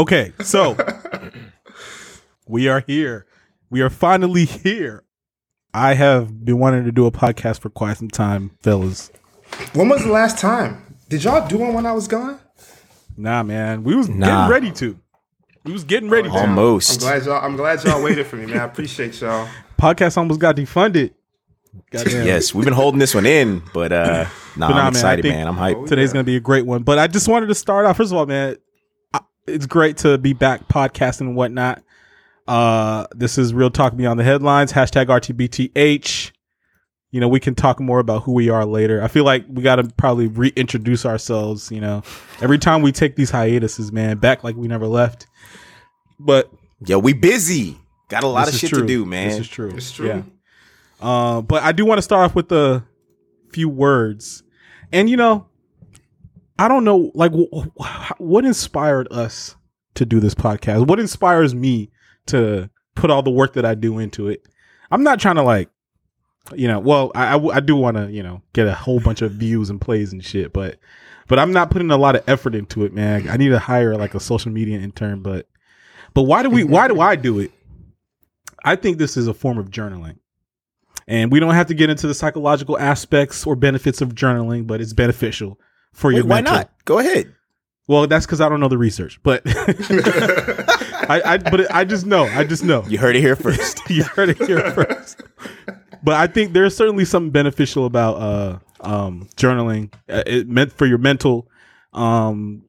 Okay, so we are here. We are finally here. I have been wanting to do a podcast for quite some time, fellas. When was the last time? Did y'all do one when I was gone? Nah, man, we was Nah. getting ready to. We was getting ready to. Almost. I'm Almost. glad y'all. I'm glad y'all waited for me, man. I appreciate y'all. Podcast almost got defunded. Goddamn. Yes, we've been holding this one in, but uh nah, But nah, I I'm excited, think- man. I'm hyped. Today's going to be a great one. But I just wanted to start off. First of all, man, I- it's great to be back podcasting and whatnot. Uh, this is Real Talk Beyond the Headlines. Hashtag RTBTH. You know, we can talk more about who we are later. I feel like we got to probably reintroduce ourselves. You know, every time we take these hiatuses, man, back like we never left. But Yo, we busy. Got a lot of shit true. to do, man. This is true. It's true. Yeah. Uh, but I do want to start off with a few words, and you know, I don't know, like, wh- wh- what inspired us to do this podcast? What inspires me to put all the work that I do into it? I'm not trying to like, you know, well, I do want to, you know, get a whole bunch of views and plays and shit, but but I'm not putting a lot of effort into it, man. I need to hire like a social media intern, but but why do we? Why do I do it? I think this is a form of journaling. And we don't have to get into the psychological aspects or benefits of journaling, but it's beneficial for Wait, your why not? Go ahead. Well, that's because I don't know the research, but I, I but I just know. I just know. You heard it here first. you heard it here first. But I think there's certainly something beneficial about uh um journaling. Uh, It meant for your mental um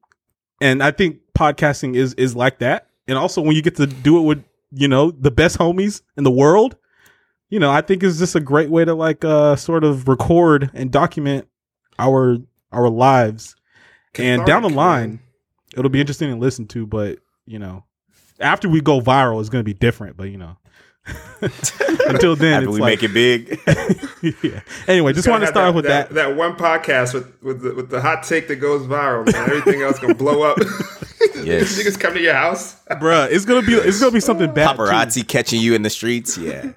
and I think podcasting is is like that. And also when you get to do it with, you know, the best homies in the world, you know, I think it's just a great way to like uh sort of record and document our our lives. and down the line, man. it'll be interesting to listen to, but you know, after we go viral, it's going to be different. But you know, until then, After it's we like, make it big. yeah. Anyway, just want to start have with that. that. one podcast with with the, with the hot take that goes viral, man. Everything else gonna blow up. Yes. Niggas come to your house. Bruh, It's gonna be it's gonna be something bad. too. Paparazzi catching you in the streets. Yeah.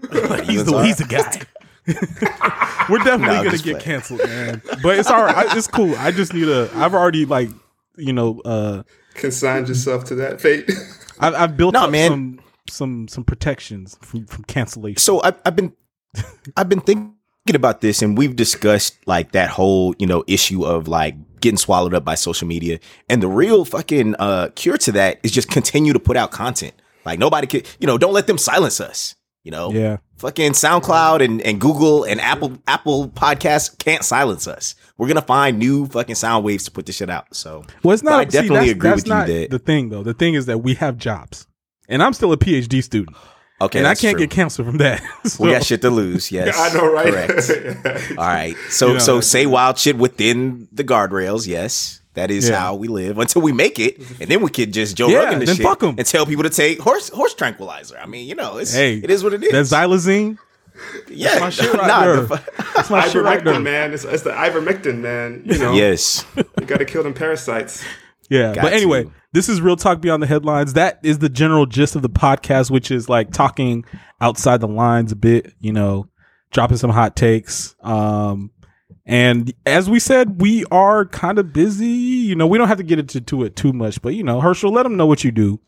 He's the he's the guy. We're definitely No, gonna get playing. canceled, man. But it's all right. I, it's cool. I just need a. I've already like, you know, uh, Consigned yourself to that fate. I've, I've built No, up man. some some some protections from from cancellation. So I, I've been, I've been thinking about this, and we've discussed like that whole you know issue of like getting swallowed up by social media, and the real fucking uh, cure to that is just continue to put out content. Like nobody could, you know, don't let them silence us. You know, Yeah. Fucking SoundCloud and, and Google and Apple Apple Podcasts can't silence us. We're gonna find new fucking sound waves to put this shit out. So Well, it's not. I definitely see, that's, agree that's with you not that- the thing, though. The thing is that we have jobs, and I'm still a PhD student, okay, and I can't true. get canceled from that. We got shit to lose. Yes, I know, right? Correct. All right. So You know, so say wild shit within the guardrails. Yes, that is Yeah. how we live until we make it, and then we could just Joe Yeah, Rogan this then shit fuck 'em. and tell people to take horse horse tranquilizer. I mean, you know, it's Hey, it is what it is. That xylazine, yeah, my shit right nah, there. the fu- that's my shit right there. Ivermectin, man. It's, it's the ivermectin, man. You know, yes. you got to kill them parasites. Yeah, Got but anyway, to. this is real talk beyond the headlines. That is the general gist of the podcast, which is like talking outside the lines a bit. You know, dropping some hot takes. Um, and as we said, we are kind of busy. You know, we don't have to get into to it too much, but you know, Herschel, let them know what you do.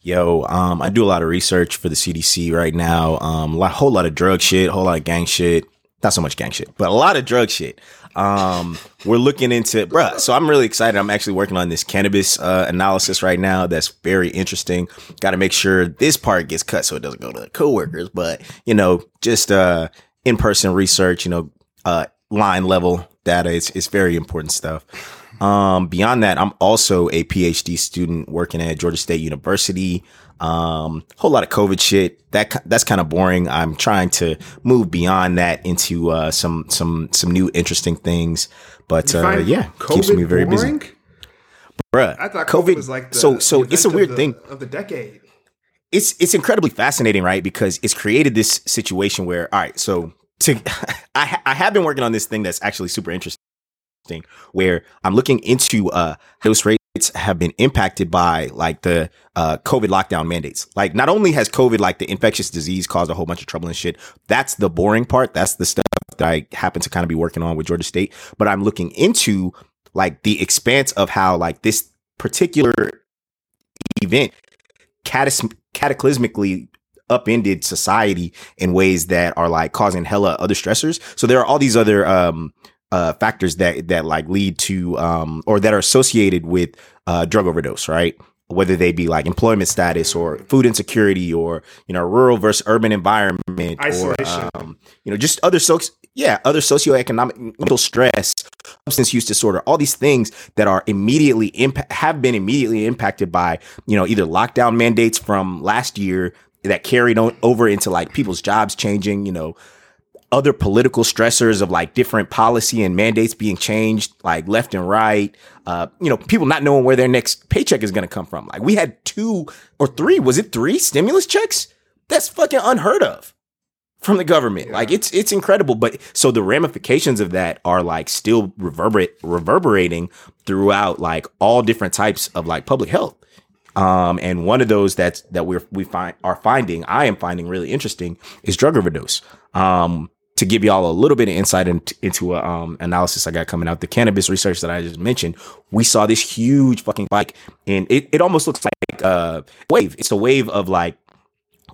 Yo, um, I do a lot of research for the CDC right now. Um, a whole lot of drug shit, whole lot of gang shit. Not so much gang shit, but a lot of drug shit. Um, we're looking into, bruh. So I'm really excited. I'm actually working on this cannabis uh, analysis right now. That's very interesting. Got to make sure this part gets cut so it doesn't go to the coworkers. But you know, just uh, in person research. You know, uh, line level data. It's it's very important stuff. Um, beyond that, I'm also a PhD student working at Georgia State University. Um, whole lot of COVID shit. That that's kind of boring. I'm trying to move beyond that into uh, some some some new interesting things. But uh, yeah, keeps me very boring? busy, bruh. I thought COVID, was like the, so so it's a weird the, thing of the decade. it's it's incredibly fascinating, right? Because it's created this situation where, all right, so to I I have been working on this thing that's actually super interesting, where I'm looking into uh those rates have been impacted by like the uh COVID lockdown mandates. Like, not only has COVID, like the infectious disease, caused a whole bunch of trouble and shit. That's the boring part. That's the stuff that I happen to kind of be working on with Georgia State. But I'm looking into like the expanse of how like this particular event catas- cataclysmically upended society in ways that are like causing hella other stressors. So there are all these other um uh factors that that like lead to um or that are associated with uh drug overdose, right? Whether they be like employment status or food insecurity or you know rural versus urban environment Isolation. or um you know just other so yeah other socioeconomic mental stress substance use disorder all these things that are immediately impact have been immediately impacted by you know either lockdown mandates from last year that carried on over into like people's jobs changing, you know, other political stressors of like different policy and mandates being changed, like left and right. Uh, you know, people not knowing where their next paycheck is going to come from. Like we had two or three, was it three stimulus checks? That's fucking unheard of from the government. Like it's it's incredible. But so the ramifications of that are like still reverberate reverberating throughout like all different types of like public health. Um, and one of those that's that we're we find are finding, I am finding really interesting is drug overdose. Um, to give y'all a little bit of insight into, into a um, analysis I got coming out, the cannabis research that I just mentioned, we saw this huge fucking spike, and it, it almost looks like a wave. It's a wave of like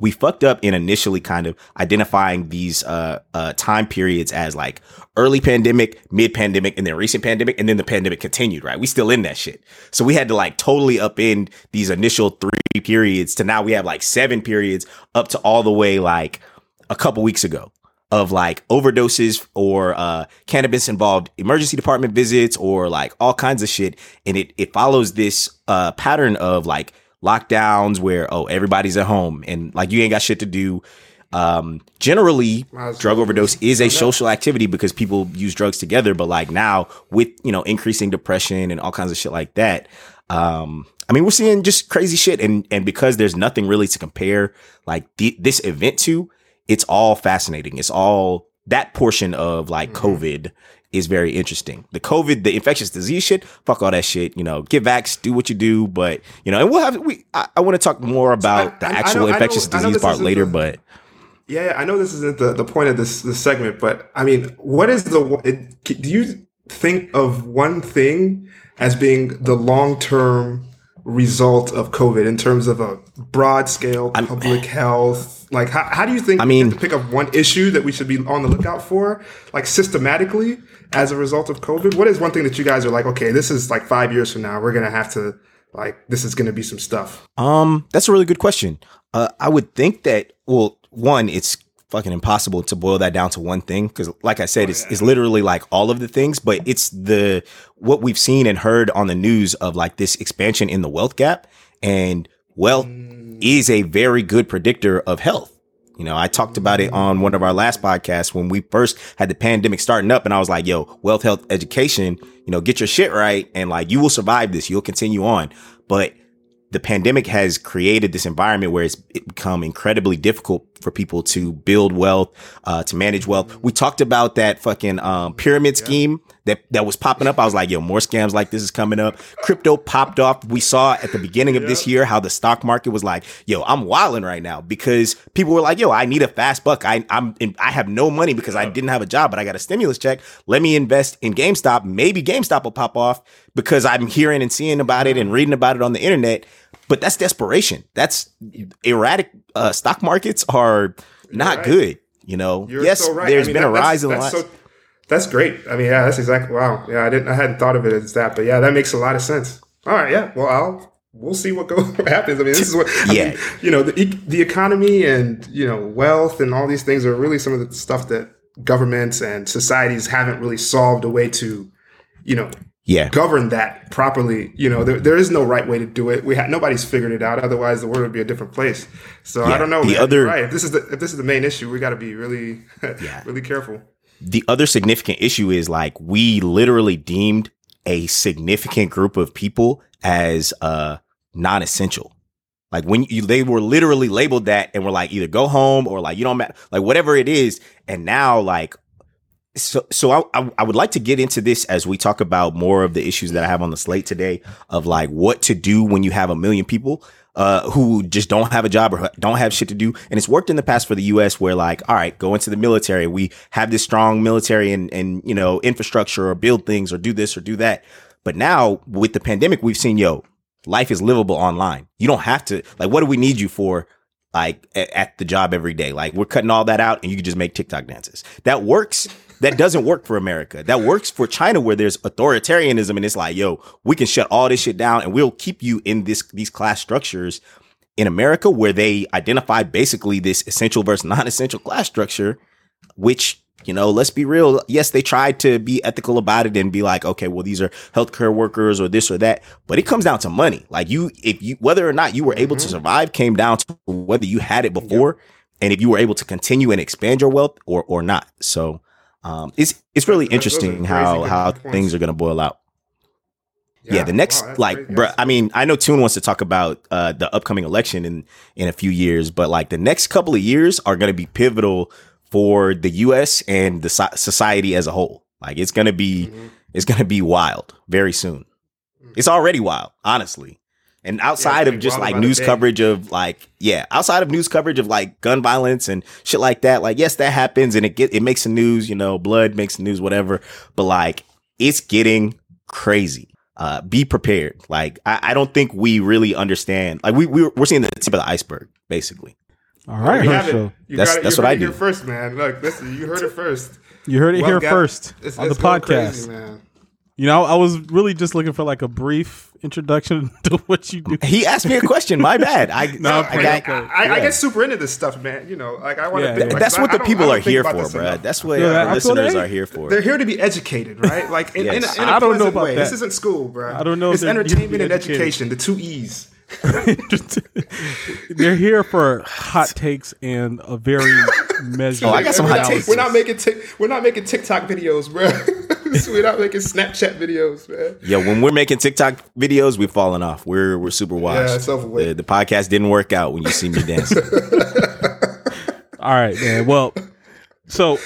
we fucked up in initially kind of identifying these uh, uh, time periods as like early pandemic, mid pandemic, and then recent pandemic, and then the pandemic continued. Right, we still in that shit. So we had to like totally upend these initial three periods to now we have like seven periods up to all the way like a couple weeks ago of like overdoses or uh, cannabis involved emergency department visits or like all kinds of shit, and it it follows this uh, pattern of like lockdowns where oh everybody's at home and like you ain't got shit to do um generally drug overdose is a social activity because people use drugs together but like now with you know increasing depression and all kinds of shit like that um i mean we're seeing just crazy shit and and because there's nothing really to compare like the, this event to it's all fascinating it's all that portion of like Mm-hmm. covid is very interesting. The COVID, the infectious disease shit, fuck all that shit. You know, get vax, do what you do, but you know, and we'll have we. I, I want to talk more about the I- I actual infectious disease part later, the- but Yeah, I know this isn't the, the point of this this segment, but I mean, what is the it, do you think of one thing as being the long term result of COVID in terms of a broad scale public health? Like, how, how do you think? I mean- to pick up one issue that we should be on the lookout for, like systematically as a result of COVID. What is one thing that you guys are like? Okay, this is like five years from now, we're gonna have to like this is gonna be some stuff. Um, that's a really good question. Uh, I would think that well, one, it's fucking impossible to boil that down to one thing because, like I said, oh, it's, it's literally like all of the things, but it's the what we've seen and heard on the news of like this expansion in the wealth gap, and wealth mm. is a very good predictor of health. You know, I talked about it on one of our last mm. podcasts when we first had the pandemic starting up, and I was like, "Yo, wealth, health, education. You know, get your shit right, and like you will survive this. You'll continue on." But the pandemic has created this environment where it's become incredibly difficult for people to build wealth, uh, to manage wealth. We talked about that fucking um, pyramid scheme that that was popping up. I was like, yo, more scams like this is coming up. Crypto popped off. We saw at the beginning of this year how the stock market was like, yo, I'm wilding right now because people were like, yo, I need a fast buck. I I'm in, I have no money because I didn't have a job, but I got a stimulus check. Let me invest in GameStop. Maybe GameStop will pop off because I'm hearing and seeing about it and reading about it on the internet. But that's desperation. That's erratic. Uh, stock markets are not right. good. You know, You're yes, so right. there's I mean, been a that- that's- rise in the that's last. so- that's great. I mean, yeah, that's exactly wow. Yeah, I didn't, I hadn't thought of it as that, but yeah, that makes a lot of sense. All right, yeah. Well, I'll we'll see what goes happens. I mean, this is what I Yeah. mean, you know, the the economy and you know wealth and all these things are really some of the stuff that governments and societies haven't really solved a way to, you know, yeah, govern that properly. You know, there, there is no right way to do it. We ha- nobody's figured it out. Otherwise, the world would be a different place. So Yeah, I don't know. the man. other- You're right. If this is the if this is the main issue, we got to be really Yeah. really careful. the other significant issue is like we literally deemed a significant group of people as uh non-essential. Like when you they were literally labeled that and were like either go home or like you don't matter like whatever it is. And now like so so I, I I would like to get into this as we talk about more of the issues that I have on the slate today of like what to do when you have a million people uh who just don't have a job or don't have shit to do and it's worked in the past for the US where like all right go into the military we have this strong military and and you know infrastructure or build things or do this or do that but now with the pandemic we've seen yo life is livable online. You don't have to like. What do we need you for? Like at, at the job every day. Like we're cutting all that out, and you can just make TikTok dances. That works. That doesn't work for America. That works for China, where there's authoritarianism, and it's like, yo, we can shut all this shit down, and we'll keep you in this these class structures. In America, where they identify basically this essential versus non-essential class structure, which you know, let's be real. Yes, they tried to be ethical about it and be like, okay, well, these are healthcare workers or this or that, but it comes down to money. Like you, if you, whether or not you were able mm-hmm. to survive came down to whether you had it before yep. and if you were able to continue and expand your wealth or, or not. So, um, it's, it's really interesting how, how things are going to boil out. Yeah, yeah the next, wow, like, bro, I mean, I know Tune wants to talk about, uh, the upcoming election in, in a few years, but like the next couple of years are going to be pivotal for the U.S. and the so- society as a whole. Like it's gonna be, mm-hmm. it's gonna be wild very soon. Mm-hmm. It's already wild, honestly. And outside yeah, of just like news coverage of like, yeah, outside of news coverage of like gun violence and shit like that, like yes, that happens and it get it makes the news, you know, blood makes the news, whatever. But like, it's getting crazy. Uh, be prepared. Like, I, I don't think we really understand. Like, we, we we're seeing the tip of the iceberg, basically. All right, Herschel. You that's, that's what I do. first, man. Look, listen, you heard it first. You heard it well, here first it's, on it's the podcast. Crazy, man. You know, I was really just looking for like a brief introduction to what you do. He asked me a question. My bad. I no, I, got, I, I, I, get super into this stuff, man. You know, like I want to. Yeah, yeah. That's what the people are here for, bro. That's what yeah, the listeners are here for. They're here to be educated, right? Like in, yes. in, a, in a I don't know about way. That. This isn't school, bro. I don't know. It's entertainment and education, the two E's. They're here for hot takes and a very measured. Oh, I got some hot takes. We're not making t- we're not making TikTok videos, bro. we're not making Snapchat videos, man. Yeah, when we're making TikTok videos, we've fallen off. We're we're super washed. Yeah, it's over. The, the podcast didn't work out when you see me dancing. All right, man. Well, so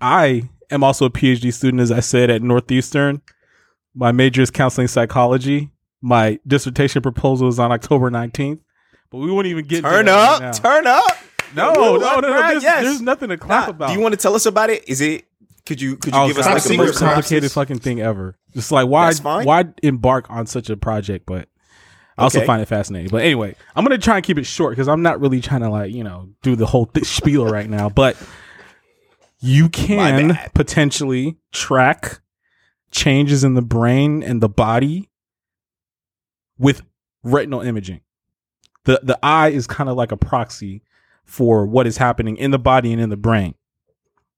I am also a PhD student, as I said, at Northeastern. My major is counseling psychology my dissertation proposal is on October 19th, but we won't even get turn up, right turn up. No, no, no, no. There's, yes. there's nothing to clap nah, about. Do you want to tell us about it? Is it? Could you could you oh, give us like the most complicated fucking thing ever? Just like why why embark on such a project? But I also find it fascinating. But anyway, I'm gonna try and keep it short because I'm not really trying to like you know do the whole th- spiel right now. But you can potentially track changes in the brain and the body with retinal imaging. The the eye is kind of like a proxy for what is happening in the body and in the brain.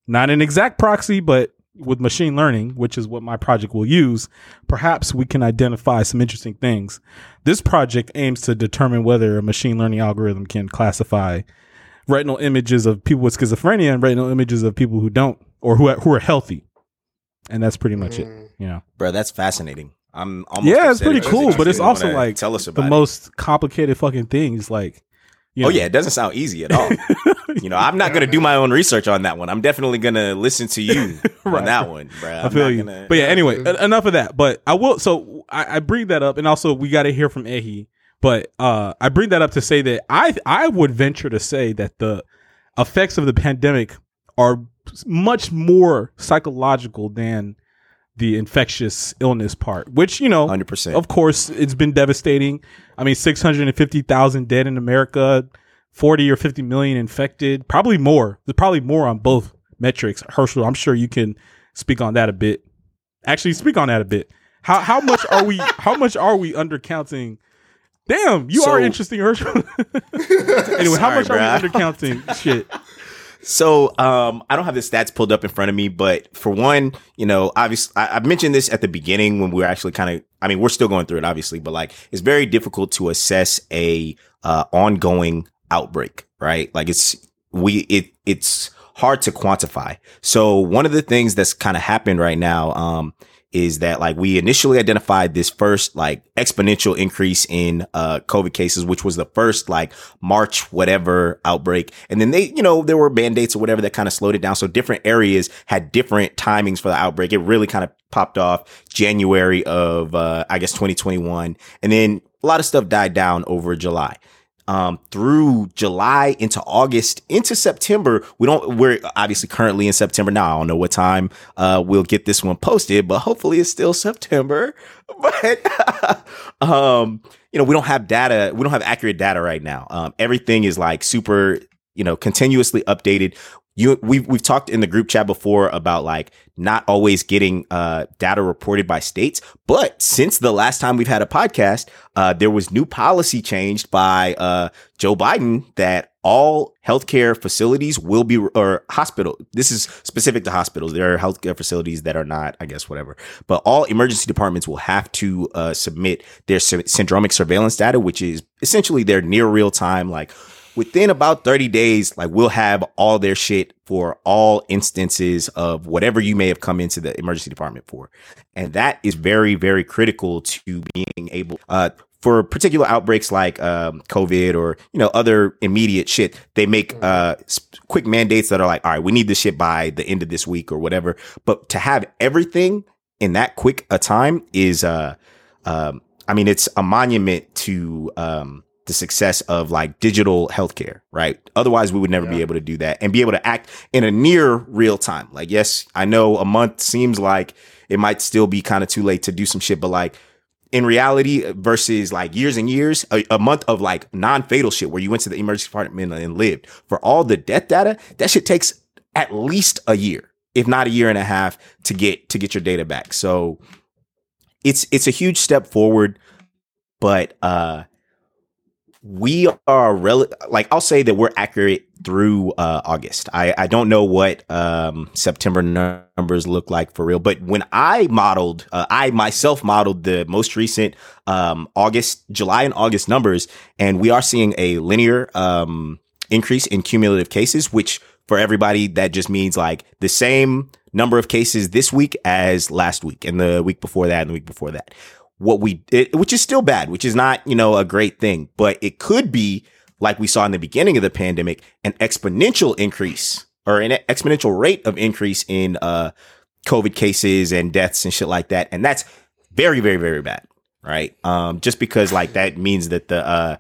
Not an exact proxy, but with machine learning, which is what my project will use, perhaps we can identify some interesting things. This project aims to determine whether a machine learning algorithm can classify retinal images of people with schizophrenia and retinal images of people who don't or who are, who are healthy. And that's pretty much mm. it. You know, bro, that's fascinating. I'm almost yeah, it's pretty cool, but it's also like tell us about the it. most complicated fucking thing. Is like, you oh, know. oh yeah, it doesn't sound easy at all. you know, I'm not gonna do my own research on that one. I'm definitely gonna listen to you right. on that one, bro. I'm I feel you. Gonna, but yeah, anyway, enough of that. But I will. So I, I bring that up, and also we got to hear from Ehi. But uh, I bring that up to say that I I would venture to say that the effects of the pandemic are much more psychological than the infectious illness part, which you know, hundred percent. Of course, it's been devastating. I mean, six hundred and fifty thousand dead in America, forty or fifty million infected, probably more. There's probably more on both metrics. Herschel, I'm sure you can speak on that a bit. Actually, speak on that a bit. How how much are we? How much are we undercounting? Damn, you so, are interesting, Herschel. anyway, Sorry, how much bro. are we undercounting shit? So um, I don't have the stats pulled up in front of me, but for one, you know, obviously I, I mentioned this at the beginning when we were actually kind of. I mean, we're still going through it, obviously, but like it's very difficult to assess a uh, ongoing outbreak, right? Like it's we it it's hard to quantify. So one of the things that's kind of happened right now, um, is that like we initially identified this first like exponential increase in uh COVID cases, which was the first like March whatever outbreak. And then they, you know, there were mandates or whatever that kind of slowed it down. So different areas had different timings for the outbreak. It really kind of popped off January of uh I guess 2021. And then a lot of stuff died down over July. Um, through July into August into September. We don't. We're obviously currently in September now. I don't know what time uh, we'll get this one posted, but hopefully it's still September. But um, you know, we don't have data. We don't have accurate data right now. Um, everything is like super. You know, continuously updated you we've we've talked in the group chat before about like not always getting uh, data reported by states, but since the last time we've had a podcast, uh, there was new policy changed by uh, Joe Biden that all healthcare facilities will be or hospital. This is specific to hospitals. There are healthcare facilities that are not, I guess, whatever. But all emergency departments will have to uh, submit their syndromic surveillance data, which is essentially their near real time like within about 30 days, like we'll have all their shit for all instances of whatever you may have come into the emergency department for. And that is very, very critical to being able, uh, for particular outbreaks like um, COVID or you know other immediate shit, they make uh, quick mandates that are like, all right, we need this shit by the end of this week or whatever. But to have everything in that quick a time is, uh, um, I mean, it's a monument to um, the success of like digital healthcare, right? Otherwise, we would never yeah. be able to do that and be able to act in a near real time. Like, yes, I know a month seems like it might still be kind of too late to do some shit, but like in reality versus like years and years, a, a month of like non fatal shit where you went to the emergency department and lived for all the death data, that shit takes at least a year, if not a year and a half to get, to get your data back. So it's, it's a huge step forward, but, uh, we are rel- like I'll say that we're accurate through uh, August. I, I don't know what um, September numbers look like for real, but when I modeled, uh, I myself modeled the most recent um, August, July and August numbers, and we are seeing a linear um, increase in cumulative cases, which for everybody that just means like the same number of cases this week as last week and the week before that and the week before that what we, it, which is still bad, which is not, you know, a great thing, but it could be like we saw in the beginning of the pandemic, an exponential increase or an exponential rate of increase in, uh, COVID cases and deaths and shit like that. And that's very, very, very bad. Right. Um, just because like that means that the, uh,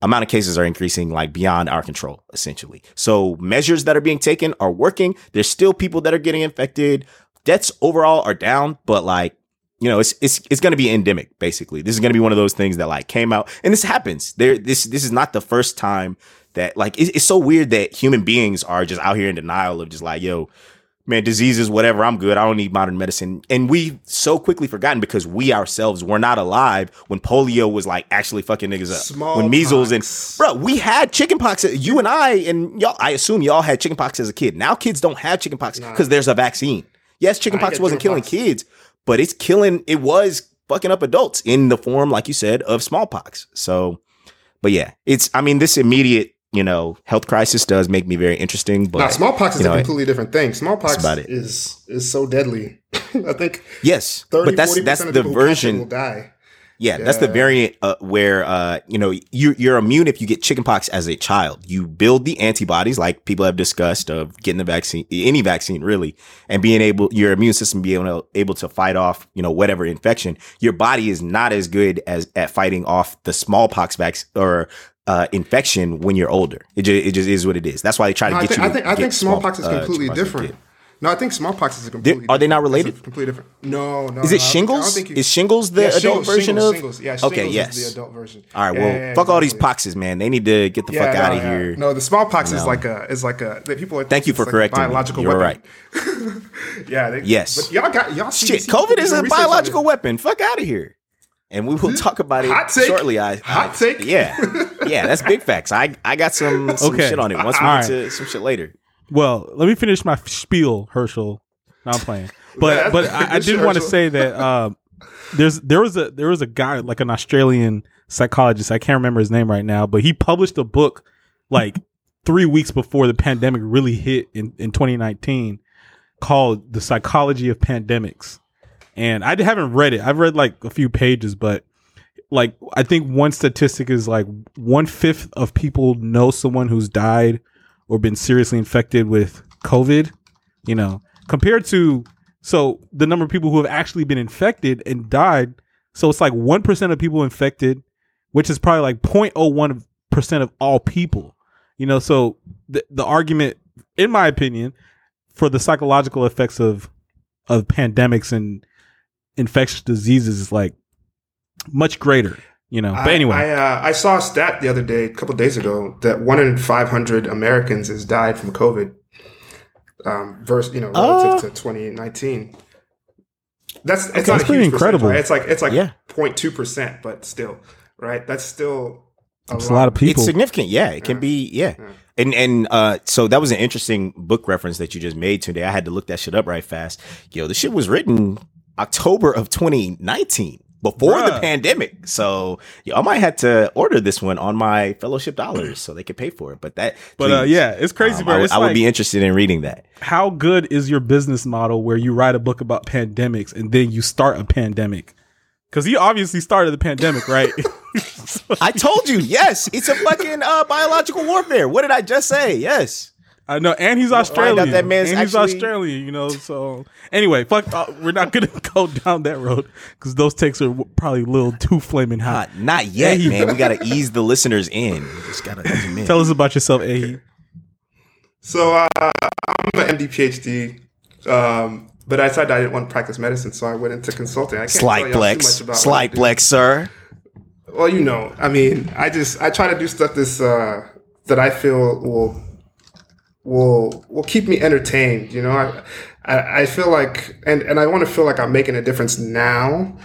amount of cases are increasing like beyond our control essentially. So measures that are being taken are working. There's still people that are getting infected. Deaths overall are down, but like you know, it's it's it's going to be endemic. Basically, this is going to be one of those things that like came out, and this happens. There, this this is not the first time that like it's, it's so weird that human beings are just out here in denial of just like, yo, man, diseases, whatever. I'm good. I don't need modern medicine. And we so quickly forgotten because we ourselves were not alive when polio was like actually fucking niggas up. Small when measles pox. and bro, we had chickenpox. You and I and y'all. I assume y'all had chickenpox as a kid. Now kids don't have chickenpox because nah. there's a vaccine. Yes, chickenpox wasn't killing kids, but it's killing, it was fucking up adults in the form, like you said, of smallpox. So, but yeah, it's, I mean, this immediate, you know, health crisis does make me very interesting. But now, smallpox is a completely different thing. Smallpox is is so deadly. I think yes, 30, but that's that's the version. Will die. Yeah, yeah, that's the variant uh, where uh, you know you, you're immune if you get chickenpox as a child. You build the antibodies, like people have discussed, of getting the vaccine, any vaccine really, and being able your immune system being able to, able to fight off you know whatever infection. Your body is not as good as at fighting off the smallpox vaccine or uh, infection when you're older. It just, it just is what it is. That's why they try to no, get I think, you. I think, I think smallpox small, is uh, completely different. No, I think smallpox is a completely. Are they not related? Completely different. No, no. Is it no, shingles? You, is shingles the yeah, adult shingles, version shingles, of? Shingles. Yeah, shingles okay, yes. the adult version. All right, well, yeah, yeah, fuck exactly. all these poxes, man. They need to get the fuck no, out of here. No, the smallpox no. is like a is like a. People are. Thank you for like correcting. biological me. You're weapon. right. yeah. They, yes. But y'all got y'all. Shit, COVID is a biological weapon. Fuck out of here. And we will talk about it Hot shortly. I, Hot take. Yeah, yeah, that's big facts. I I got some, some okay. shit on it. Once we get to some shit later. Well, let me finish my spiel, Herschel. No, I'm playing. But but I, I did want to say that uh, there's there was a there was a guy like an Australian psychologist. I can't remember his name right now, but he published a book like three weeks before the pandemic really hit in, in 2019 called The Psychology of Pandemics. And I haven't read it. I've read like a few pages, but like I think one statistic is like one fifth of people know someone who's died or been seriously infected with COVID. You know, compared to so the number of people who have actually been infected and died. So it's like one percent of people infected, which is probably like 0.01 percent of all people. You know, so the the argument, in my opinion, for the psychological effects of of pandemics and infectious diseases is like much greater. You know, but I- anyway, I, uh, I saw a stat the other day, a couple days ago, that one in five hundred Americans has died from COVID. Um, versus you know relative Uh. to 2019. That's it's Okay, not that's a pretty huge incredible. Right? It's like it's like Yeah. 0.2 percent, but still, right? That's still a it's a lot of people. It's significant. Yeah, it can be. Yeah. And and uh, so that was an interesting book reference that you just made today. I had to look that shit up right fast. Yo, the shit was written October of 2019 before the pandemic. So I might have to order this one on my fellowship dollars so they could pay for it. But that, but uh, yeah, it's crazy, um, bro. I, would- it's I would be interested in reading that. how good is your business model where you write a book about pandemics and then you start a pandemic? Because you obviously started the pandemic, right? I told you, yes, it's a fucking uh, biological warfare. What did I just say? Yes. I know, and he's find out Australian. that man's and he's actually- Australian, you know. So anyway, fuck, uh, we're not gonna go down that road because those takes are probably a little too flaming hot. Not, not yet, Hey. man. We got to ease the listeners in. We just got to in. Tell us about yourself, Ehi. So uh, I'm an MD PhD, um, but I decided I didn't want to practice medicine, so I went into consulting. I can't Slight y'all too flex. much about Slight do. flex, sir. Well, you know, I mean, I just I try to do stuff this uh, that I feel will will will keep me entertained. You know, I I, I feel like and and I want to feel like I'm making a difference now,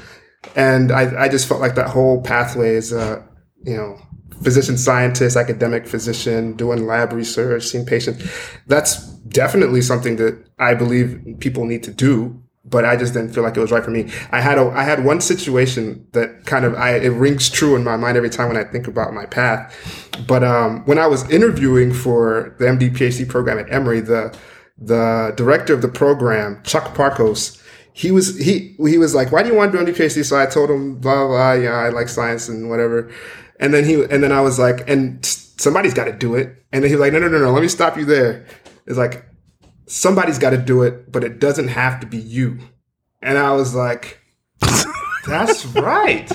and I I just felt like that whole pathway is uh you know physician scientist academic physician doing lab research seeing patients. That's definitely something that i believe people need to do but i just didn't feel like it was right for me i had a i had one situation that kind of i it rings true in my mind every time when i think about my path but um when i was interviewing for the md phd program at emory the the director of the program chuck parkos he was he he was like, "Why do you want to do MD PhD?" So I told him, "Blah blah, blah yeah, I like science and whatever." And then he and then I was like, "And somebody's got to do it." And then he was like, "No no no no, let me stop you there." It's like somebody's got to do it, but it doesn't have to be you. And I was like, "That's right.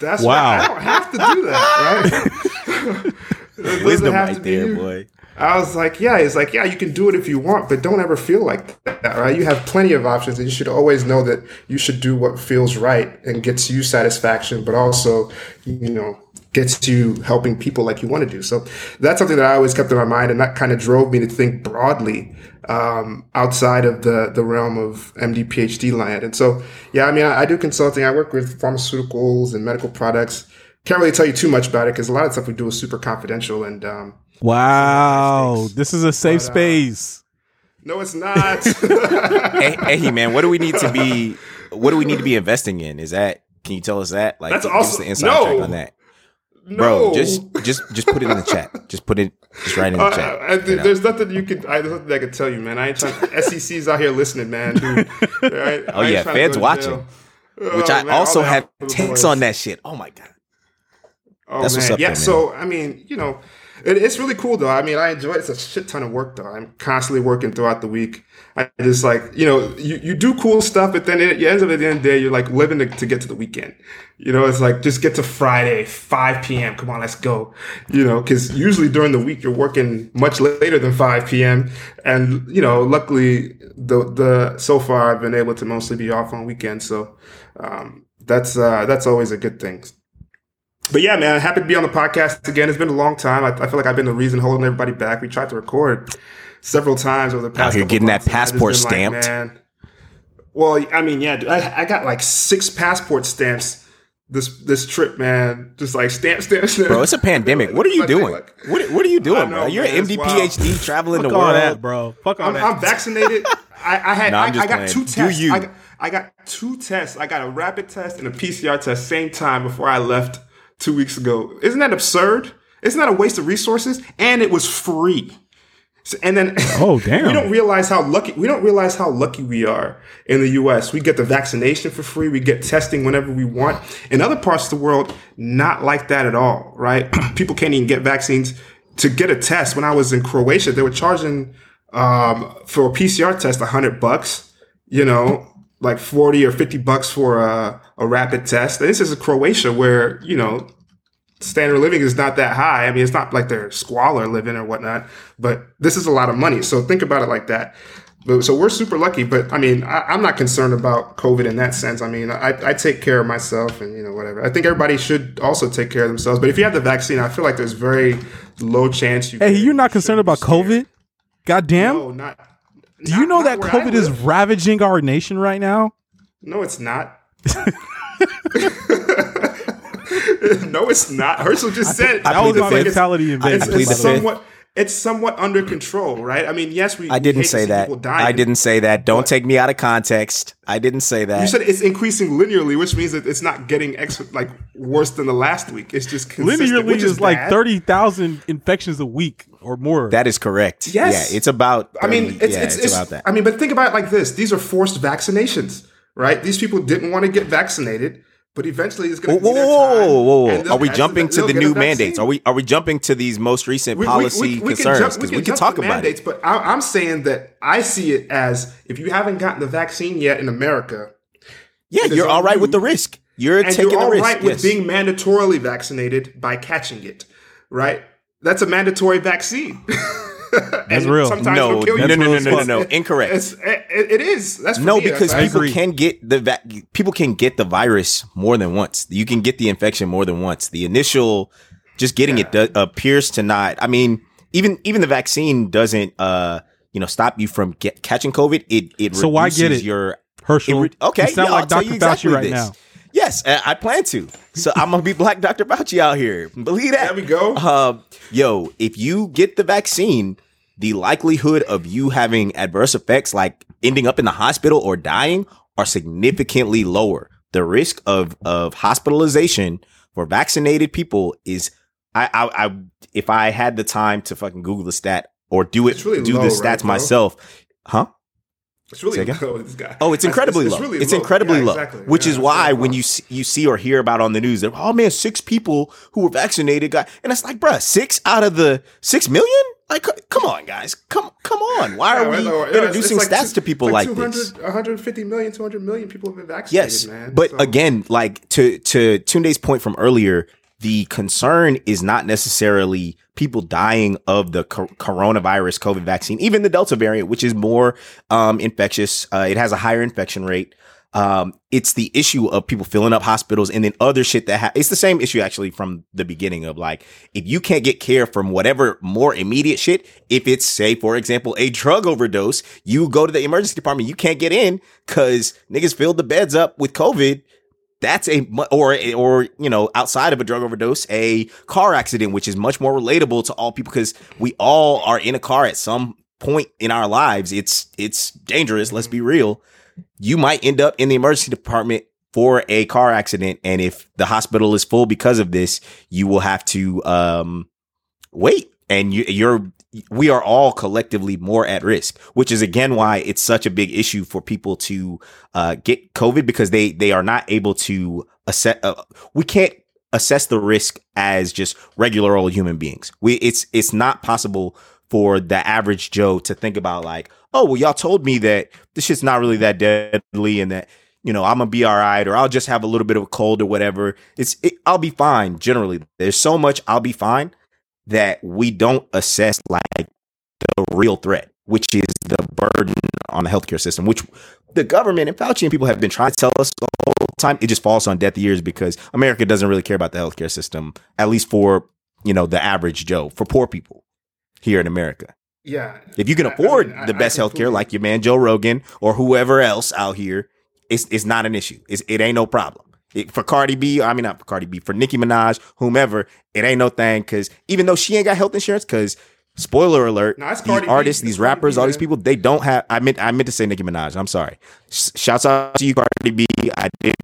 That's Wow. right. I don't have to do that, right?" Wisdom right there, you. boy. I was like, yeah, it's like, yeah, you can do it if you want, but don't ever feel like that, right? You have plenty of options and you should always know that you should do what feels right and gets you satisfaction, but also, you know, gets you helping people like you want to do. So that's something that I always kept in my mind. And that kind of drove me to think broadly, um, outside of the, the realm of MD PhD land. And so, yeah, I mean, I, I do consulting. I work with pharmaceuticals and medical products. Can't really tell you too much about it because a lot of stuff we do is super confidential and, um, Wow, this is a safe But, uh, space. no, it's not. hey, hey, man, what do we need to be? What do we need to be investing in? Is that? Can you tell us that? Like, That's give us awesome. the inside No. track on that, no. bro. Just, just, just put it in the chat. Just put it, just write in the Uh, chat. I, you know? there's nothing you could. I, there's nothing I could tell you, man. I ain't trying. SEC's out here listening, man. Dude. Right? Oh, I yeah, fans watching. jail. Which Oh, I man, also have takes on that shit. Oh my god. Oh That's man, what's up yeah. there, so I mean, you know, it, it's really cool though. I mean, I enjoy it. It's a shit ton of work though. I'm constantly working throughout the week. I just like you know, you, you do cool stuff, but then it, it ends up at the end of the day, you're like living to, to get to the weekend. You know, it's like just get to Friday, 5 p.m. Come on, let's go. You know, because usually during the week you're working much later than 5 p.m. And you know, luckily the the so far I've been able to mostly be off on weekends, so um, that's uh, that's always a good thing but yeah, man, happy to be on the podcast again. It's been a long time. I, I feel like I've been the reason holding everybody back. We tried to record several times over the past. Out here couple getting that months, and I just passport been like, stamped. man. Well, I mean, yeah, dude, I, I got like six passport stamps this this trip, man. Just like stamp, stamp, stamp. Bro, it's a pandemic. What are you doing? like- What, what are you doing, know, bro? You're man, an it's MD, wild. PhD, traveling Fuck the all world. that, bro. Fuck all I'm, that. I'm vaccinated. I, I had No, I'm just I got playing. two Do tests. you. I, got, I got two tests. I got a rapid test and a PCR test same time before I left two weeks ago. Isn't that absurd? Isn't that a waste of resources? And it was free. So- and then Oh, damn. we don't realize how lucky we don't realize how lucky we are in the US. We get the vaccination for free, we get testing whenever we want. In other parts of the world, not like that at all, right? People can't even get vaccines. To get a test, when I was in Croatia, they were charging um, for a PCR test hundred bucks, you know, like forty or fifty bucks for a, a rapid test. And this is Croatia where, you know, standard of living is not that high. I mean, it's not like they're squalor living or whatnot, but this is a lot of money. So think about it like that. But, so we're super lucky, but I mean, I, am not concerned about COVID in that sense. I mean, I, I take care of myself and, you know, whatever. I think everybody should also take care of themselves. But if you have the vaccine, I feel like there's very low chance you Hey, you're not concerned about. COVID? God damn. No, not. Do you know that COVID is ravaging our nation right now? No, it's not. no, it's not. Herschel just said I That was plead the my fifth. mentality in I Vegas. it's, plead it's the fifth. somewhat it's somewhat under mm. control, right? I mean, yes, we. I didn't hate say see that. people dying. I didn't say that. Don't take me out of context. I didn't say that. You said it's increasing linearly, which means that it's not getting ex- like worse than the last week. It's just consistent, Linearly which is, is like 30,000 infections a week or more. that is correct. Yes. Yeah, it's about. I mean, it's, yeah, it's, it's, about that. I mean, but think about it like this: these are forced vaccinations, right? These people didn't want to get vaccinated, but eventually it's going to whoa, be their whoa, time. whoa, whoa, whoa. Are we jumping to the new vaccine. mandates? Are we are we jumping to these most recent We- policy we- we concerns? Because we, can talk about mandates, it. But I, I'm saying that I see it as if you haven't gotten the vaccine yet in America, Yeah, you're all right you. with the risk. You're taking you're all the risk. right with being mandatorily vaccinated by catching it, right? That's a mandatory vaccine. That's real. Sometimes no, it'll kill no, you. no, no, no, no, no, no, incorrect. It's, it, it is. That's for No, me. because That's- people agree. can get the va- people can get the virus more than once. You can get the infection more than once. The initial just getting it do- appears to not. I mean, even even the vaccine doesn't uh you know stop you from get, catching COVID. It it So why get reduces it? your Herschel. it re- okay. You sound yeah, like I'll tell Dr. you Fauci exactly right this. now. Yes, I, I plan to. So I'm gonna be Black Dr. Fauci out here. Believe that. There we go. Um, yo, if you get the vaccine, the likelihood of you having adverse effects like ending up in the hospital or dying are significantly lower. The risk of of hospitalization for vaccinated people is I I, I if I had the time to fucking Google the stat or do it really do low, the right, stats bro? myself. Huh? It's really low. This guy. Oh, it's incredibly low. It's, incredibly Yeah, low. exactly. Which Yeah, is why really when low. you see, you see or hear about on the news that oh man, six people who were vaccinated got, and it's like, bruh, six out of the six million. Like, come on, guys, come come on. Why are Yeah, we no, introducing like stats two- to people like, 200, this? 150 million, 200 million people have been vaccinated, Yes, man. but So- again, like to to Tunde's point from earlier, the concern is not necessarily people dying of the co- coronavirus COVID vaccine, even the Delta variant, which is more um, infectious. Uh, it has a higher infection rate. Um, it's the issue of people filling up hospitals and then other shit that ha- it's the same issue actually from the beginning of like if you can't get care from whatever more immediate shit, if it's say for example a drug overdose, you go to the emergency department, you can't get in because niggas filled the beds up with COVID. That's a or or you know outside of a drug overdose a car accident which is much more relatable to all people because we all are in a car at some point in our lives. It's it's dangerous let's be real you might end up in the emergency department for a car accident. And if the hospital is full because of this you will have to um wait. And you, you're we are all collectively more at risk which is again why it's such a big issue for people to uh, get covid because they they are not able to assess uh, we can't assess the risk as just regular old human beings. We it's it's not possible for the average joe to think about like oh well y'all told me that this shit's not really that deadly and that you know i'm gonna be all right or i'll just have a little bit of a cold or whatever it's it, i'll be fine generally there's so much i'll be fine that we don't assess like the real threat, which is the burden on the healthcare system, which the government and Fauci and people have been trying to tell us the whole time. It just falls on deaf ears because America doesn't really care about the healthcare system, at least for you know the average Joe, for poor people here in America. Yeah, If you can I- I afford mean, the I best healthcare, like your man Joe Rogan or whoever else out here, it's it's not an issue. It's, it ain't no problem. It, for Cardi B, I mean not for Cardi B, for Nicki Minaj, whomever, it ain't no thing. Because even though she ain't got health insurance, because spoiler alert, No, these B. artists, It's these rappers, B, all these people, they don't have. I meant I meant to say Nicki Minaj. I'm sorry. Shouts out to you, Cardi B. I didn't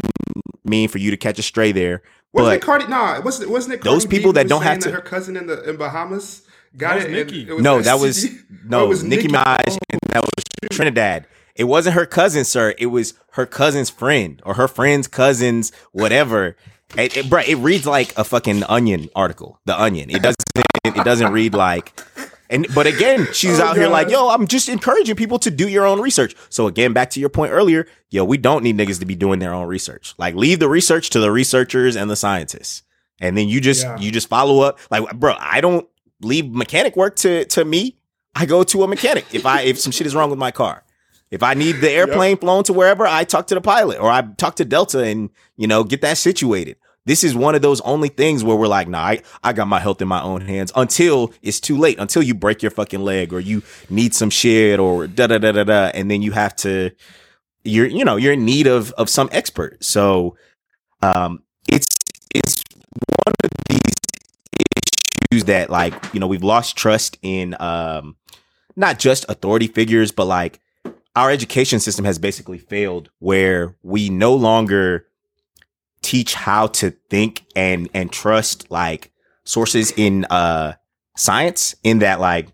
mean for you to catch a stray there, wasn't but it Cardi? No, wasn't it? Wasn't it Those Cardi B people who that don't have that to- Her cousin in the in Bahamas got That it. was and Nicki. it was no, that was no it was Nicki Minaj, and that was Trinidad. It wasn't her cousin, sir. It was her cousin's friend or her friend's cousin's whatever. It, it, bruh, it reads like a fucking Onion article. The Onion. It doesn't. It doesn't read like. And but again, she's Oh, out here like, yo, I'm just encouraging people to do your own research. So again, back to your point earlier, yo, we don't need niggas to be doing their own research. Like, leave the research to the researchers and the scientists. and then you just Yeah. you just follow up. Like, bro, I don't leave mechanic work to to me. I go to a mechanic if I if some shit is wrong with my car. If I need the airplane flown to wherever, I talk to the pilot or I talk to Delta and you know get that situated. This is one of those only things where we're like, nah, I, I got my health in my own hands until it's too late, until you break your fucking leg or you need some shit or da da da da da, and then you have to, you're you know you're in need of of some expert. So, um, it's issues that like you know we've lost trust in um not just authority figures, but like our education system has basically failed where we no longer teach how to think and and trust like sources in uh science in that like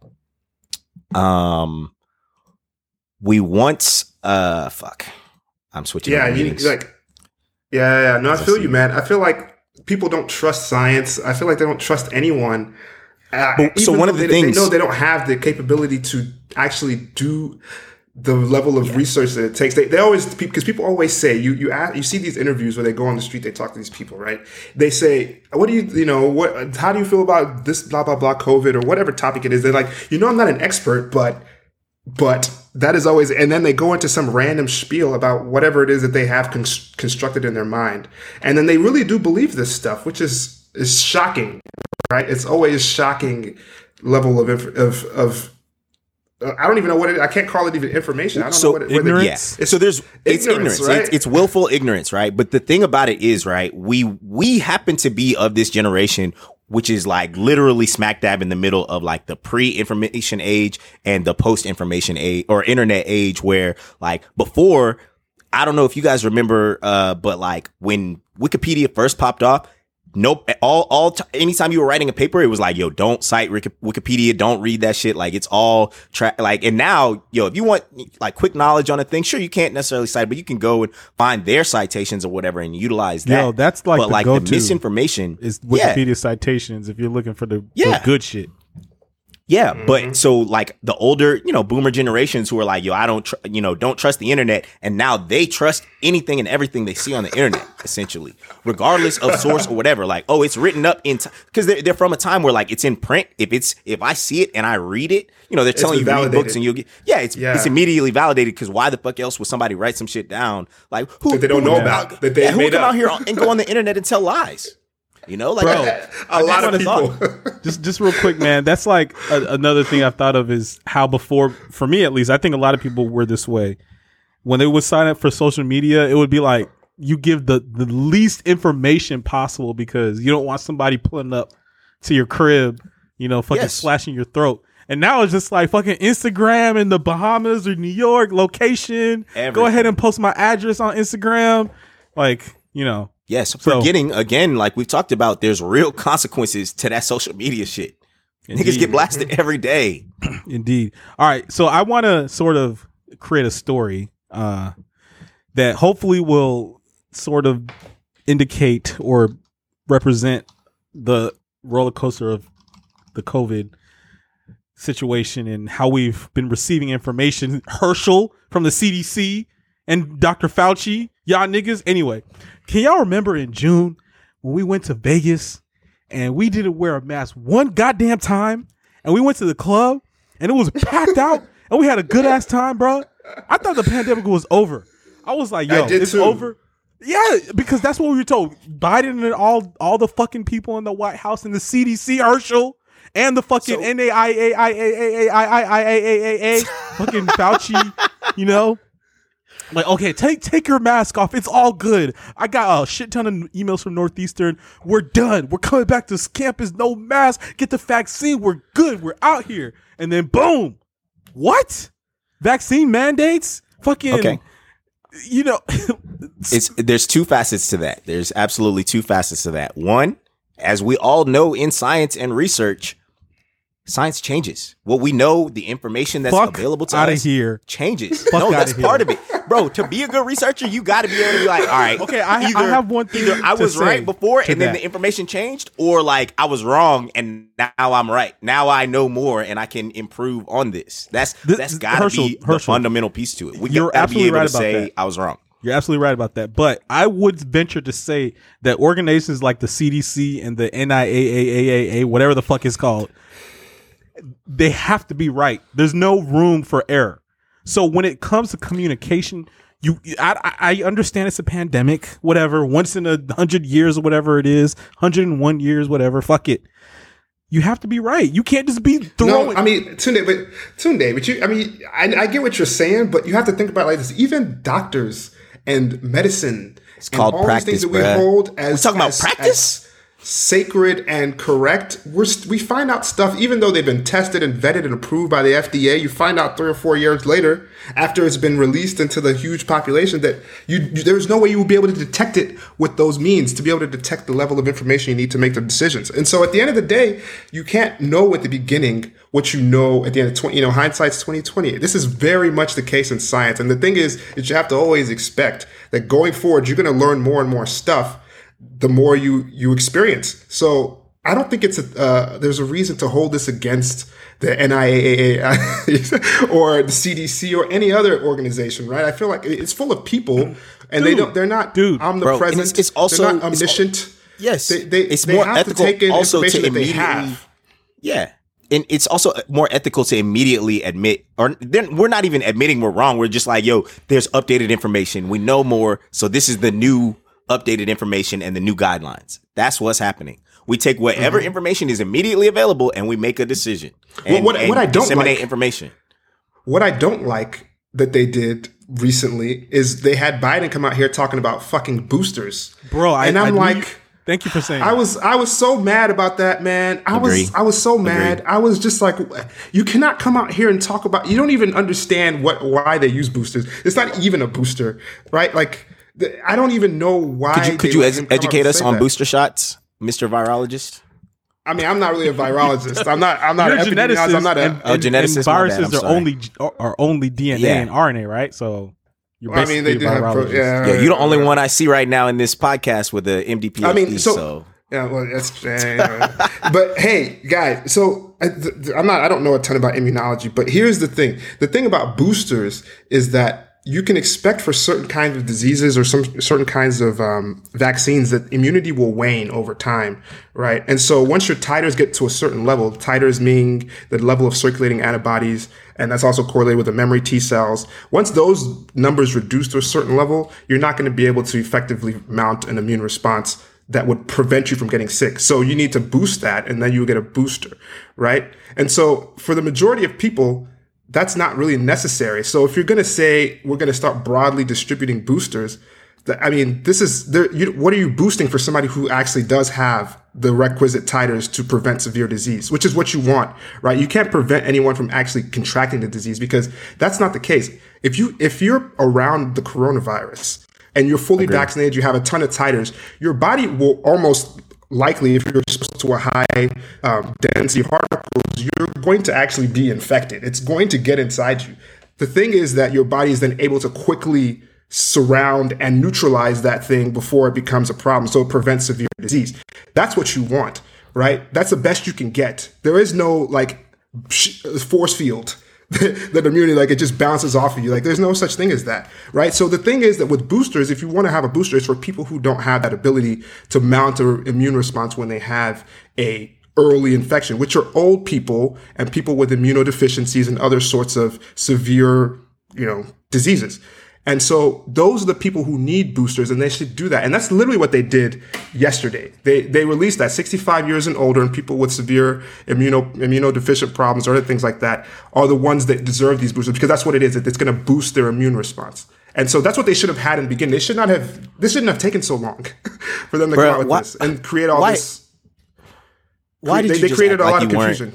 um we once uh fuck i'm switching Yeah, you like. Yeah, yeah. No, I feel you, man. I feel like people don't trust science. I feel like they don't trust anyone. Uh, But- so one of the they, things- they know they don't have the capability to actually do the level of research that it takes. They, they always because people always say you you ask, you see these interviews where they go on the street, they talk to these people, right? They say, "What do you you know what? How do you feel about this blah blah blah COVID or whatever topic it is?" They're like, "You know, I'm not an expert, but." But that is always and then they go into some random spiel about whatever it is that they have con- constructed in their mind and then they really do believe this stuff which is is shocking right it's always shocking level of inf- of of uh, I don't even know what it. I can't call it even information. I don't So know what it. Ignorance? Yeah. It's so there's it's ignorance, ignorance. right? It's, it's willful ignorance, right? But the thing about it is, right, we we happen to be of this generation which is like literally smack dab in the middle of like the pre-information age and the post-information age or internet age where like before I don't know if you guys remember uh but like when Wikipedia first popped off Nope. All, all, t- anytime you were writing a paper, it was like, yo, don't cite Wikipedia. Don't read that shit. Like, it's all tra- like, and now, yo, if you want like quick knowledge on a thing, sure, you can't necessarily cite, but you can go and find their citations or whatever and utilize that. Yo, that's like but the like the misinformation is yeah. Wikipedia citations if you're looking for the, the good shit. Yeah, Mm-hmm. but so like the older, you know, boomer generations who are like, yo, I don't, tr- you know, don't trust the internet, and now they trust anything and everything they see on the internet, essentially, regardless of source or whatever. Like, oh, it's written up in because they're they're from a time where like it's in print. If it's if I see it and I read it, you know, they're telling you read books and you'll get yeah, it's Yeah. it's immediately validated because why the fuck else would somebody write some shit down like who That they don't who know about, that they yeah, who would come up. out here and go on the internet and tell lies? You know, like Bro. a lot of wanna people. just just real quick, man. That's like a, another thing I've thought of is how before, for me at least, I think a lot of people were this way. When they would sign up for social media, it would be like you give the the least information possible because you don't want somebody pulling up to your crib, you know, fucking Yes. slashing your throat. And now it's just like fucking Instagram in the Bahamas or New York location. Go ahead and post my address on Instagram. Like, you know, Yes, So- forgetting again, like we've talked about, there's real consequences to that social media shit. Niggas get blasted every day. Indeed. All right. So I want to sort of create a story uh, that hopefully will sort of indicate or represent the roller coaster of the COVID situation and how we've been receiving information. Herschel from the CDC and Dr. Fauci, y'all niggas. Anyway, can y'all remember in June when we went to Vegas and we didn't wear a mask one goddamn time and we went to the club and it was packed out and we had a good ass time, bro? I thought the pandemic was over. I was like, yo, it's too. over. Yeah, because that's what we were told. Biden and all all the fucking people in the White House and the CDC, Herschel, and the fucking So- fucking Fauci, you know? Like, okay, take take your mask off. It's all good. I got a shit ton of emails from Northeastern. We're done. We're coming back to campus. No mask. Get the vaccine. We're good. We're out here. And then boom. What? Vaccine mandates? Fucking Okay. you know It's there's two facets to that. There's absolutely two facets to that. One, as we all know in science and research, science changes. What we know, the information that's fuck available to out us of here. changes. Fuck no, that's here. part of it, bro. To be a good researcher, you got to be able to be like, all right, Okay, I- I have one thing Either I was right before, and then the information changed, or like I was wrong, and now I'm right. Now I know more, and I can improve on this. That's Th- that's th- got to Herschel- be the fundamental piece to it. We you're gotta be absolutely able right to about say that. I was wrong. You're absolutely right about that. But I would venture to say that organizations like the CDC and the NIAAA, whatever the fuck it's called, they have to be right. There's no room for error. So when it comes to communication, you I, I understand it's a pandemic, whatever, once in a hundred years or whatever it is, hundred and one years, whatever. Fuck it. You have to be right. You can't just be throwing. No, I mean Tunde, but Tunde, but you, I mean, I, I get what you're saying, but you have to think about it like this. Even doctors and medicine, it's called all practice, these things that we hold as we're talking as, about practice. As, sacred and correct, we're, we find out stuff, even though they've been tested and vetted and approved by the FDA, you find out three or four years later, after it's been released into the huge population, that you, there's no way you will be able to detect it with those means to be able to detect the level of information you need to make the decisions. And so at the end of the day, you can't know at the beginning what you know at the end of 20, you know, hindsight's 2020. This is very much the case in science. And the thing is is you have to always expect that going forward, you're going to learn more and more stuff the more you you experience. So I don't think it's a uh, there's a reason to hold this against the NIAAA or the CDC or any other organization, right? I feel like it's full of people, and dude, they don't they're not dude, omnipresent. Bro, it's, it's, also they're not omniscient. It's, yes, they, they, it's they more have ethical to take in also information to that they immediately. have. Yeah, and it's also more ethical to immediately admit, or then we're not even admitting we're wrong. We're just like, yo, there's updated information. We know more, so this is the new updated information and the new guidelines. That's what's happening. We take whatever mm-hmm. information is immediately available and we make a decision. And, well, what, and what I don't disseminate like, information. What I don't like that they did recently is they had Biden come out here talking about fucking boosters, bro. I, and I'm I like. You, thank you for saying. I was I was so mad about that, man. I Agree. was I was so mad. Agree. I was just like, you cannot come out here and talk about. You don't even understand what why they use boosters. It's not even a booster, right? Like I don't even know why. Could you, could you ed- educate us on that. booster shots, Mister Virologist? I mean, I'm not really a virologist. I'm not. I'm not. You're a geneticist. I'm not a. And, oh, geneticist. And viruses are only are only DNA yeah. and RNA, right? So. You're well, I mean, they do have. Pro- yeah, yeah, you're the only one I see right now in this podcast with the MD PhD. I mean, so, so. Yeah, well, that's. but hey, guys, so I, I'm not. I don't know a ton about immunology, but here's the thing: the thing about boosters is that you can expect for certain kinds of diseases or some certain kinds of um, vaccines that immunity will wane over time, right? And so once your titers get to a certain level, titers meaning the level of circulating antibodies, and that's also correlated with the memory T cells. Once those numbers reduce to a certain level, you're not going to be able to effectively mount an immune response that would prevent you from getting sick. So you need to boost that, and then you get a booster, right? And so for the majority of people, that's not really necessary. So if you're going to say we're going to start broadly distributing boosters, that, I mean, this is there. You, what are you boosting for somebody who actually does have the requisite titers to prevent severe disease, which is what you want, right? You can't prevent anyone from actually contracting the disease because that's not the case. If you if you're around the coronavirus and you're fully Agreed. vaccinated, you have a ton of titers, your body will almost likely, if you're to a high um, density particles, you're going to actually be infected. It's going to get inside you. The thing is that your body is then able to quickly surround and neutralize that thing before it becomes a problem. So it prevents severe disease. That's what you want, right? That's the best you can get. There is no like force field that immunity, like it just bounces off of you. Like there's no such thing as that, right? So the thing is that with boosters, if you want to have a booster, it's for people who don't have that ability to mount an immune response when they have a early infection, which are old people and people with immunodeficiencies and other sorts of severe, you know, diseases. And so those are the people who need boosters and they should do that. And that's literally what they did yesterday. They, they released that 65 years and older and people with severe immuno, immunodeficient problems or other things like that are the ones that deserve these boosters because that's what it is. It's going to boost their immune response. And so that's what they should have had in the beginning. They should not have, this shouldn't have taken so long for them to Bro, come out with why, this and create all why, this. Why did they, you they created a like lot of confusion.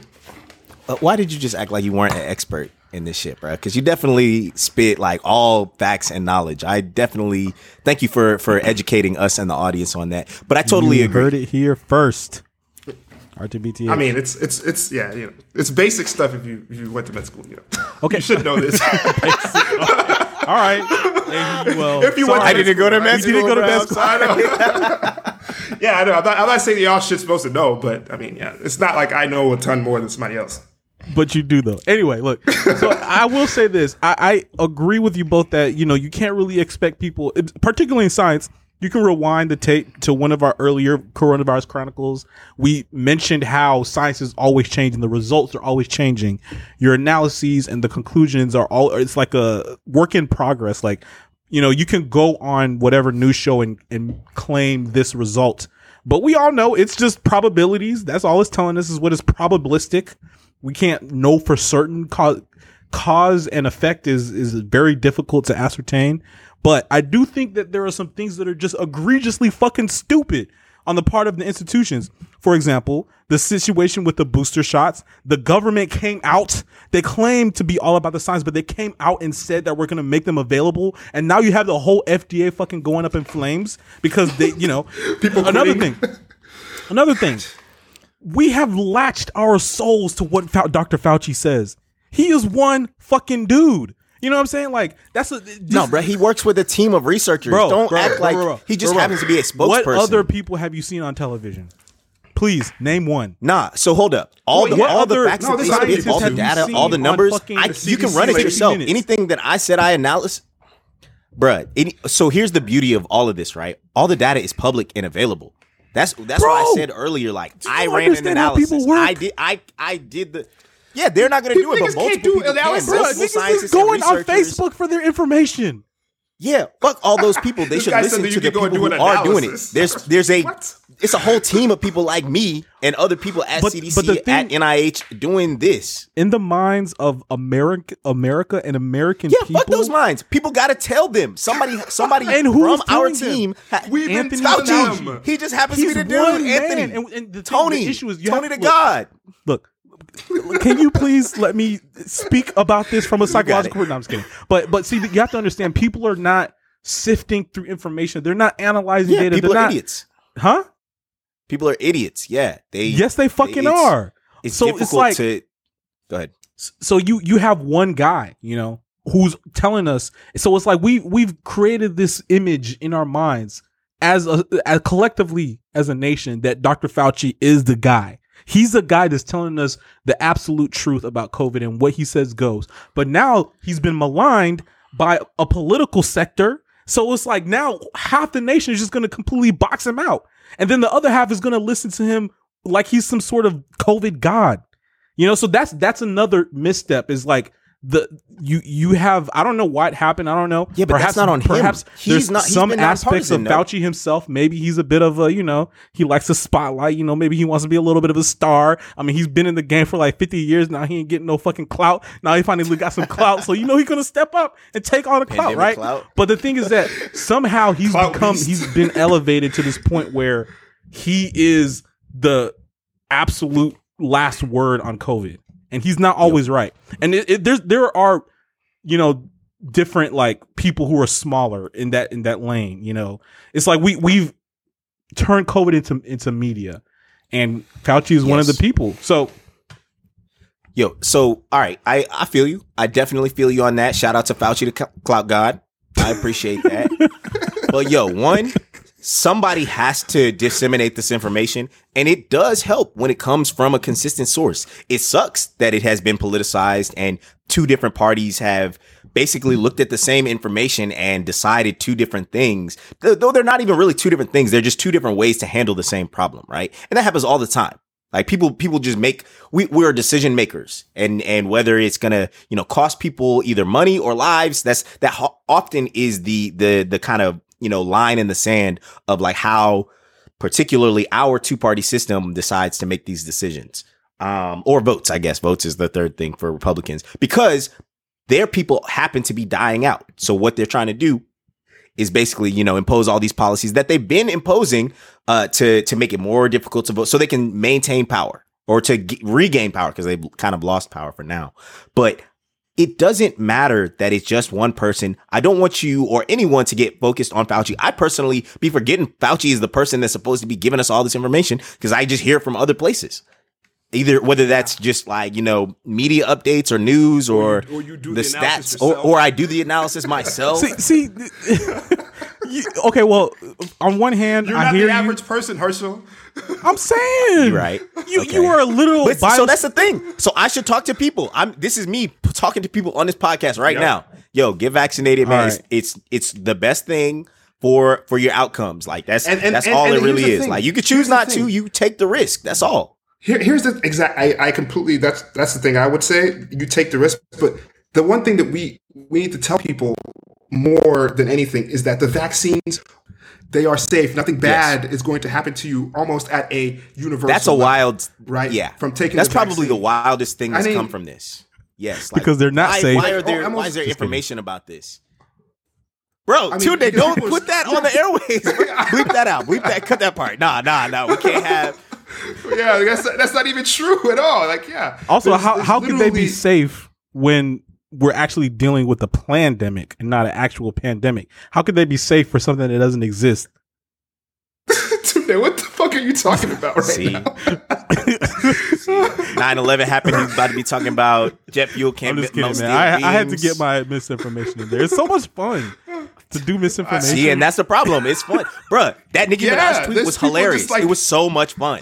Uh, why did you just act like you weren't an expert? In this shit, bro. Because you definitely spit like all facts and knowledge. I definitely thank you for for educating us and the audience on that. But I totally you agree. Heard it here first. RTBT. I mean, it's it's it's yeah, you know, it's basic stuff. If you if you went to med school, you know, okay, you should know this. All right. well, if you went, I didn't go to med school. didn't go to med school. yeah, I know. I'm not, I'm not saying y'all shit's supposed to know, but I mean, yeah, it's not like I know a ton more than somebody else. But you do though. Anyway, look. So I will say this: I, I agree with you both that you know you can't really expect people, particularly in science. You can rewind the tape to one of our earlier coronavirus chronicles. We mentioned how science is always changing. The results are always changing. Your analyses and the conclusions are all, it's like a work in progress. Like, you know, you can go on whatever news show and, and claim this result, but we all know it's just probabilities. That's all it's telling us is what is probabilistic. We can't know for certain cause, cause and effect is, is very difficult to ascertain. But I do think that there are some things that are just egregiously fucking stupid on the part of the institutions. For example, the situation with the booster shots, the government came out. They claimed to be all about the science, but they came out and said that we're going to make them available. And now you have the whole FDA fucking going up in flames because they, you know, People another quitting. thing, another thing, we have latched our souls to what Dr. Fauci says. He is one fucking dude. You know what I'm saying? Like that's a No, bro, he works with a team of researchers. Bro, Don't bro, act bro, like bro, bro, he just bro, bro. happens to be a spokesperson. What other people have you seen on television? Please name one. Nah, so hold up. All the all other- the facts no, that this they scientists spit, all the data, all the numbers, I, the you can run it yourself. minutes? Anything that I said I analyze. bruh. Any, so here's the beauty of all of this, right? All the data is public and available. That's that's why I said earlier. Like I ran an analysis. I did. I I did the. Yeah, they're not going to do it, but multiple do people can. Bro, Multiple niggas is scientists and going on Facebook for their information. Yeah, fuck all those people. They should listen to the people and who do are doing it. There's there's a What? it's a whole team of people like me and other people at But- CDC but the at NIH doing this. In the minds of America, America and American Yeah, people, fuck those minds. People got to tell them. Somebody somebody And who's from our team. ha- We've been Anthony telling Fauci. He just happens to be the dude. one Anthony. man. And, and the Tony. the issue is Tony have, the look, God. Look, can you please let me speak about this from a psychological? No, I'm just kidding. But but see, you have to understand, people are not sifting through information. They're not analyzing Yeah, data. people They're are not, idiots. huh? People are idiots. Yeah, they. Yes, they fucking it's- are. It's So it's like- to. Go ahead. so you you have one guy you know who's telling us so it's like we we've created this image in our minds as a as collectively as a nation that Dr. Fauci is the guy he's the guy that's telling us the absolute truth about covid and what he says goes. But now he's been maligned by a political sector. So it's like now half the nation is just going to completely box him out. And then the other half is going to listen to him like he's some sort of covid god. You know, so that's that's another misstep. Is like the you you have I don't know what happened. I don't know. Yeah, but that's not on him. Perhaps there's not- some aspects of nonpartisan. Fauci himself. Maybe he's a bit of a you know he likes the spotlight. You know, maybe he wants to be a little bit of a star. I mean, he's been in the game for like 50 years now. He ain't getting no fucking clout. Now he finally got some clout. So you know he's gonna step up and take all the clout, Pandemic right? clout. But the thing is that somehow he's Clout become beast. he's been elevated to this point where he is the absolute last word on COVID, and he's not always right. And it, it, there's there are, you know, different like people who are smaller in that in that lane. You know, it's like we we've turned COVID into into media, and Fauci is one of the people. So Yo, so all right, I I feel you. I definitely feel you on that. Shout out to Fauci, the cl- clout god. I appreciate that. but yo, one, somebody has to disseminate this information, and it does help when it comes from a consistent source. It sucks that it has been politicized, and two different parties have basically looked at the same information and decided two different things. Though they're not even really two different things, they're just two different ways to handle the same problem, right? And that happens all the time. Like people, people just make, we, we're decision makers and, and whether it's to, you know, cost people either money or lives, that's, that often is the, the, the kind of, you know, line in the sand of like how particularly our two party system decides to make these decisions. Um, or votes, I guess votes is the third thing for Republicans because their people happen to be dying out. So what they're trying to do is basically, you know, impose all these policies that they've been imposing uh, to to make it more difficult to vote, so they can maintain power or to g- regain power because they've kind of lost power for now. But it doesn't matter that it's just one person. I don't want you or anyone to get focused on Fauci. I personally be forgetting Fauci is the person that's supposed to be giving us all this information because I just hear it from other places. Either whether that's just like you know media updates or news or, Or you- or you do the, the stats or, or I do the analysis myself. see, see You- okay, well, on one hand, You're I not hear the you. average person, Herschel. I'm saying, You're right. You Okay. you are a little. But, so that's the thing. So I should talk to people. I'm. This is me talking to people on this podcast right Yep. now. Yo, get vaccinated, man. All It's, it's it's the best thing for for your outcomes. Like that's And- and- that's and- all and it here's really is. thing. Like you could choose the not to. You take the risk. That's all. Here, here's the exact. I, I completely. That's that's the thing. I would say you take the risk, but the one thing that we we need to tell people more than anything is that the vaccines they are safe. Nothing bad is going to happen to you. Almost at a universal. That's a level, wild. right? Yeah. From taking That's the probably vaccine. the wildest thing that's I mean- come from this. Yes, like, Because they're not why, safe. Why are there? oh, I'm why is there just kidding. information about this? Bro, mean, Tunde, don't people- put that on the airways. Bleep that out. Bleep that. Cut that part. Nah, nah, nah. We can't have. Yeah, that's that's not even true at all. Like, yeah. Also, There's- how there's how could they be safe when we're actually dealing with a pandemic and not an actual pandemic? How could they be safe for something that doesn't exist? Tunde, what the fuck are you talking about right See, now? 9-11 happened. He's about to be talking about jet fuel I'm can't just melt kidding, man. I, I had to get my misinformation in there. It's so much fun to do misinformation. See, and that's the problem. It's fun, Bruh, That Nicki Yeah, Minaj tweet was hilarious. like- it was so much fun.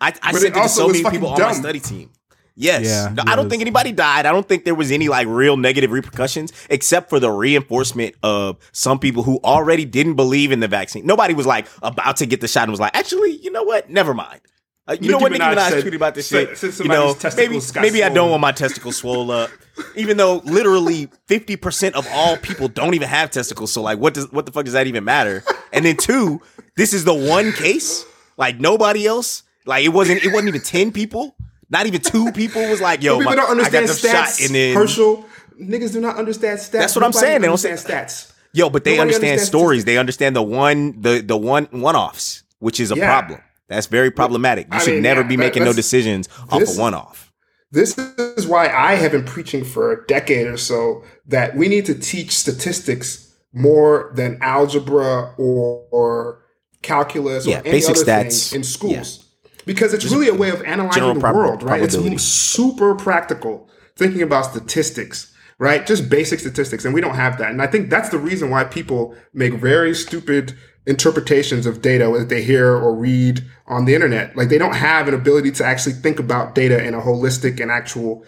I, I sent it it to so many fucking people on my study team. Yes, Yeah, No, I don't think anybody died. I don't think there was any like real negative repercussions, except for the reinforcement of some people who already didn't believe in the vaccine. Nobody was like about to get the shot and was like, actually, you know what? Never mind. Uh, you know Nicki what Nicki Minaj Minaj said- tweeted about this said- shit? said you know, somebody's maybe testicles maybe I don't want my testicles swole up, even though literally fifty percent of all people don't even have testicles. So like, what does what the fuck does that even matter? And then two, this is the one case. Like nobody else. Like it wasn't. It wasn't even ten people. Not even two people was like, "Yo, people my, don't understand I got the stats. shot," and then Herschel, niggas do not understand stats. That's what I'm saying. They don't understand stats. Yo, but they Nobody understand stories. They understand the one, the the one one offs, which is a Yeah. problem. That's very problematic. You I should mean, never yeah, be making no decisions off a one off. This is why I have been preaching for a decade or so that we need to teach statistics more than algebra or, or calculus Yeah, or any basic other stats. thing in schools. Because it's really a way of analyzing the prob- world, right? It's super practical thinking about statistics, right? Just basic statistics. And we don't have that. And I think that's the reason why people make very stupid interpretations of data that they hear or read on the internet. Like they don't have an ability to actually think about data in a holistic and actual,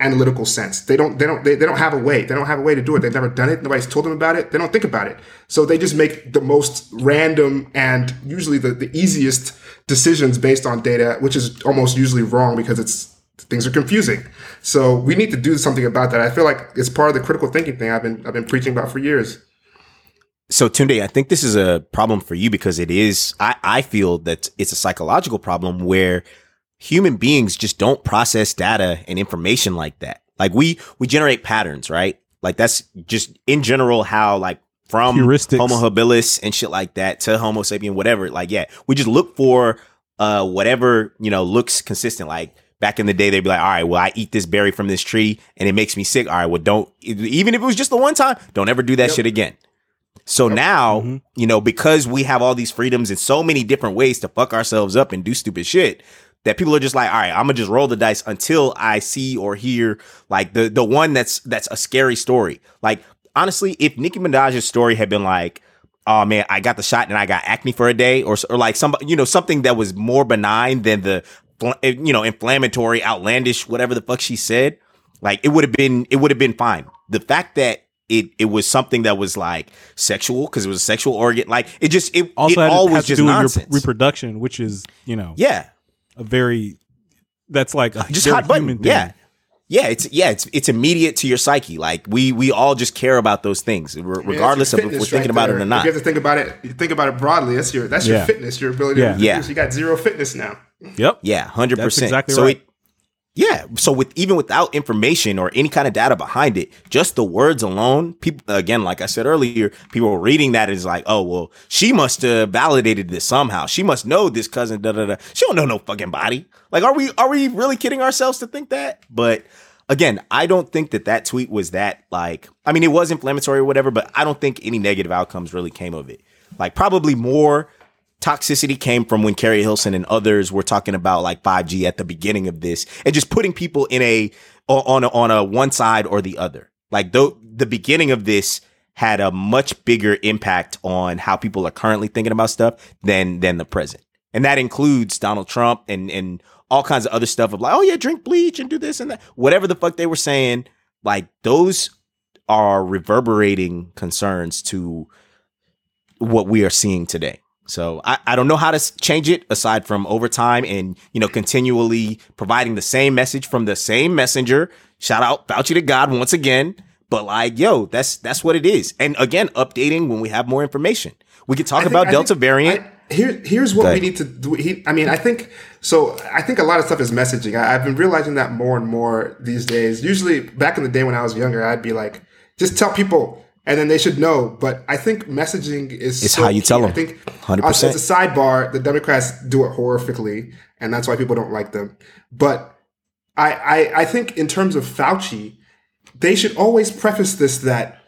analytical sense. They don't, they don't, they, they don't have a way. They don't have a way to do it. They've never done it. Nobody's told them about it. They don't think about it. So they just make the most random and usually the, the easiest decisions based on data, which is almost usually wrong because it's things are confusing. So we need to do something about that. I feel like it's part of the critical thinking thing I've been I've been preaching about for years. So Tunde, I think this is a problem for you because it is. I I feel that it's a psychological problem where human beings just don't process data and information like that. Like we we generate patterns, right? Like that's just in general how like from Heuristics. Homo habilis and shit like that to Homo sapien, whatever. Like yeah, we just look for uh whatever you know looks consistent. Like back in the day, they'd be like, all right, well I eat this berry from this tree and it makes me sick. All right, well don't even if it was just the one time, don't ever do that shit again. So now, you know, because we have all these freedoms and so many different ways to fuck ourselves up and do stupid shit, that people are just like, all right, I'm gonna just roll the dice until I see or hear like the the one that's that's a scary story. Like honestly, if Nicki Minaj's story had been like, oh man, I got the shot and I got acne for a day, or or like some you know something that was more benign than the eh, you know inflammatory, outlandish, whatever the fuck she said, like it would have been it would have been fine. The fact that it it was something that was like sexual because it was a sexual organ, like it just it also it all was just nonsense. your reproduction, which is you know yeah, a very that's like a just very hot button. human thing. Yeah. Yeah, it's yeah, it's it's immediate to your psyche. Like we we all just care about those things, re- regardless of if we're thinking right about there. it or not. you have to think about it. You think about it broadly. That's your that's Yeah. your fitness, your ability Yeah. to Yeah. You got zero fitness now. Yep. Yeah, hundred percent. exactly so right. it, yeah. So with even without information or any kind of data behind it, just the words alone, people again, like I said earlier, people were reading that is like, oh well, she must have validated this somehow. She must know this cousin. Da da da. She don't know no fucking body. Like, are we are we really kidding ourselves to think that? But again, I don't think that that tweet was that like. I mean, it was inflammatory or whatever, but I don't think any negative outcomes really came of it. Like, probably more toxicity came from when Keri Hilson and others were talking about like 5G at the beginning of this and just putting people in a on a, on a one side or the other. Like the the beginning of this had a much bigger impact on how people are currently thinking about stuff than than the present. And that includes Donald Trump and and all kinds of other stuff of like, oh yeah, drink bleach and do this and that. Whatever the fuck they were saying, like those are reverberating concerns to what we are seeing today. So I, I don't know how to change it aside from overtime and you know continually providing the same message from the same messenger. Shout out Fauci to God once again. But like, yo, that's that's what it is. And again, updating when we have more information. We could talk think- about I Delta think- variant. I- here, here's what we need to do. He, I mean, I think so. I think a lot of stuff is messaging. I, I've been realizing that more and more these days. Usually, back in the day when I was younger, I'd be like, just tell people, and then they should know. But I think messaging is It's so how you key. tell I 'em. think 100%. As a sidebar, the Democrats do it horrifically, and that's why people don't like them. But I, I, I think in terms of Fauci, they should always preface this that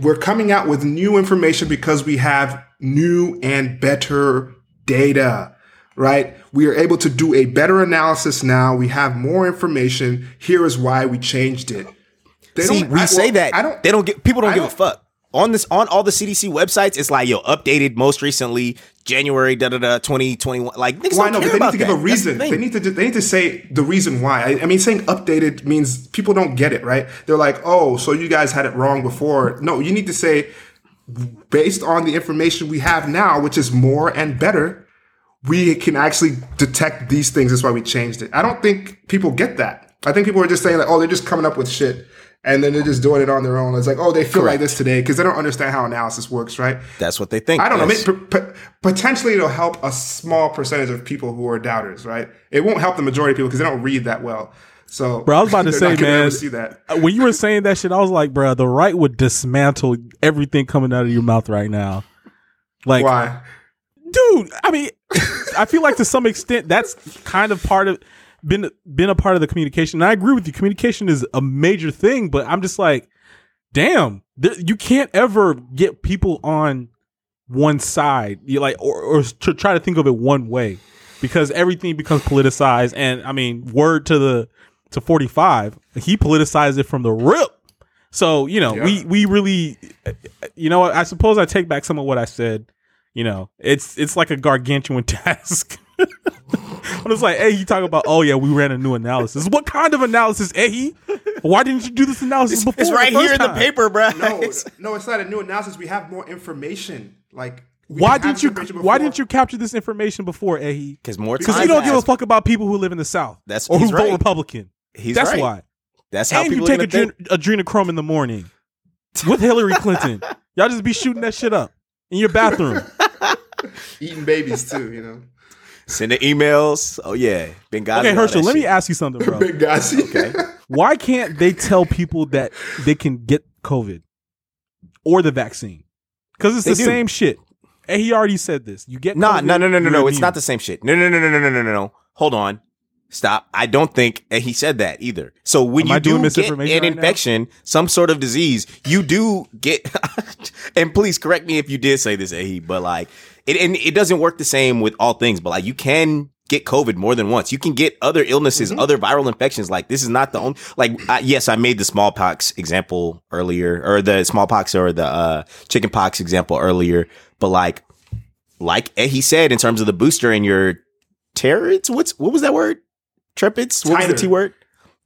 we're coming out with new information because we have new and better data, right? We are able to do a better analysis now. We have more information. Here is why we changed it. They See, don't- we I- say well, that I don't. they don't get people don't I give a don't- fuck on this on all the CDC websites. It's like yo updated most recently January da da da twenty twenty one. Like niggas Well, don't know, care but they need about to give a That's the reason. They need to. They need to say the reason why. I, I mean, saying updated means people don't get it, right? They're like, "Oh, so you guys had it wrong before." No, you need to say, based on the information we have now, which is more and better, we can actually detect these things. That's why we changed it. I don't think people get that. I think people are just saying like, "Oh, they're just coming up with shit." And then they're just doing it on their own. It's like, oh, they feel like this today because they don't understand how analysis works, right? That's what they think. I don't know. Yes. Maybe, p- p- potentially, it'll help a small percentage of people who are doubters, right? It won't help the majority of people because they don't read that well. So, Bro, I was about to say, man, see that. uh, when you were saying that shit, I was like, bro, the right would dismantle everything coming out of your mouth right now. Like, Why? dude, I mean, I feel like to some extent that's kind of part of been been a part of the communication. And I agree with you. Communication is a major thing, but I'm just like, damn, th- you can't ever get people on one side. You like, or, or to try to think of it one way, because everything becomes politicized. And I mean, word to the to 45, he politicized it from the rip. So you know, Yeah. we we really, you know. I suppose I take back some of what I said. You know, it's it's like a gargantuan task. I'm just like, hey, you talk about, oh yeah, we ran a new analysis. What kind of analysis, eh? Why didn't you do this analysis before? It's right the here first in the paper, bro. No, no, it's not a new analysis. We have more information. Like, Why didn't you? Why didn't you capture this information before, eh? Because more Because time you don't give a fuck about people who live in the South. That's- or who he's vote. Republican. He's That's right. why. That's how and you people are take gonna think. adren- adrenochrome in the morning with Hillary Clinton. Y'all just be shooting that shit up in your bathroom. eating babies too? You know, Send the emails. Oh yeah, Benghazi. Okay, Herschel, let shit. me ask you something, bro. Benghazi. Okay. Why can't they tell people that they can get COVID or the vaccine? Because it's they the do. same shit. And he already said this. You get nah, COVID, no, no, no, no, no. It's not the same shit. No, no, no, no, no, no, no, no. Hold on. Stop. I don't think and he said that either. So when Am you I do get an right infection, now? some sort of disease, you do get. and please correct me if you did say this, Ehi, but like it, and it doesn't work the same with all things. But like you can get COVID more than once. You can get other illnesses, other viral infections. Like this is not the only. Like I, yes, I made the smallpox example earlier, or the smallpox or the uh, chickenpox example earlier. But like, like he said, in terms of the booster and your Territs, what's what was that word? Trepids? What was the T word?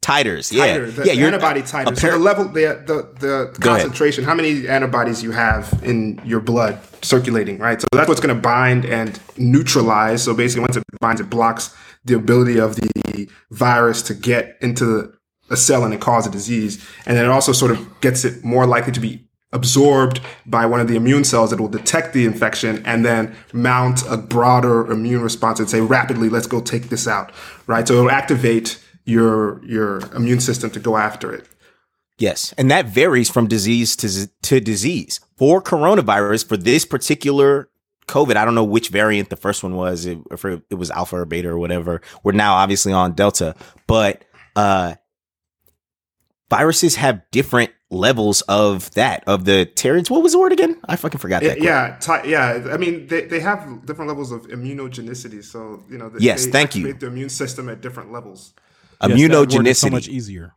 Titers. Yeah, Titer, the, yeah. the you're antibody titers, so the level, the the, the concentration, how many antibodies you have in your blood circulating, right? So that's what's going to bind and neutralize. So basically, once it binds, it blocks the ability of the virus to get into a cell and it cause a disease. And then it also sort of gets it more likely to be absorbed by one of the immune cells that will detect the infection and then mount a broader immune response and say rapidly let's go take this out right so it'll activate your your immune system to go after it Yes, and that varies from disease to to disease. For coronavirus, for this particular COVID, I don't know which variant the first one was, if if it was alpha or beta or whatever. We're now obviously on delta, but uh, viruses have different levels of that of the territs. What was the word again? I fucking forgot that. yeah yeah i mean they, they have different levels of immunogenicity so you know they, Yes, they thank you. the immune system at different levels Yes, that word is immunogenicity. so much easier.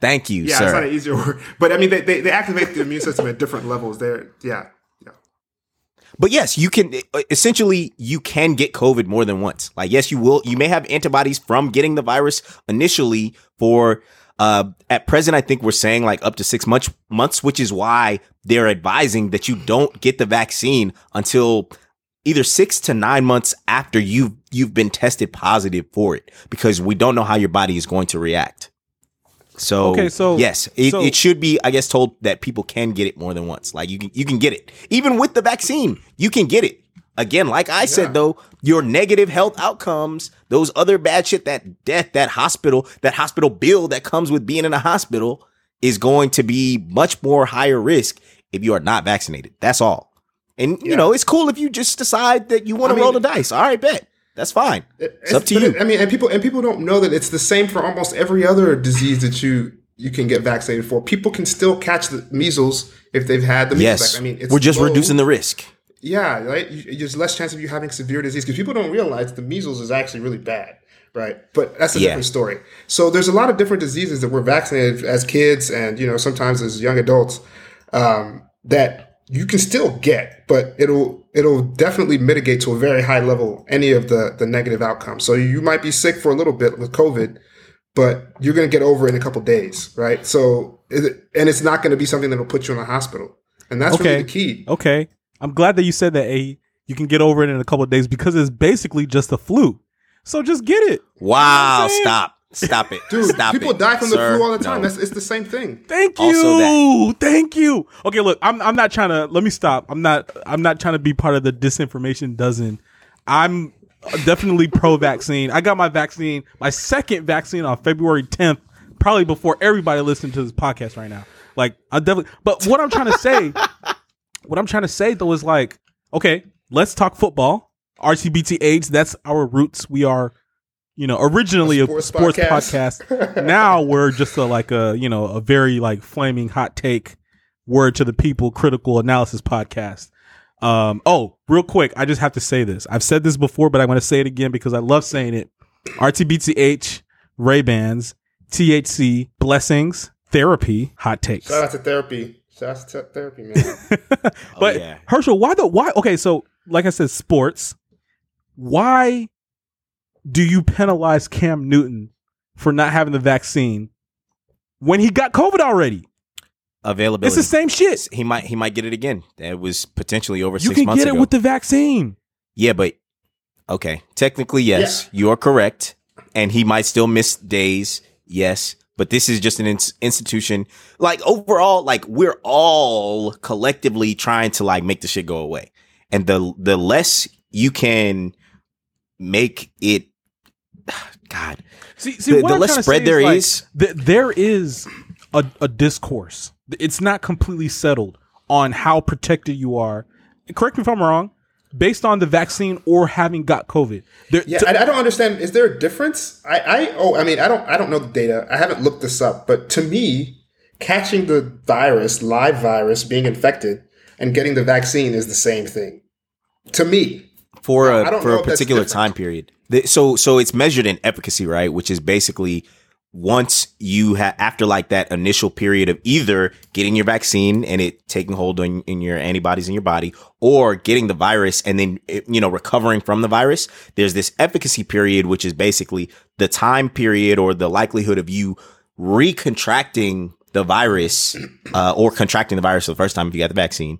Thank you, Yeah, sir. it's not an easier word, but I mean, they, they, they activate the immune system at different levels. They're yeah, yeah. But yes, you can essentially you can get COVID more than once. Like yes, you will. You may have antibodies from getting the virus initially for. Uh, at present, I think we're saying like up to six months, months, which is why they're advising that you don't get the vaccine until either six to nine months after you've you've been tested positive for it, because we don't know how your body is going to react. So Okay, so- yes, it, so- it should be, I guess, told that people can get it more than once. Like you can you can get it even with the vaccine. You can get it again. Like I Yeah. said though, your negative health outcomes, those other bad shit, that death, that hospital, that hospital bill that comes with being in a hospital is going to be much more higher risk if you are not vaccinated. That's all. And you know, it's cool if you just decide that you want I to roll the dice. All right, bet. That's fine. It's, up to you. it- I mean, and people and people don't know that it's the same for almost every other disease that you you can get vaccinated for. People can still catch the measles if they've had the measles. yes. I mean, it's we're just low. reducing the risk. Yeah, right. You, there's less chance of you having severe disease because people don't realize the measles is actually really bad, right? But that's a Yeah. different story. So there's a lot of different diseases that we're vaccinated as kids and you know sometimes as young adults um, that you can still get, but it'll it'll definitely mitigate to a very high level any of the the negative outcomes. So you might be sick for a little bit with COVID, but you're going to get over it in a couple days, right? So is it, and it's not going to be something that'll put you in the hospital, and that's Okay. really the key. Okay. I'm glad that you said that. A you can get over it in a couple of days because it's basically just a flu. So just get it. Wow, saying? stop. Stop it. Dude, Stop people it. die from the Sir, flu all the time. no. That's it's the same thing. Thank you. Also Thank you. Okay, look, I'm I'm not trying to let me stop. I'm not I'm not trying to be part of the disinformation dozen. I'm definitely pro vaccine. I got my vaccine, my second vaccine on February 10th, probably before everybody listening to this podcast right now. Like I definitely but what I'm trying to say what I'm trying to say though is like, okay, let's talk football. RTBTH, that's our roots. We are, you know, originally a sports, A sports podcast. podcast. now we're just a like a, you know, a very like flaming hot take word to the people critical analysis podcast. Um, oh, real quick, I just have to say this. I've said this before, but I'm going to say it again because I love saying it. RTBTH, Ray Bans, THC, blessings, therapy, hot takes. Shout out to therapy. Shout out to therapy, man. but yeah. Herschel, why the why? Okay, so like I said, sports. Why do you penalize Cam Newton for not having the vaccine when he got COVID already? Availability. It's the same shit. He might he might get it again. That was potentially over You six can months get ago. it with the vaccine. yeah, but okay. Technically, yes, you are correct, and he might still miss days. Yes, but this is just an ins- institution. Like overall, like we're all collectively trying to like make the shit go away, and the the less you can make it, God, See, see The- what the less spread there is, like, th- there is a, a discourse. It's not completely settled on how protected you are. Correct me if I'm wrong. Based on the vaccine or having got COVID, there, Yeah, to- I, I don't understand. Is there a difference? I, I oh, I mean, I don't, I don't know the data. I haven't looked this up, but to me, catching the virus, live virus, being infected, and getting the vaccine is the same thing. To me, for a for a particular time period. So so it's measured in efficacy, right? Which is basically once you have after like that initial period of either getting your vaccine and it taking hold on in your antibodies in your body or getting the virus and then it- you know recovering from the virus there's this efficacy period which is basically the time period or the likelihood of you recontracting the virus uh, or contracting the virus for the first time if you got the vaccine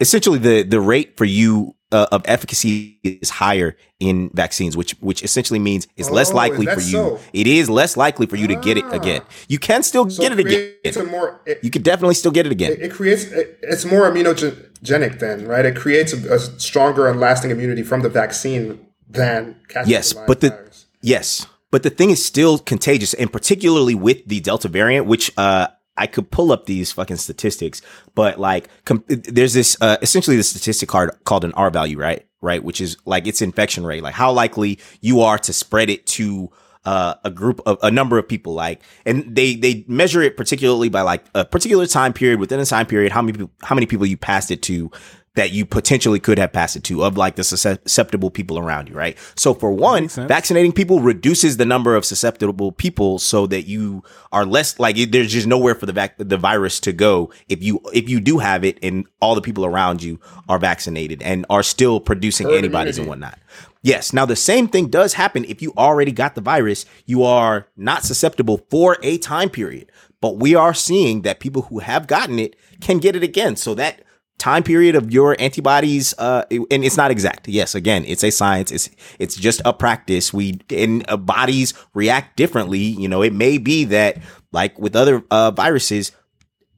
essentially the the rate for you uh, of efficacy is higher in vaccines, which which essentially means it's less Oh, likely for you. so? It is less likely for you to get it Ah. again. You can still so get it creates again. a more. It, You could definitely still get it again. it, it creates. It, it's more immunogenic then, right? It creates a, a stronger and lasting immunity from the vaccine than Yes, but the- virus. Yes, but the thing is still contagious, and particularly with the Delta variant, which uh, I could pull up these fucking statistics, but like, com- there's this uh, essentially the statistic card called an R value, right? Right, which is like its infection rate, like how likely you are to spread it to uh, a group of a number of people, like, and they they measure it particularly by like a particular time period within a time period, how many people, how many people you passed it to that you potentially could have passed it to of like the susceptible people around you, right? So for one, vaccinating people reduces the number of susceptible people so that you are less like there's just nowhere for the vac- the virus to go if you if you do have it and all the people around you are vaccinated and are still producing Herd antibodies immunity. and whatnot. Yes. Now the same thing does happen if you already got the virus. You are not susceptible for a time period, but we are seeing that people who have gotten it can get it again. So that time period of your antibodies uh and it's not exact yes again it's a science it's it's just a practice we and uh, bodies react differently you know it may be that like with other uh viruses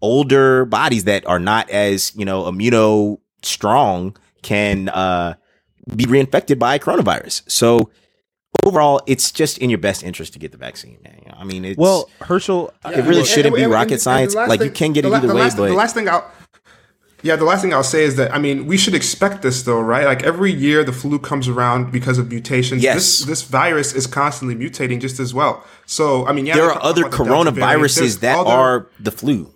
older bodies that are not as you know immuno strong can uh be reinfected by coronavirus so overall, it's just in your best interest to get the vaccine. Man. I mean, it's well, Herschel. It really shouldn't be rocket science. Like thing, you can get it either way, but the last thing I'll yeah, the last thing I'll say is that I mean we should expect this though, right? Like every year the flu comes around because of mutations. Yes. This this virus is constantly mutating just as well. So I mean, yeah, there are other coronaviruses that other, are the flu.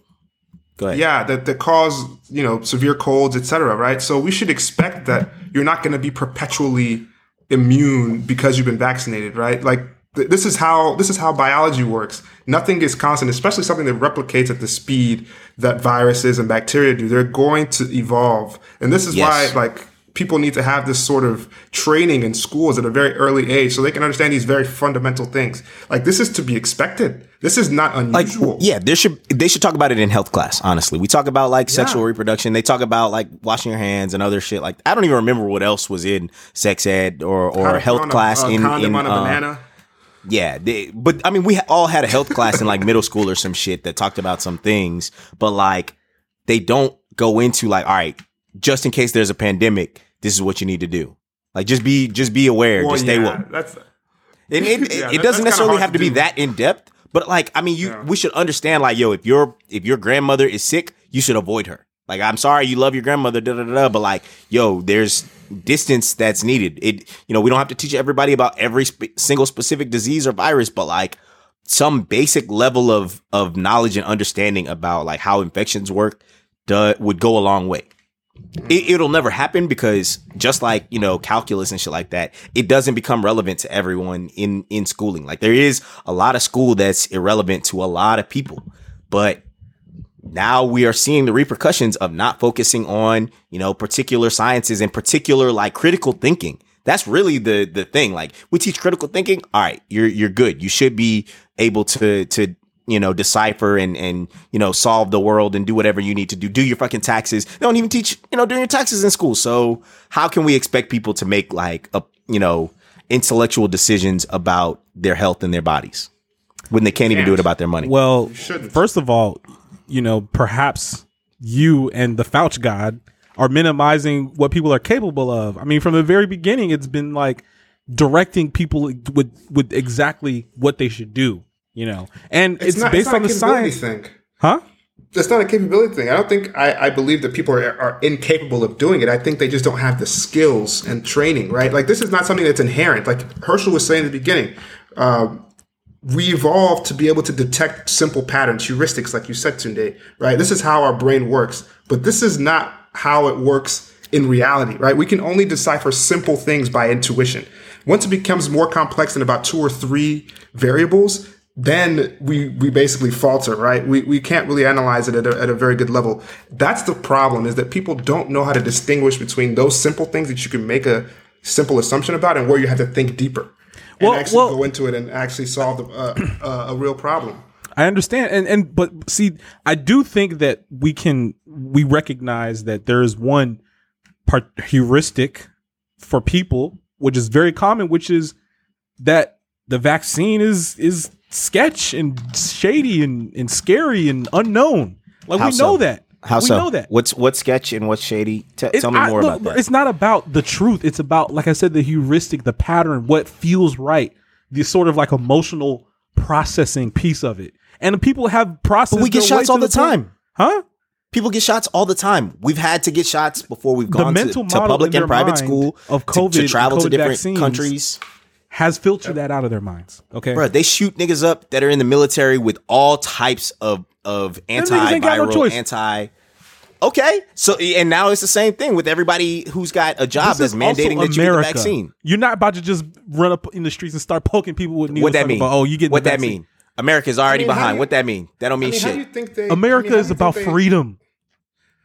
Go ahead. Yeah, that, that cause you know severe colds, etc. Right. So we should expect that you're not going to be perpetually immune because you've been vaccinated, right? Like this is how this is how biology works. Nothing is constant, especially something that replicates at the speed that viruses and bacteria do. They're going to evolve, and this is yes. why like people need to have this sort of training in schools at a very early age so they can understand these very fundamental things. Like this is to be expected. This is not unusual. Like, yeah, there should they should talk about it in health class. Honestly, we talk about like sexual yeah. reproduction. They talk about like washing your hands and other shit. Like I don't even remember what else was in sex ed or or health class a, in in on a uh, banana. Yeah, they, but I mean, we all had a health class in like middle school or some shit that talked about some things, but like they don't go into like, all right, just in case there's a pandemic, this is what you need to do. Like just be just be aware, well, just stay woke. That's and it, yeah, it doesn't necessarily have to, to be that in depth, but like I mean, you yeah. we should understand like yo, if your if your grandmother is sick, you should avoid her. Like I'm sorry you love your grandmother, da da da, but like yo, there's distance that's needed. It you know we don't have to teach everybody about every sp- single specific disease or virus, but like some basic level of of knowledge and understanding about like how infections work do, would go a long way it, will never happen because just like you know calculus and shit like that it doesn't become relevant to everyone in in schooling like there is a lot of school that's irrelevant to a lot of people but now we are seeing the repercussions of not focusing on you know particular sciences and particular like critical thinking that's really the the thing like we teach critical thinking all right you're you're good you should be able to to you know, decipher and, and, you know, solve the world and do whatever you need to do. Do your fucking taxes. They don't even teach, you know, doing your taxes in school. So how can we expect people to make like a, you know, intellectual decisions about their health and their bodies when they can't even do it about their money? Well, first of all, you know, perhaps you and the Fauci God are minimizing what people are capable of. I mean, from the very beginning, it's been like directing people with with exactly what they should do you know, and it's, it's not, based it's on the science thing, huh? It's not a capability thing. I don't think I, I believe that people are, are incapable of doing it. I think they just don't have the skills and training, right? Like this is not something that's inherent. Like Herschel was saying at the beginning, uh, we evolved to be able to detect simple patterns, heuristics, like you said, Tunde, right? This is how our brain works, but this is not how it works in reality, right? We can only decipher simple things by intuition. Once it becomes more complex than about two or three variables, then we we basically falter, right? We we can't really analyze it at a, at a very good level. That's the problem is that people don't know how to distinguish between those simple things that you can make a simple assumption about and where you have to think deeper and well, actually well, go into it and actually solve the, uh, uh, a real problem. I understand, and and but see, I do think that we can we recognize that there is one part heuristic for people, which is very common, which is that the vaccine is is sketch and shady and, and scary and unknown. Like How we know that. How we so? know that. What's what's sketch and what's shady? T- tell me I, more look, about that. It's not about the truth. It's about, like I said, the heuristic, the pattern, what feels right, the sort of like emotional processing piece of it. And people have processed. But we get shots all the, the time, huh? People get shots all the time. We've had to get shots before we've gone to, to public and private school of COVID, to, to travel COVID to different countries has filtered that out of their minds. Okay, bro, they shoot niggas up that are in the military with all types of of antiviral, no anti. Okay, so and now it's the same thing with everybody who's got a job This that's mandating that you get the vaccine. You're not about to just run up in the streets and start poking people with needles. What that mean? About, oh, you get what the that vaccine. mean? America's already mean, behind. you- what that mean? That don't I mean mean, how do you shit. think they? America I mean, how is do you about they- freedom.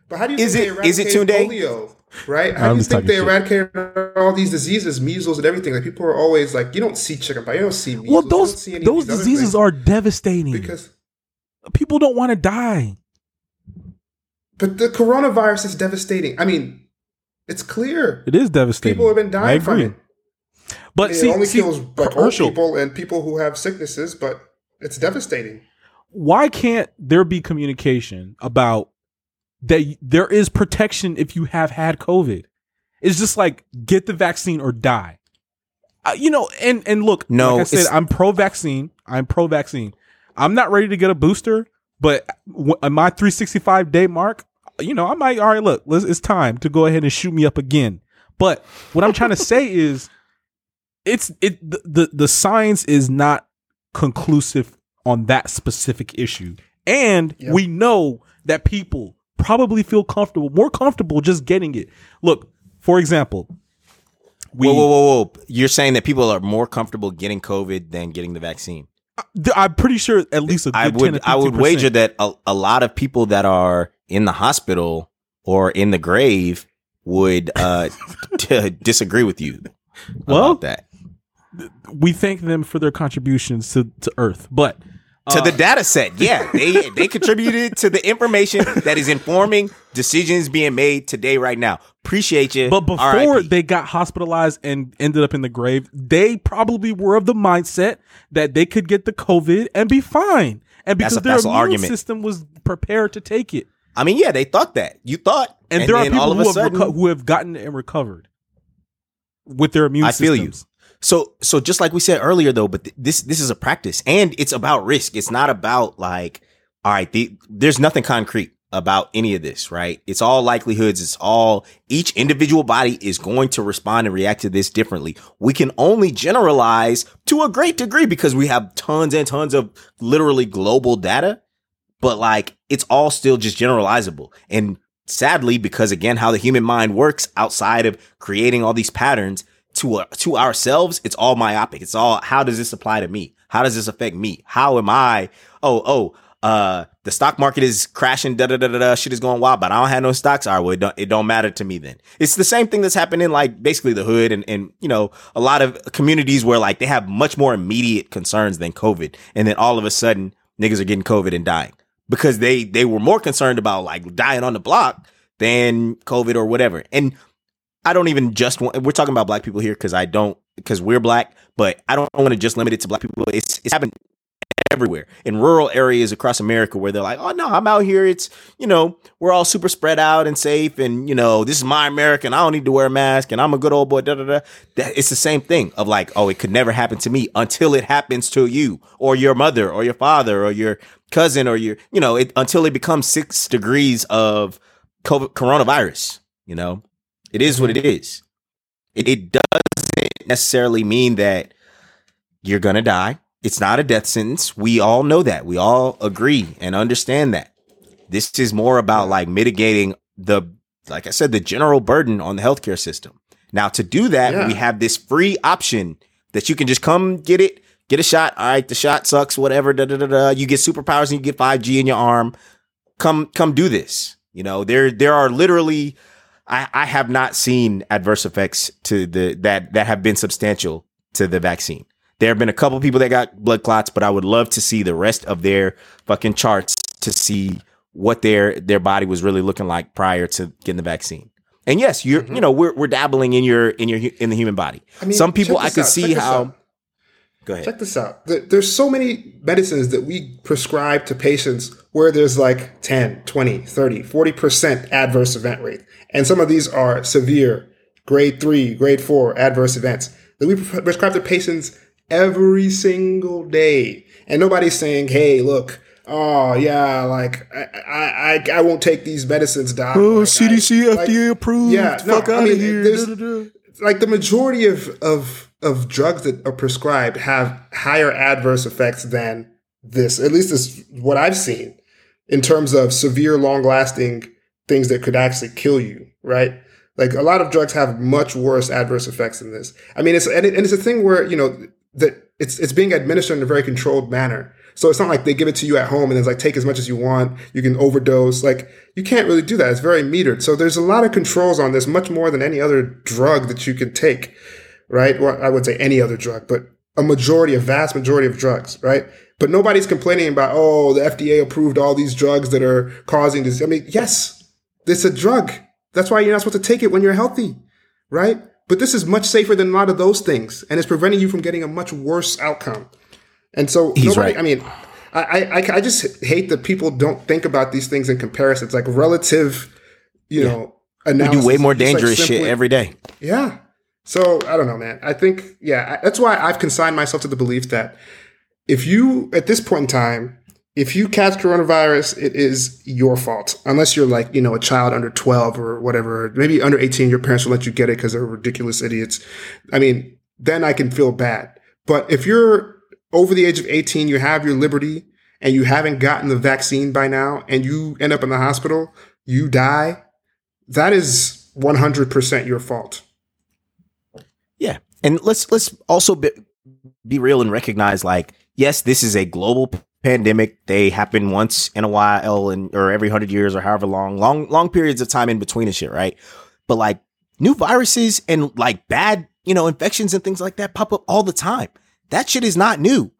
But how do you Is think it- they is it eradicated Tunde? polio? Right? How I'm do you think talking they shit. eradicated all these diseases, measles and everything? Like people are always like, you don't see chickenpox, you don't see measles, Well, you don't those see any those diseases are devastating. because. People don't want to die. But the coronavirus is devastating. I mean, it's clear It is devastating. people have been I dying from agree. it. But it see, only see, kills like old people and people who have sicknesses, but it's devastating. why can't there be communication about that there is protection if you have had COVID? It's just like get the vaccine or die. Uh, you know, and and look, No, like I said, I'm pro vaccine. I'm pro vaccine. I'm not ready to get a booster, but w- at my 365 day mark, you know, I might. All right, look, let's, it's time to go ahead and shoot me up again. But what I'm trying to say is, it's it the, the the science is not conclusive on that specific issue, and Yep. we know that people probably feel comfortable, more comfortable just getting it. Look, for example, we whoa, whoa, whoa, whoa! You're saying that people are more comfortable getting COVID than getting the vaccine. I'm pretty sure at least a good I 10 would I would wager that a, a lot of people that are in the hospital or in the grave would uh t- disagree with you Well, that. we thank them for their contributions to, to Earth, but To uh, the data set, yeah, they they contributed to the information that is informing decisions being made today, right now. Appreciate you. But before RIP. they got hospitalized and ended up in the grave, they probably were of the mindset that they could get the COVID and be fine. And because a their immune argument. system was prepared to take it. I mean, yeah, they thought that. You thought, And, there are people all of who have, sudden, reco- who have gotten and recovered with their immune I feel you. So so just like we said earlier though, but th- this this is a practice and it's about risk. It's not about like all right, the, there's nothing concrete about any of this, right? It's all likelihoods. It's all each individual body is going to respond and react to this differently. We can only generalize to a great degree because we have tons and tons of literally global data, but like it's all still just generalizable. And sadly, because again, how the human mind works outside of creating all these patterns, to uh, to ourselves, it's all myopic. It's all how does this apply to me? How does this affect me? How am I? Oh, oh, uh, the stock market is crashing. Da da da da da. Shit is going wild, but I don't have no stocks. All right, well, it don't, it don't matter to me then. It's the same thing that's happening like basically the hood and and you know a lot of communities where like they have much more immediate concerns than COVID, and then all of a sudden niggas are getting COVID and dying because they they were more concerned about like dying on the block than COVID or whatever. And I don't even just want, we're talking about black people here because I don't, because we're black, but I don't want to just limit it to black people. It's, it's happened everywhere in rural areas across America where they're like, oh no, I'm out here. It's, you know, we're all super spread out and safe. And, you know, this is my America and I don't need to wear a mask and I'm a good old boy. Da, da, da. That, it's the same thing of like, oh, it could never happen to me until it happens to you or your mother or your father or your cousin or your, you know, it, until it becomes six degrees of COVID, coronavirus, you know? It is what it mm-hmm. is. It, it doesn't necessarily mean that you're gonna die. It's not a death sentence. We all know that. We all agree and understand that. This is more about like mitigating the, like I said, the general burden on the healthcare system. Now, to do that, Yeah. we have this free option that you can just come get it, get a shot. All right, the shot sucks, whatever. Da, da, da, da. You get superpowers and you get 5G in your arm. Come, come do this. You know, there, there are literally, I, I have not seen adverse effects to the that that have been substantial to the vaccine. There have been a couple people that got blood clots, but I would love to see the rest of their fucking charts to see what their their body was really looking like prior to getting the vaccine. And yes, you're mm-hmm. you know we're we're dabbling in your in your in the human body. I mean, Some people I could out, see how. out. Go ahead. Check this out. There's so many medicines that we prescribe to patients where there's like 10, 20, 30, 40% adverse event rate. And some of these are severe, grade three, grade four adverse events that we prescribe to patients every single day. And nobody's saying, hey, look, oh, yeah, like, I, I, I, I won't take these medicines, doc. Oh, Like, I- CDC, like- FDA approved. Yeah, no, fuck I mean, of here. Like the majority of of of drugs that are prescribed have higher adverse effects than this. At least is what I've seen in terms of severe, long lasting things that could actually kill you, right? Like a lot of drugs have much worse adverse effects than this. I mean, it's and, it, and it's a thing where you know that it's it's being administered in a very controlled manner. So it's not like they give it to you at home and it's like take as much as you want. You can overdose. Like you can't really do that. It's very metered. So there's a lot of controls on this, much more than any other drug that you can take, right? Well, I would say any other drug, but a majority, a vast majority of drugs, right? But nobody's complaining about, oh, the FDA approved all these drugs that are causing this. I mean, yes, it's a drug. That's why you're not supposed to take it when you're healthy, right? But this is much safer than a lot of those things, and it's preventing you from getting a much worse outcome. And so, He's nobody, right. I mean, I, I, I just hate that people don't think about these things in comparison. It's like relative, you know, We do way more It's like dangerous shit every day. yeah. So I don't know, man. I think, yeah, that's why I've consigned myself to the belief that if you, at this point in time, if you catch coronavirus, it is your fault. Unless you're like, you know, a child under 12 or whatever, maybe under 18, your parents will let you get it because they're ridiculous idiots. I mean, then I can feel bad. But if you're over the age of 18, you have your liberty and you haven't gotten the vaccine by now and you end up in the hospital, you die, that is 100% your fault. Yeah, and let's let's also be, be real and recognize like yes, this is a global pandemic. They happen once in a while, and or every hundred years, or however long, long long periods of time in between and shit, right? But like new viruses and like bad you know infections and things like that pop up all the time. That shit is not new.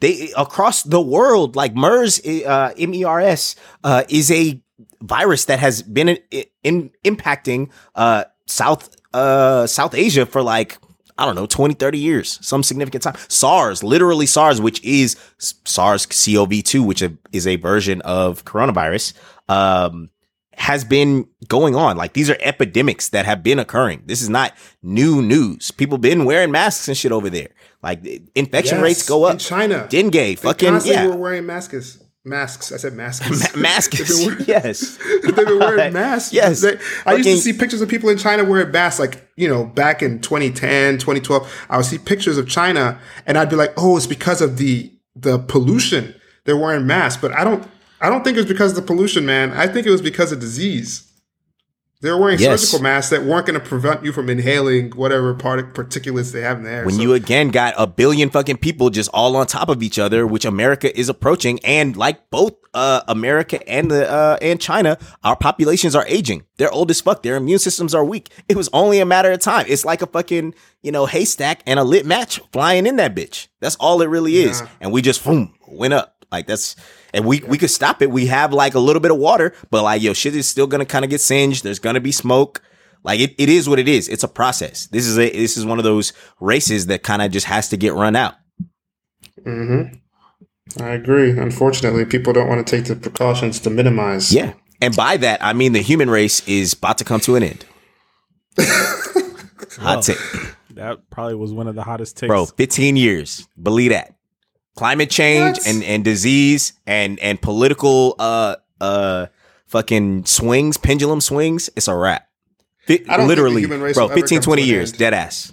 They across the world, like MERS, uh, MERS, uh, is a virus that has been in, in impacting uh, South uh, South Asia for like I don't know 20 30 years some significant time. SARS literally SARS which is SARS CoV2 which is a version of coronavirus um, has been going on. Like these are epidemics that have been occurring. This is not new news. People been wearing masks and shit over there. Like infection Yes, rates go up. In China. dengue fucking yeah. were wearing masks. Masks. I said masks. Ma- masks wearing- yes They've been wearing masks. Yes. They- I used to see pictures of people in China wearing masks, like, you know, back in 2010, 2012. I would see pictures of China and I'd be like, oh, it's because of the, the pollution. They're wearing masks. But I don't, I don't think it was because of the pollution, man. I think it was because of disease. They were wearing Yes. surgical masks that weren't going to prevent you from inhaling whatever part particulates they have in the air. when So- you again got a billion fucking people just all on top of each other, which America is approaching, and like both uh, America and the uh, and China, our populations are aging. They're old as fuck. Their immune systems are weak. It was only a matter of time. It's like a fucking you know haystack and a lit match flying in that bitch. That's all it really is. Yeah. And we just boom went up. Like that's and we we could stop it. We have like a little bit of water, but like yo, shit is still gonna kind of get singed. There's gonna be smoke. Like it, it is what it is. It's a process. This is a this is one of those races that kind of just has to get run out. Mm-hmm. I agree. Unfortunately, people don't want to take the precautions to minimize. Yeah. And by that, I mean the human race is about to come to an end. Hot take. That probably was one of the hottest takes. Bro, 15 years. Believe that. Climate change What? and, and disease and, and political uh uh fucking swings, pendulum swings, it's a wrap. Fi- I don't think the literally, human race bro, will 15, 20 years, end. dead ass.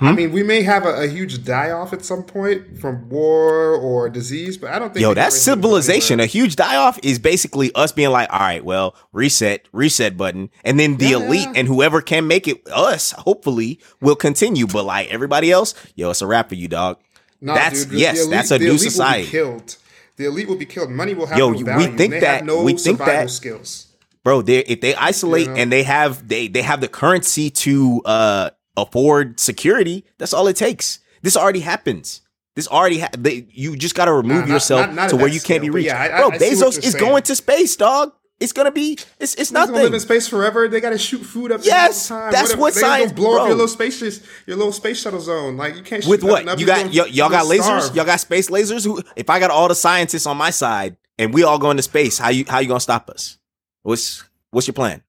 I mean, we may have a, a huge die off at some point from war or disease, but I don't think. Yo, the that's human race will go civilization. A huge die off is basically us being like, all right, well, reset, reset button. And then the Yeah, elite yeah. and whoever can make it, us, hopefully, will continue. But like everybody else, yo, it's a wrap for you, dog. Nah, that's dude, yes, elite- that's a new elite will be society. killed. The elite will be killed. Money will have Yo, no we value. think they that- have no we think survival that- skills. bro they if they isolate You know? and they have they they have the currency to uh afford security that's all it takes this already happens this already ha- they, you just got to remove not- yourself not- not to where you can't be reached yeah, I- I- bro I what bezos is saying. going to space dog it's gonna be it's it's They're gonna live in space forever. They got to shoot food up. Yes, all the time. that's Whatever. what they gonna science- blow up your little space, your little space shuttle zone. Like you can't shoot with what up. you got y- y'all got lasers starve. y'all got space lasers who if i got all the scientists on my side and we all go into space how you how you gonna stop us what's what's your plan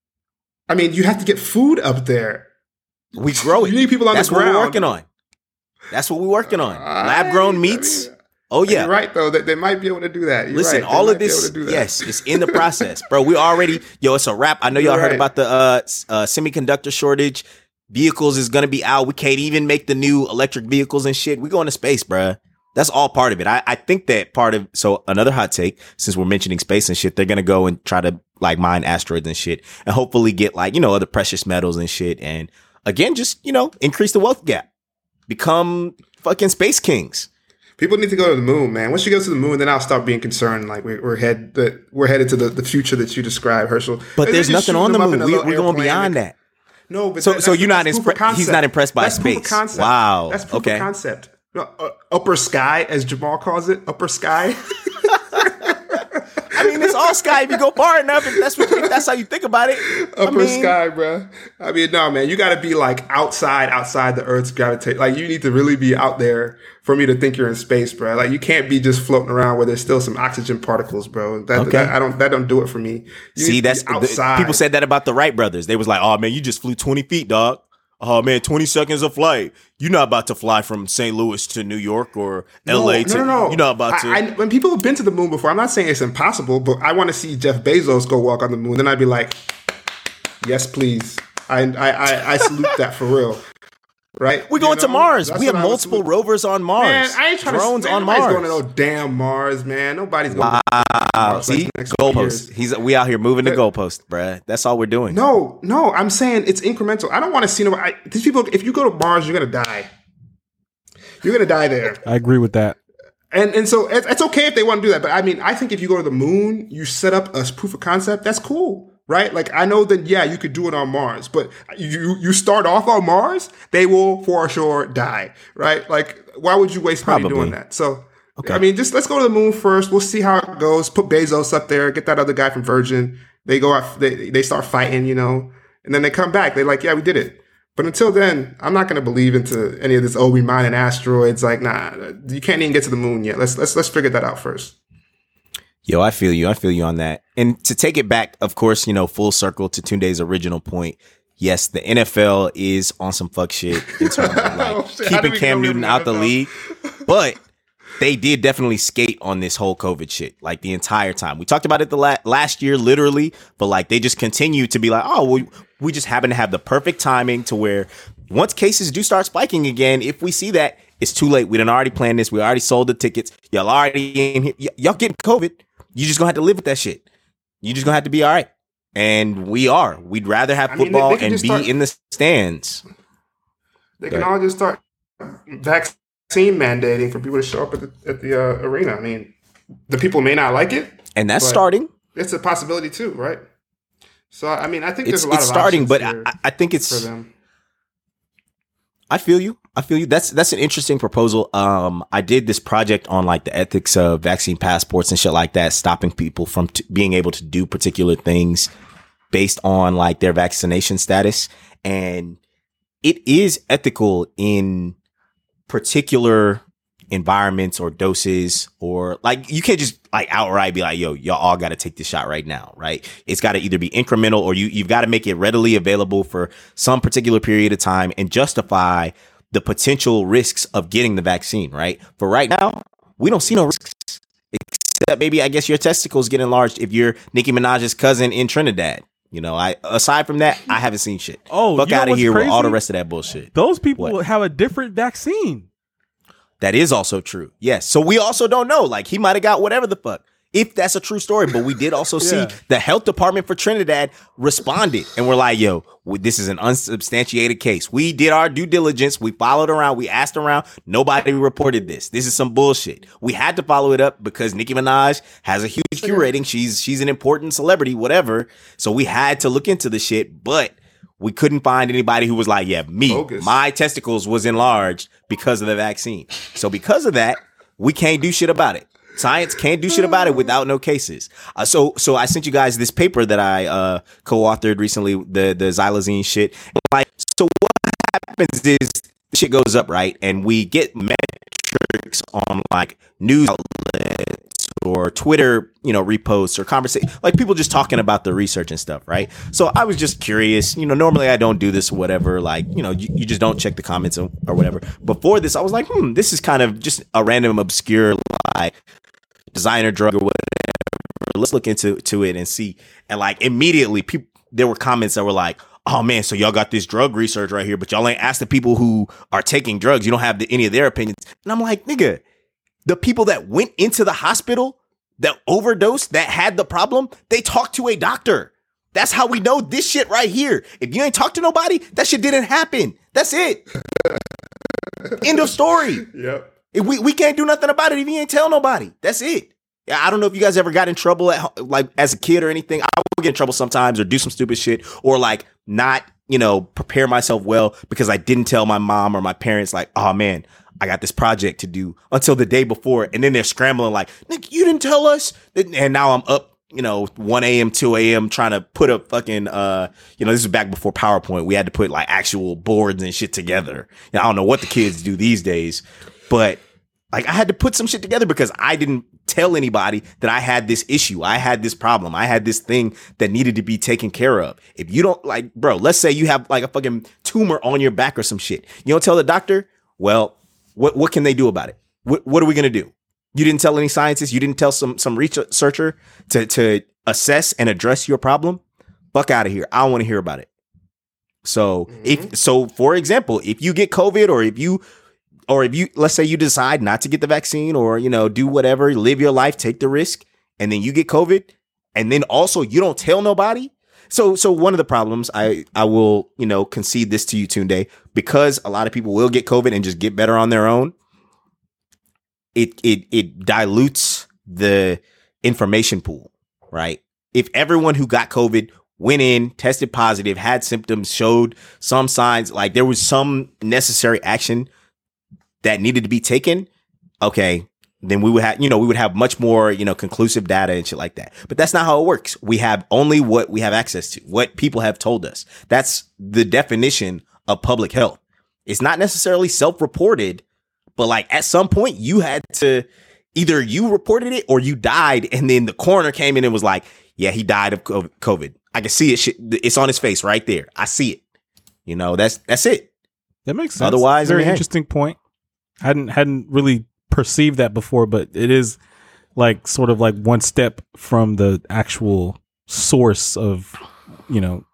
I mean, you have to get food up there. we grow it You need people on that's the what ground. we're working on that's what we're working on I- lab grown I meats mean, oh yeah You're right though. That they might be able to do that. You're Listen, right. All of this, to do that. yes, it's in the process, bro. We already, yo, it's a wrap. I know y'all heard right. about the uh, uh, semiconductor shortage. Vehicles is gonna be out. We can't even make the new electric vehicles and shit. We going to space, bruh. That's all part of it. I, I think that part of so another hot take, since we're mentioning space and shit, they're gonna go and try to like mine asteroids and shit and hopefully get like, you know, other precious metals and shit and again just, you know, increase the wealth gap. Become fucking space kings. People need to go to the moon, man. Once you go to the moon, then I'll start being concerned. Like we're, we're head that we're headed to the, the future that you describe, Herschel. But there's nothing on the moon. We, we're going beyond that. No, but So- that- so you're not that's proof impre- of concept. he's not impressed by That's space. concept. Wow. That's proof Okay. of concept. Uh, upper sky, as Jamal calls it, upper sky. I all sky if you go far enough. If that's what, if that's how you think about it. I upper mean, sky, bruh. I mean, no, man, you got to be like outside, outside the Earth's gravitate. Like, you need to really be out there for me to think you're in space, bro. Like, you can't be just floating around where there's still some oxygen particles, bro. That, Okay. that I don't. That don't do it for me. You See, that's be the- people said that about the Wright brothers. They was like, "Oh man, you just flew twenty feet, dog. Oh man, twenty seconds of flight. You're not about to fly from St. Louis to New York or L.A. to. No, no, no. You're not about to. I, I, when people have been to the moon before, I'm not saying it's impossible, but I want to see Jeff Bezos go walk on the moon. Then I'd be like, yes, please. I I I, I salute that for real. Right? We're You going to? Mars. That's We have what I would multiple salute. rovers on Mars. Man, I ain't trying drones to man, on nobody's Mars. going to no damn Mars, man. Nobody's going. Wow. to Mars See, the next couple goalposts. He's we out here moving the goalpost, bruh. That's all we're doing. No, no, I'm saying it's incremental. I don't want to see nobody. I, these people, if you go to Mars, you're gonna die. You're gonna die there. I agree with that. And and so it's, it's okay if they want to do that, but I mean, I think if you go to the moon, you set up a proof of concept. That's cool, right? Like I know that yeah, you could do it on Mars, but you you start off on Mars, they will for sure die, right? Like why would you waste money doing that? So. okay. I mean, just let's go to the moon first. We'll see how it goes. Put Bezos up there. Get that other guy from Virgin. They go out. They they start fighting, you know, and then they come back. They're like, yeah, we did it. But until then, I'm not going to believe into any of this. Oh, we mining asteroids. Like, nah, you can't even get to the moon yet. Let's let's let's figure that out first. Yo, I feel you. I feel you on that. And to take it back, of course, you know, full circle to Tunde's original point. Yes, the NFL is on some fuck shit in terms of like Oh. Keeping Cam Newton out the league, but they did definitely skate on this whole COVID shit like the entire time. We talked about it the la- last year, literally, but like they just continue to be like, oh, we, we just happen to have the perfect timing to where once cases do start spiking again, if we see that, it's too late. We done already planned this. We already sold the tickets. Y'all already in here. Y- y'all getting COVID. You just gonna have to live with that shit. You just gonna have to be all right. And we are. We'd rather have I mean, football they and be start- in the stands. They can all just start vaccine mandating for people to show up at the at the uh, arena. I mean, the people may not like it. And that's starting. It's a possibility too, right? So I mean, I think It's there's a lot it's of starting, but I, I- think for it's them. I feel you. I feel you. That's that's an interesting proposal. Um, I did this project on like the ethics of vaccine passports and shit like that, stopping people from t- being able to do particular things based on like their vaccination status, and it is ethical in particular environments or doses or like you can't just like outright be like yo y'all all got to take this shot right now right it's got to either be incremental or you you've got to make it readily available for some particular period of time and justify the potential risks of getting the vaccine right for right now we don't see no risks except maybe i guess your testicles get enlarged if you're nicki minaj's cousin in trinidad you know i aside from that i haven't seen shit Oh, fuck you know out of here with all the rest of that bullshit Those people What? have a different vaccine. That is also true. Yes. So we also don't know. Like he might have got whatever the fuck. If that's a true story, but we did also Yeah. see the health department for Trinidad responded and we're like, yo, this is an unsubstantiated case. We did our due diligence. We followed around. We asked around. Nobody reported this. This is some bullshit. We had to follow it up because Nicki Minaj has a huge Q rating. She's she's an important celebrity, whatever. So we had to look into the shit, but we couldn't find anybody who was like, yeah, me, Bogus. my testicles was enlarged because of the vaccine. So because of that, we can't do shit about it. Science can't do shit about it without no cases. Uh, so so I sent you guys this paper that I uh, co-authored recently, the the xylazine shit. Like so, what happens is shit goes up right, and we get metrics on like news outlets or Twitter, you know, reposts or conversation, like people just talking about the research and stuff, right? So I was just curious. You know, normally I don't do this, whatever. Like, you know, you, you just don't check the comments or, or whatever. Before this, I was like, hmm, this is kind of just a random, obscure, like designer drug or whatever. Let's look into to it and see. And like immediately, people there were comments that were like, "Oh man, so y'all got this drug research right here, but y'all ain't asked the people who are taking drugs. You don't have the, any of their opinions." And I'm like, nigga, The people that went into the hospital, that overdosed, that had the problem, they talked to a doctor. That's how we know this shit right here. If you ain't talked to nobody, that shit didn't happen. That's it. End of story. Yep. We, we can't do nothing about it if you ain't tell nobody. That's it. I don't know if you guys ever got in trouble at like as a kid or anything. I would get in trouble sometimes or do some stupid shit or like not, you know, prepare myself well because I didn't tell my mom or my parents like, oh man, I got this project to do until the day before. And then they're scrambling like, Nick, you didn't tell us. And now I'm up, you know, 1 a.m., 2 a.m. trying to put a fucking, uh, you know, this is back before PowerPoint. We had to put like actual boards and shit together. I don't know what the kids do these days, but like I had to put some shit together because I didn't tell anybody that I had this issue. I had this problem. I had this thing that needed to be taken care of. If you don't like, bro, let's say you have like a fucking tumor on your back or some shit. You don't tell the doctor, well, what what can they do about it? What what are we gonna do? You didn't tell any scientists, you didn't tell some some researcher to to assess and address your problem. Fuck out of here. I don't want to hear about it. So if mm-hmm. so, for example, if you get COVID or if you or if you let's say you decide not to get the vaccine or you know do whatever live your life take the risk and then you get covid and then also you don't tell nobody. So so one of the problems i i will you know concede this to you Tunde because a lot of people will get covid and just get better on their own it it it dilutes the information pool right? If everyone who got covid went in tested positive had symptoms showed some signs like there was some necessary action that needed to be taken, okay, then we would have, you know, we would have much more, you know, conclusive data and shit like that. But that's not how it works. We have only what we have access to, what people have told us. That's the definition of public health. It's not necessarily self-reported, but like at some point you had to either you reported it or you died and then the coroner came in and was like, yeah, he died of COVID. I can see it. It's on his face right there. I see it. You know, that's, that's it. That makes sense. Otherwise, very interesting point. Hadn't hadn't really perceived that before, but it is like sort of like one step from the actual source of you know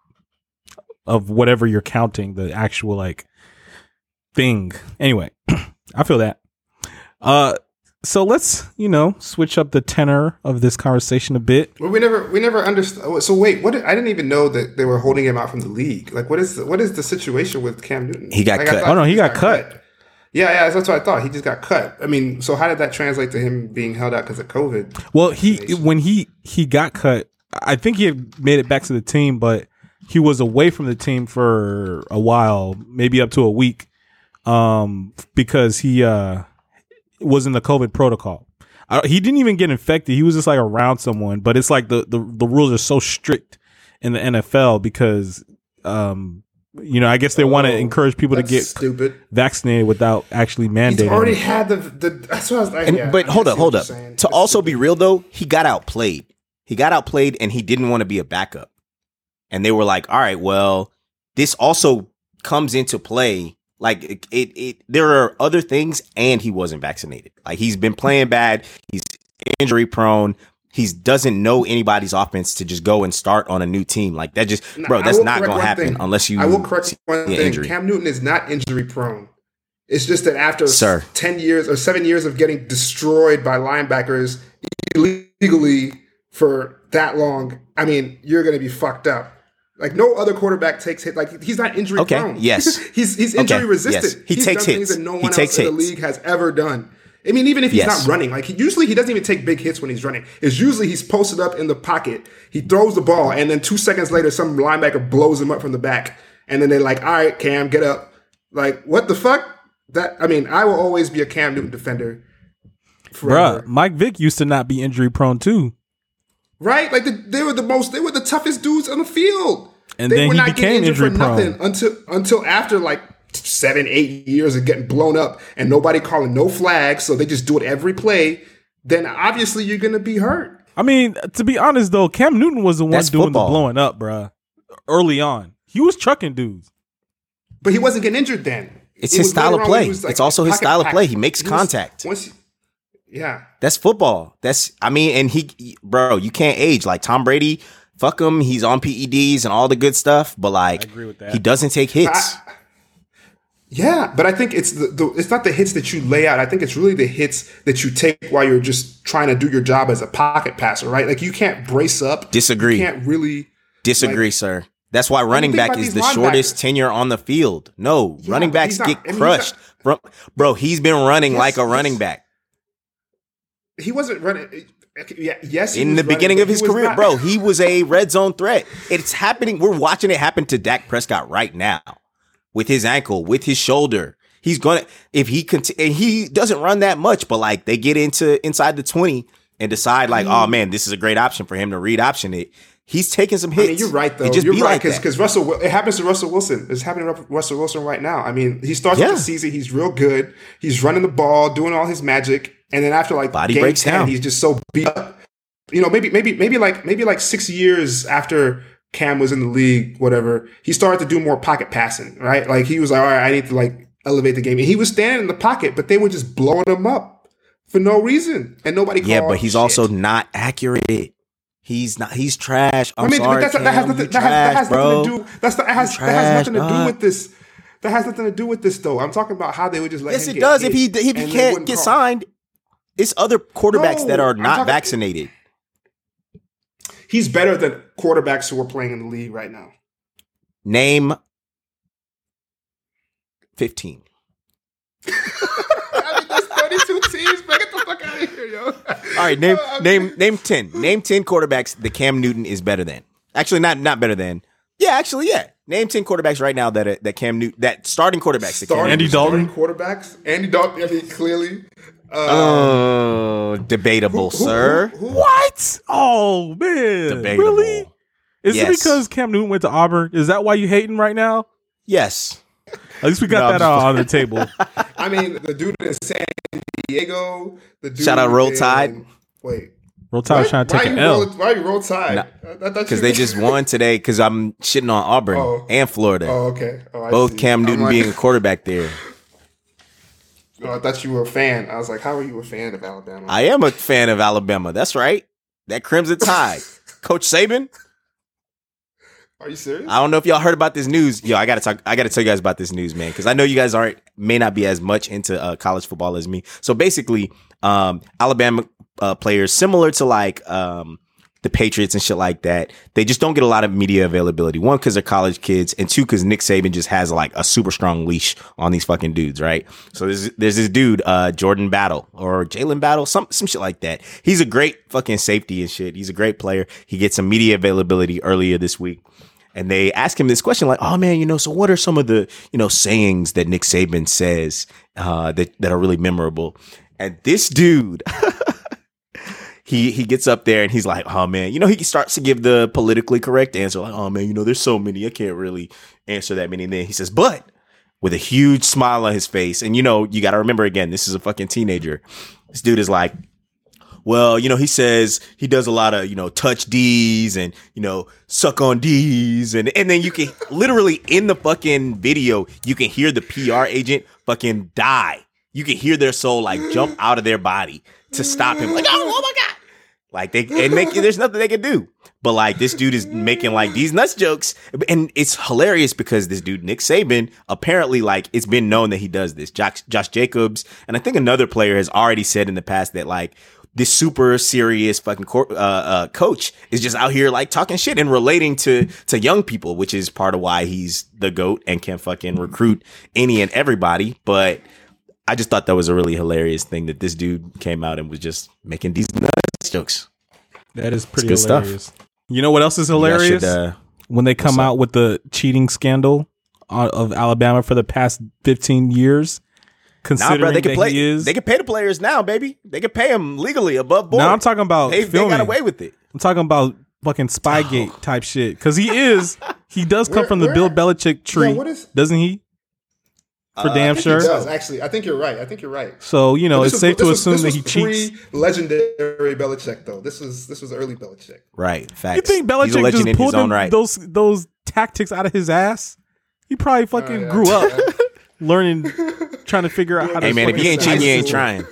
of whatever you're counting, the actual like thing. Anyway, I feel that. Uh so let's, you know, switch up the tenor of this conversation a bit. Well, we never, we never understood. So wait, what? Did, I didn't even know that they were holding him out from the league. Like, what is, the, what is the situation with Cam Newton? He got Like, I cut. thought Oh, no, he got cut. Yeah, yeah, that's what I thought. He just got cut. I mean, so how did that translate to him being held out because of COVID? Well, he when he he got cut, I think he had made it back to the team, but he was away from the team for a while, maybe up to a week, um, because he uh was in the COVID protocol. Uh, he didn't even get infected. He was just like around someone, but it's like the the, the rules are so strict in the NFL because um you know I guess they want to Oh, encourage people to get stupid. vaccinated without actually mandating. He's already it. had the the. That's what I was like. And, yeah, but I hold up, hold up. saying. To It's also stupid. be real though, he got outplayed. He got outplayed and he didn't want to be a backup. And they were like, all right, well, this also comes into play. Like it, it, it there are other things and he wasn't vaccinated. Like he's been playing bad. He's injury prone. He doesn't know anybody's offense to just go and start on a new team. Like that just, Nah, bro, that's not going to happen thing. unless you I will correct one thing. injury. Cam Newton is not injury prone. It's just that after Sir. ten years or seven years of getting destroyed by linebackers illegally for that long, I mean, you're going to be fucked up. Like no other quarterback takes hit. Like he's not injury Okay, prone. yes. he's he's Okay, injury resistant. yes. He He's takes done things hits. that no He one takes else in the league has ever done. I mean, even if he's Yes. not running, like he, usually he doesn't even take big hits when he's running. It's usually he's posted up in the pocket. He throws the ball, and then two seconds later, some linebacker blows him up from the back, and then they're like, "All right, Cam, get up." Like, what the fuck? That I mean, I will always be a Cam Newton defender. Forever. Bruh, Mike Vick used to not be injury prone too. Right? Like the, they were the most, they were the toughest dudes on the field. And they then were he not became getting injured injury for nothing prone. until until after like seven, eight years of getting blown up and nobody calling no flags, so they just do it every play. Then obviously you're gonna be hurt. I mean, to be honest though, Cam Newton was the one That's doing football. the blowing up, bruh. Early on, he was trucking dudes. But he wasn't getting injured then. It's It his style of play. like, It's also his pocket style of play. He makes was- contact. once, yeah. That's football. That's I mean, and he, bro, you can't age like Tom Brady. Fuck him. He's on PEDs and all the good stuff, but like, agree with that. he doesn't take hits. I, Yeah, but I think it's the, the it's not the hits that you lay out. I think it's really the hits that you take while you're just trying to do your job as a pocket passer, right? Like you can't brace up. Disagree. You can't really. Disagree, Like- sir. That's why running back is the shortest tenure on the field. No, Yeah, running backs not- get I mean, he's crushed. Bro, he's been running Yes, like a running back He wasn't running. Yeah, yes. in the beginning but of his career, not- bro. He was a red zone threat. It's happening. We're watching it happen to Dak Prescott right now with his ankle, with his shoulder. He's gonna if he conti- and he doesn't run that much, but like they get into inside the twenty and decide like, oh mm. man, this is a great option for him to read option it. He's taking some I hits. mean, you're right though. Just you're be right like because Russell. It happens to Russell Wilson. It's happening to Russell Wilson right now. I mean, he starts Yeah. the season. He's real good. He's running the ball, doing all his magic, and then after like Body game breaks 10, down. he's just so beat up. You know, maybe maybe maybe like maybe like six years after Cam was in the league, whatever, he started to do more pocket passing. Right, like he was like, all right, I need to like elevate the game. And he was standing in the pocket, but they were just blowing him up for no reason, and nobody. yeah, but he's shit. also not accurate. He's not. He's trash. I'm I mean, sorry, but that's, Cam, that has nothing. That trash, has, that has nothing to do. That's that has, that has nothing to do with this. That has nothing to do with this, though. I'm talking about how they would just let. Yes, him it does. If he if he can't get call. signed, it's other quarterbacks No, that are not talking- vaccinated. he's better than quarterbacks who are playing in the league right now. Name fifteen. I mean, there's 32 teams. Man, get the fuck out of here, yo. All right, name name name ten. Name ten quarterbacks that Cam Newton is better than. Actually, not not better than. Yeah, actually, yeah. Name ten quarterbacks right now that that Cam Newton that starting quarterbacks that Cam Starting, Andy Newton. Dalton? starting quarterbacks. Andy Dalton. I mean, clearly. Uh, Oh, debatable, who- who- sir. who- who- What? Oh man, Debatable. really? Is Yes. it because Cam Newton went to Auburn? Is that why you hating right now? Yes. At least we got No, I'm that out on the table. I mean, the dude in San Diego. The dude Shout out Roll in- Tide. Wait. Roll Tide was trying to why take an you L. roll, why you roll tide? Because they just won today. Because I'm shitting on Auburn Oh. and Florida. Oh, okay. Oh, Both see. Cam Newton like- being a quarterback there. Oh, I thought you were a fan. I was like, how are you a fan of Alabama? I am a fan of Alabama. That's right. That Crimson Tide. Coach Saban. are you serious? I don't know if y'all heard about this news. Yo, I gotta talk. I gotta tell you guys about this news, man, because I know you guys aren't may not be as much into uh, college football as me. So basically, um, Alabama uh, players similar to like um, the Patriots and shit like that, they just don't get a lot of media availability. One, because they're college kids, and two, because Nick Saban just has like a super strong leash on these fucking dudes, right? So there's there's this dude, uh, Jordan Battle or Jalen Battle, some some shit like that. He's a great fucking safety and shit. He's a great player. He gets some media availability earlier this week. And they ask him this question, like, "Oh man, you know, so what are some of the you know sayings that Nick Saban says uh, that that are really memorable?" And this dude, he he gets up there and he's like, "Oh man, you know," he starts to give the politically correct answer, like, "Oh man, you know, there's so many, I can't really answer that many." And then he says, "But," with a huge smile on his face, and you know, you got to remember again, this is a fucking teenager. This dude is like, well, you know, he says he does a lot of, you know, touch D's and, you know, suck on D's. And, and then you can literally in the fucking video, you can hear the PR agent fucking die. You can hear their soul like jump out of their body to stop him. Like, oh, oh my God. Like they, and they, there's nothing they can do. But like this dude is making like these nuts jokes. And it's hilarious because this dude, Nick Saban, apparently like it's been known that he does this. Josh, Josh Jacobs, and I think another player has already said in the past that like this super serious fucking cor- uh, uh, coach is just out here like talking shit and relating to to young people, which is part of why he's the goat and can fucking recruit any and everybody. But I just thought that was a really hilarious thing that this dude came out and was just making these nuts jokes. That is pretty good stuff. You know what else is hilarious? should, uh, when they come out with the cheating scandal of Alabama for the past 15 years. Nah, Considering bro, they can that play. he is, They can pay the players now, baby. They can pay them legally above board. now I'm talking about They, they got away with it. I'm talking about fucking Spygate type shit. Because he is, he does come Where- from the where- Bill Belichick tree, what is- doesn't he? For Uh, damn sure. He does actually. I think you're right. I think you're right. So you know, it's was- safe to this was- assume this that was he cheats. Pre-legendary Belichick, though. This was this was early Belichick. Right. Facts. You think He's a Belichick just pulled his them, right. those those tactics out of his ass? He probably fucking yeah. grew up learning, trying to figure out how to. Hey man, if you ain't cheating, you ain't trying.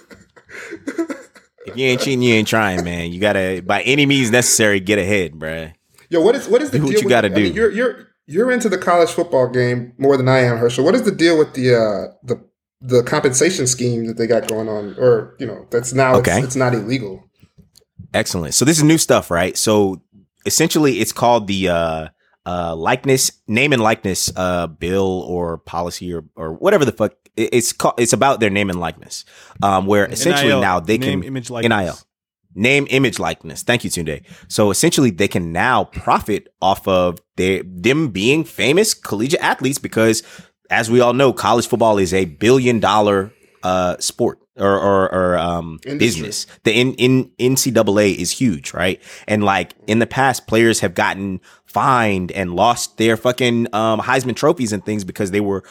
If you ain't cheating, you ain't trying, man. You gotta, by any means necessary, get ahead, bruh. Yo, what is what is the Do what deal? you with- gotta I mean, do. you're you're you're into the college football game more than I am, Herschel. What is the deal with the uh, the the compensation scheme that they got going on, or you know, that's now Okay. it's, it's not illegal. Excellent. So this is new stuff, right? So essentially, it's called the uh, uh, likeness, name and likeness uh, bill or policy or or whatever the fuck. It's called. It's about their name and likeness. Um, where essentially NIL, now they name, can image like NIL. Name image likeness. Thank you tunde. So essentially they can now profit off of their them being famous collegiate athletes because as we all know college football is a billion dollar uh sport or or, or um Industry. business. The in, in ncaa is huge right? And like in the past players have gotten fined and lost their fucking um heisman trophies and things because they were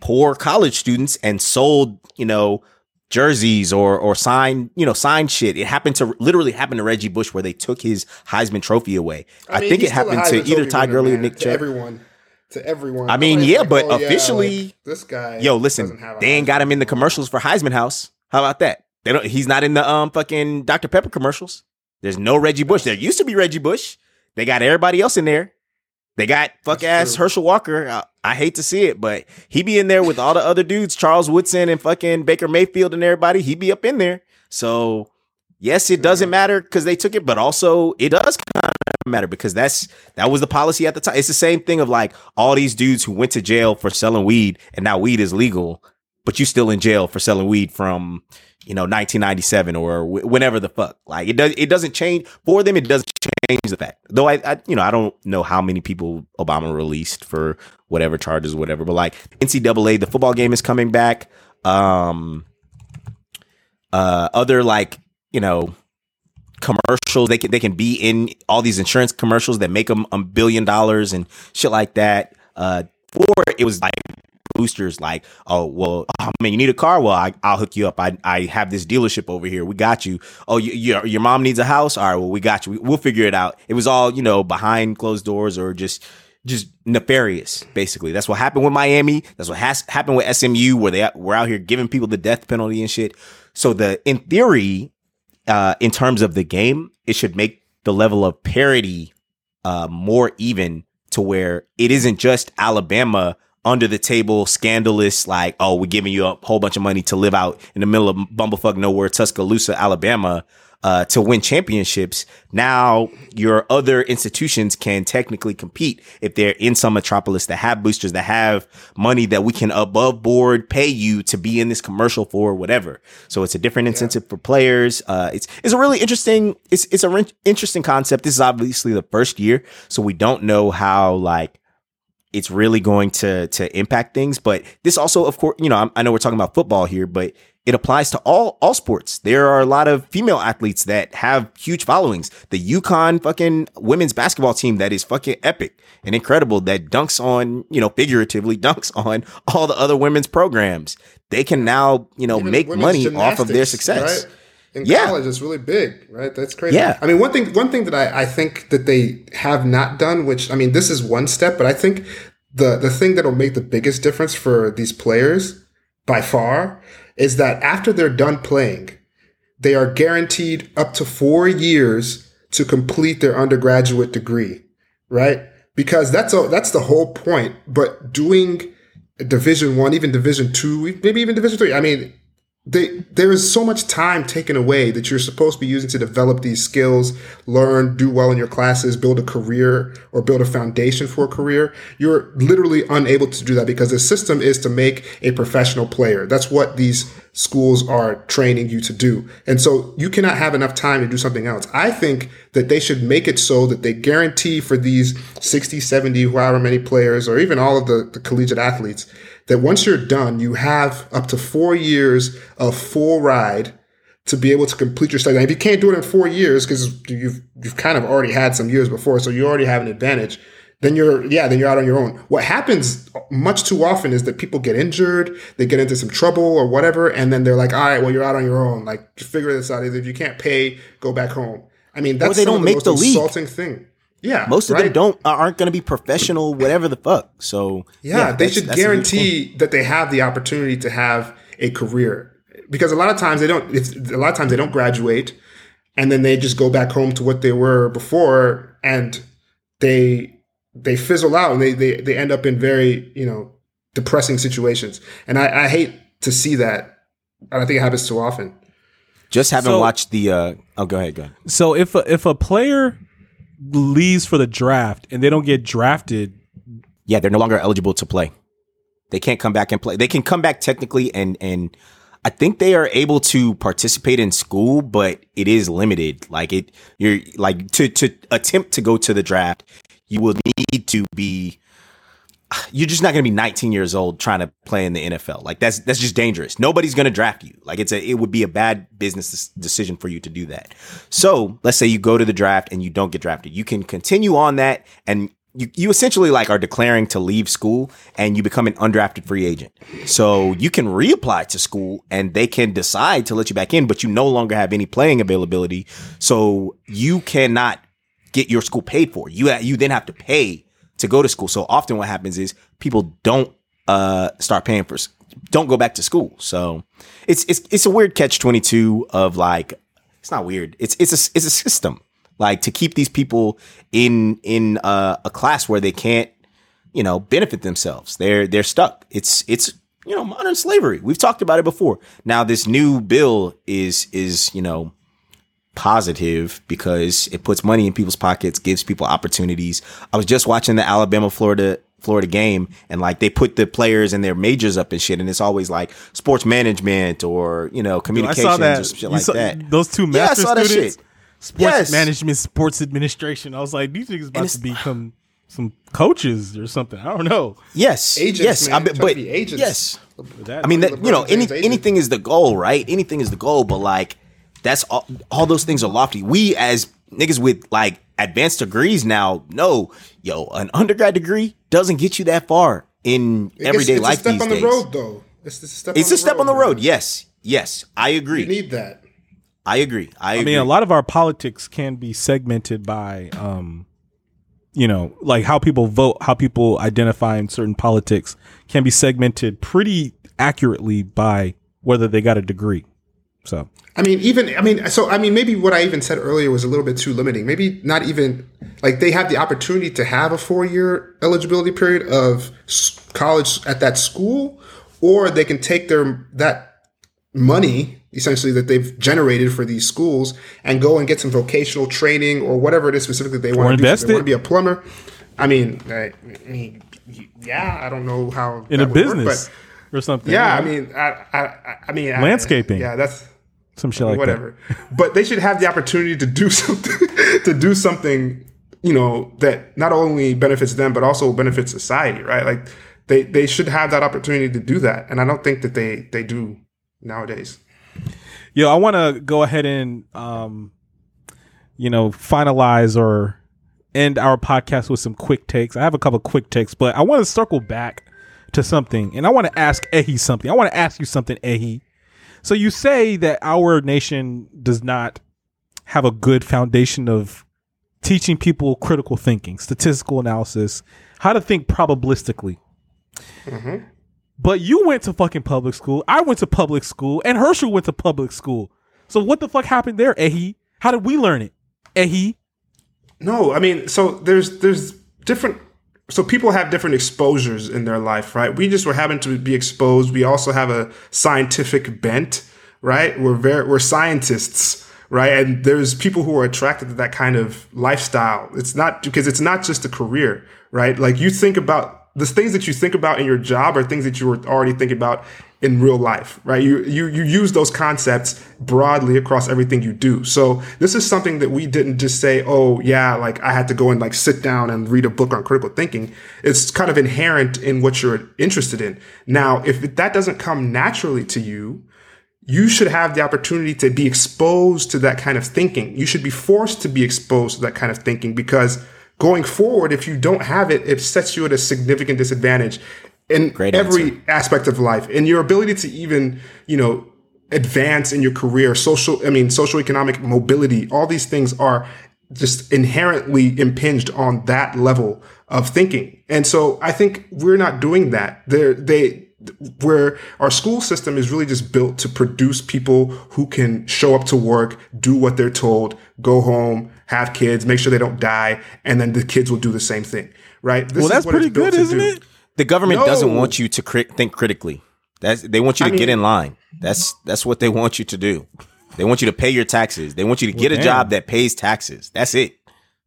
poor college students and sold you know jerseys or or signed you know signed shit. It happened to literally happen to Reggie Bush where they took his Heisman Trophy away. I, mean, think it happened to either Todd Gurley or Nick Chubb. everyone. To everyone. I mean, yeah, like, but oh, yeah, officially- like, this guy. Yo, listen, they ain't got him in the commercials for Heisman House. How about that? They don't. He's not in the um fucking Dr Pepper commercials. There's no Reggie Bush. There used to be Reggie Bush. They got everybody else in there. They got fuck That's ass true. Herschel Walker. I, I hate to see it, but he be in there with all the other dudes, Charles Woodson and fucking Baker Mayfield and everybody. He be up in there. So yes, it doesn't matter because they took it, but also it does kind of matter because that's that was the policy at the time. It's the same thing of like all these dudes who went to jail for selling weed and now weed is legal, but you still in jail for selling weed from you know 1997 or wh- whenever the fuck. Like it does it doesn't change for them. It doesn't change the fact. Though I, I you know I don't know how many people Obama released for whatever charges, whatever. But like NCAA, the football game is coming back. Um, uh, other like you know commercials. They can they can be in all these insurance commercials that make them a billion dollars and shit like that. Uh, before it was like boosters, like oh well, oh man, you need a car. Well, I, I'll hook you up. I I have this dealership over here. We got you. Oh, you, your your mom needs a house. All right, well we got you. We, we'll figure it out. It was all you know behind closed doors or just. Just nefarious, basically. That's what happened with Miami. That's what has happened with SMU, where they were out here giving people the death penalty and shit. So the in theory, uh, in terms of the game, it should make the level of parity uh, more even to where it isn't just Alabama under the table, scandalous, like, oh, we're giving you a whole bunch of money to live out in the middle of bumblefuck nowhere, Tuscaloosa, Alabama, uh, to win championships. Now your other institutions can technically compete if they're in some metropolis that have boosters that have money that we can above board pay you to be in this commercial for whatever. So it's a different incentive for players. Uh, it's it's a really interesting it's it's a re- interesting concept. This is obviously the first year, so we don't know how like it's really going to to impact things. But this also, of course, you know, I'm, I know we're talking about football here, but it applies to all all sports. There are a lot of female athletes that have huge followings. The UConn fucking women's basketball team that is fucking epic and incredible that dunks on, you know, figuratively dunks on all the other women's programs. They can now, you know, Even make money off of their success. right? In Yeah. college, it's really big, right? That's crazy. Yeah. I mean, one thing, one thing that I, I think that they have not done, which I mean, this is one step, but I think the the thing that'll make the biggest difference for these players by far is that after they're done playing, they are guaranteed up to four years to complete their undergraduate degree, right? Because that's a, that's the whole point. But doing Division One, even Division Two, maybe even Division Three. I mean, they, there is so much time taken away that you're supposed to be using to develop these skills, learn, do well in your classes, build a career or build a foundation for a career. You're literally unable to do that because the system is to make a professional player. That's what these schools are training you to do. And so you cannot have enough time to do something else. I think that they should make it so that they guarantee for these 60, 70, however many players, or even all of the, the collegiate athletes, that once you're done, you have up to four years of full ride to be able to complete your study. And if you can't do it in four years, because you've you've kind of already had some years before, so you already have an advantage, then you're yeah, then you're out on your own. What happens much too often is that people get injured, they get into some trouble or whatever, and then they're like, all right, well, you're out on your own. Like, figure this out. If you can't pay, go back home. I mean, that's they don't the make most the league. insulting thing. Yeah, Most of right? them don't aren't going to be professional, whatever the fuck. So Yeah, they should that's a huge thing. guarantee that they have the opportunity to have a career because a lot of times they don't. It's, a lot of times they don't graduate, and then they just go back home to what they were before, and they they fizzle out and they, they, they end up in very, you know, depressing situations. And I, I hate to see that. And I think it happens too often. Just haven't So- watched the. uh Oh, go ahead. Go ahead. So if a, if a player leaves for the draft and they don't get drafted, Yeah, they're no longer eligible to play. They can't come back and play. They can come back technically, and and I think they are able to participate in school, but it is limited. Like it, you're like to to attempt to go to the draft, you will need to be. You're just not going to be 19 years old trying to play in the NFL. Like that's that's just dangerous. Nobody's going to draft you. Like it's a it would be a bad business decision for you to do that. So let's say you go to the draft and you don't get drafted. You can continue on that and you, you essentially like are declaring to leave school and you become an undrafted free agent. So you can reapply to school and they can decide to let you back in, but you no longer have any playing availability. So you cannot get your school paid for. You you then have to pay to go to school. So often what happens is people don't uh start paying for don't go back to school. So it's it's it's a weird catch 22 of like it's not weird. It's it's a it's a system like to keep these people in in uh, a class where they can't you know benefit themselves. They're they're stuck. It's it's you know modern slavery. We've talked about it before. Now this new bill is is you know positive because it puts money in people's pockets, gives people opportunities. I was just watching the Alabama Florida Florida game and like they put the players and their majors up and shit and it's always like sports management or you know I communications saw that. or shit You like saw- that. Those two Yeah, I master saw that students, shit. sports Yes. management, sports administration. I was like, these niggas about it's- to become some coaches or something. I don't know. Yes, Agents, yes, man. I bet, Trying to but agents. yes, That- I mean that you know any, anything is the goal, right? Anything is the goal, but like that's all. All those things are lofty. We as niggas with like advanced degrees now know, yo, an undergrad degree doesn't get you that far in It's- everyday it's life It's a step these on days. the road, though. It's a step. It's on a step on the man. road. Yes, yes, I agree. You need that. I agree. I, I agree. mean, a lot of our politics can be segmented by, um, you know, like how people vote, how people identify in certain politics can be segmented pretty accurately by whether they got a degree. So I mean, even I mean, so I mean, maybe what I even said earlier was a little bit too limiting. Maybe not even like they have the opportunity to have a four-year eligibility period of college at that school, or they can take their that money essentially that they've generated for these schools and go and get some vocational training or whatever it is specifically they want to do. invest So they want to be a plumber. I mean, I, I mean, yeah, I don't know how in a would work, business but or something. yeah, I you know, mean, I, I, I mean, Landscaping. yeah, that's some shit like whatever. But they should have the opportunity to do something to do something, you know, that not only benefits them but also benefits society, right? Like they they should have that opportunity to do that, and I don't think that they they do nowadays. that. Yo, I want to go ahead and, um, you know, finalize or end our podcast with some quick takes. I have a couple quick takes, but I want to circle back to something, and I want to ask Ehi something. I want to ask you something, Ehi. So you say that our nation does not have a good foundation of teaching people critical thinking, statistical analysis, how to think probabilistically. Mm-hmm. But you went to fucking public school. I went to public school, and Herschel went to public school. So what the fuck happened there, Ehi? How did we learn it, Ehi? No, I mean, so there's there's different. So people have different exposures in their life, right? We just were having to be exposed. We also have a scientific bent, right? We're very we're scientists, right? And there's people who are attracted to that kind of lifestyle. It's not because it's not just a career, right? Like you think about the things that you think about in your job are things that you were already thinking about in real life, right? You you you use those concepts broadly across everything you do. So this is something that we didn't just say, oh yeah, like I had to go and like sit down and read a book on critical thinking. It's kind of inherent in what you're interested in. Now, if that doesn't come naturally to you, you should have the opportunity to be exposed to that kind of thinking. You should be forced to be exposed to that kind of thinking because going forward, if you don't have it, it sets you at a significant disadvantage in Great every answer. aspect of life. And your ability to even, you know, advance in your career, social, I mean, social economic mobility, all these things are just inherently impinged on that level of thinking. And so I think we're not doing that. They're, they, where our school system is really just built to produce people who can show up to work, do what they're told, go home, have kids, make sure they don't die, and then the kids will do the same thing, right? This well, is that's what it's pretty built good, to isn't do. it? The government No. doesn't want you to cri- think critically. That's they want you to I get mean- in line. That's that's what they want you to do. They want you to pay your taxes. They want you to get a job that pays taxes. That's it.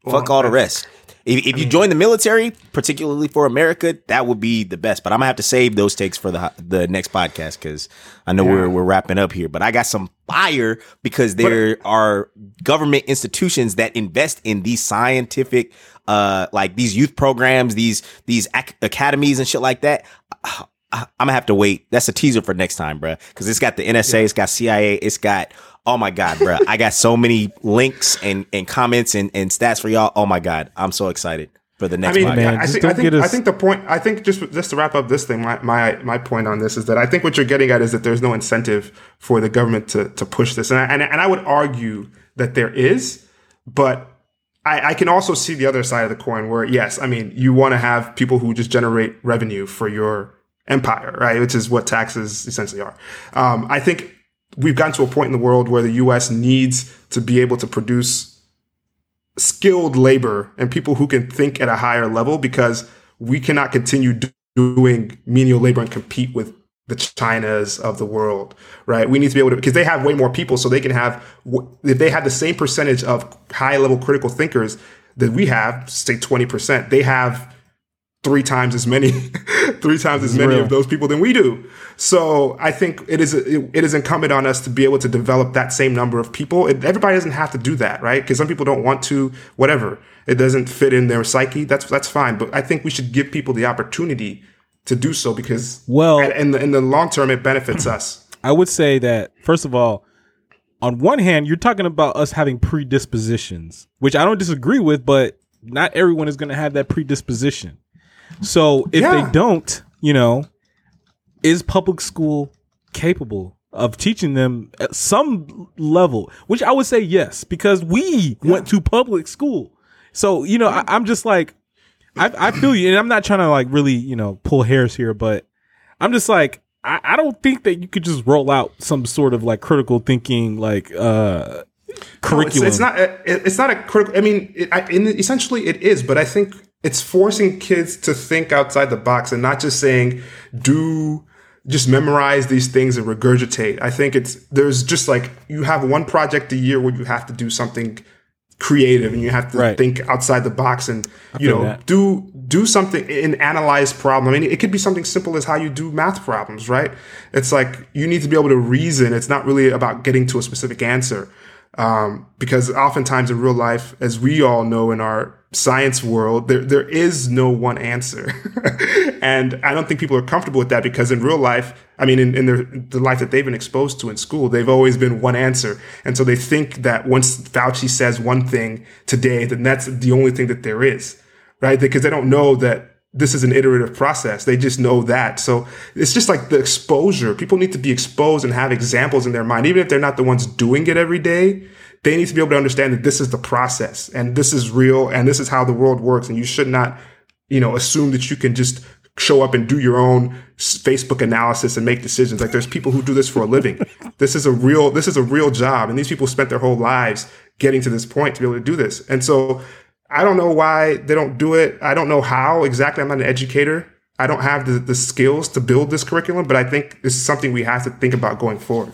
Fuck all the rest. If, if you join the military, particularly for America, that would be the best. But I'm gonna have to save those takes for the the next podcast because I know we're we're wrapping up here. But I got some fire because there are government institutions that invest in these scientific, uh, like these youth programs, these these ac- academies and shit like that. I- I'm gonna have to wait. That's a teaser for next time, bruh. Because it's got the NSA, it's got CIA, it's got oh my god, bruh. I got so many links and and comments and and stats for y'all. Oh my god, I'm so excited for the I next. mean, podcast. man, I just think, don't I think, us- I think the point, I think just, just to wrap up this thing, my, my, my point on this is that I think what you're getting at is that there's no incentive for the government to, to push this. And I, and, and I would argue that there is, but I, I can also see the other side of the coin where, yes, I mean, you want to have people who just generate revenue for your empire, right? Which is what taxes essentially are. Um, I think we've gotten to a point in the world where the U.S. needs to be able to produce skilled labor and people who can think at a higher level because we cannot continue do- doing menial labor and compete with the Chinas of the world, right? We need to be able to because they have way more people, so they can have if they have the same percentage of high level critical thinkers that we have, say twenty percent, they have three times as many, three times as many of those people than we do. So I think it is it, it is incumbent on us to be able to develop that same number of people. It, everybody doesn't have to do that, right? Because some people don't want to, whatever. It doesn't fit in their psyche. That's that's fine. But I think we should give people the opportunity to do so because Well- in the, in the long term, it benefits us. I would say that first of all, on one hand, you're talking about us having predispositions, which I don't disagree with, but not everyone is going to have that predisposition. So if Yeah. they don't, you know, is public school capable of teaching them at some level? Which I would say yes, because we went to public school. So you know, I, I'm just like, I, I feel you, and I'm not trying to like really, you know, pull hairs here, but I'm just like, I, I don't think that you could just roll out some sort of like critical thinking, like uh No, it's, curriculum. it's not. It, it's not a critical. I mean, it, I, in, essentially, it is. But I think it's forcing kids to think outside the box and not just saying do just memorize these things and regurgitate. I think it's there's just like you have one project a year where you have to do something creative and you have to Right. think outside the box and you know that. do do something and analyze problem. I mean, it could be something simple as how you do math problems, right? It's like you need to be able to reason. It's not really about getting to a specific answer. Um, because oftentimes in real life, as we all know in our science world, there, there is no one answer. and I don't think people are comfortable with that because in real life, I mean, in, in their, the life that they've been exposed to in school, they've always been one answer. And so they think that once Fauci says one thing today, then that's the only thing that there is, right? Because they don't know that this is an iterative process. They just know that. So it's just like the exposure. People need to be exposed and have examples in their mind, even if they're not the ones doing it every day. They need to be able to understand that this is the process and this is real and this is how the world works. And you should not, you know, assume that you can just show up and do your own Facebook analysis and make decisions. Like there's people who do this for a living. this is a real, this is a real job. And these people spent their whole lives getting to this point to be able to do this. And so I don't know why they don't do it. I don't know how exactly. I'm not an educator. I don't have the, the skills to build this curriculum, but I think this is something we have to think about going forward.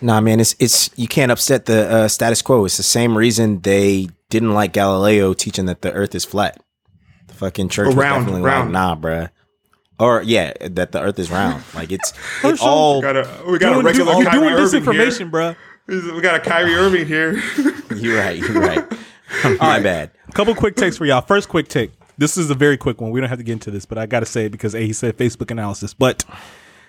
Nah, man, it's it's you can't upset the uh, status quo. It's the same reason they didn't like Galileo teaching that the Earth is flat. The fucking church was round, definitely round. like, nah, bruh. Or yeah, that the Earth is round. Like it's it First off, all. We got a, we got a regular you're Kyrie doing Irving disinformation, bro. here. We got a Kyrie Irving here. You're right. You're right. My bad. A couple quick takes for y'all. First quick take. This is a very quick one. We don't have to get into this, but I got to say it because A, he said Facebook analysis. But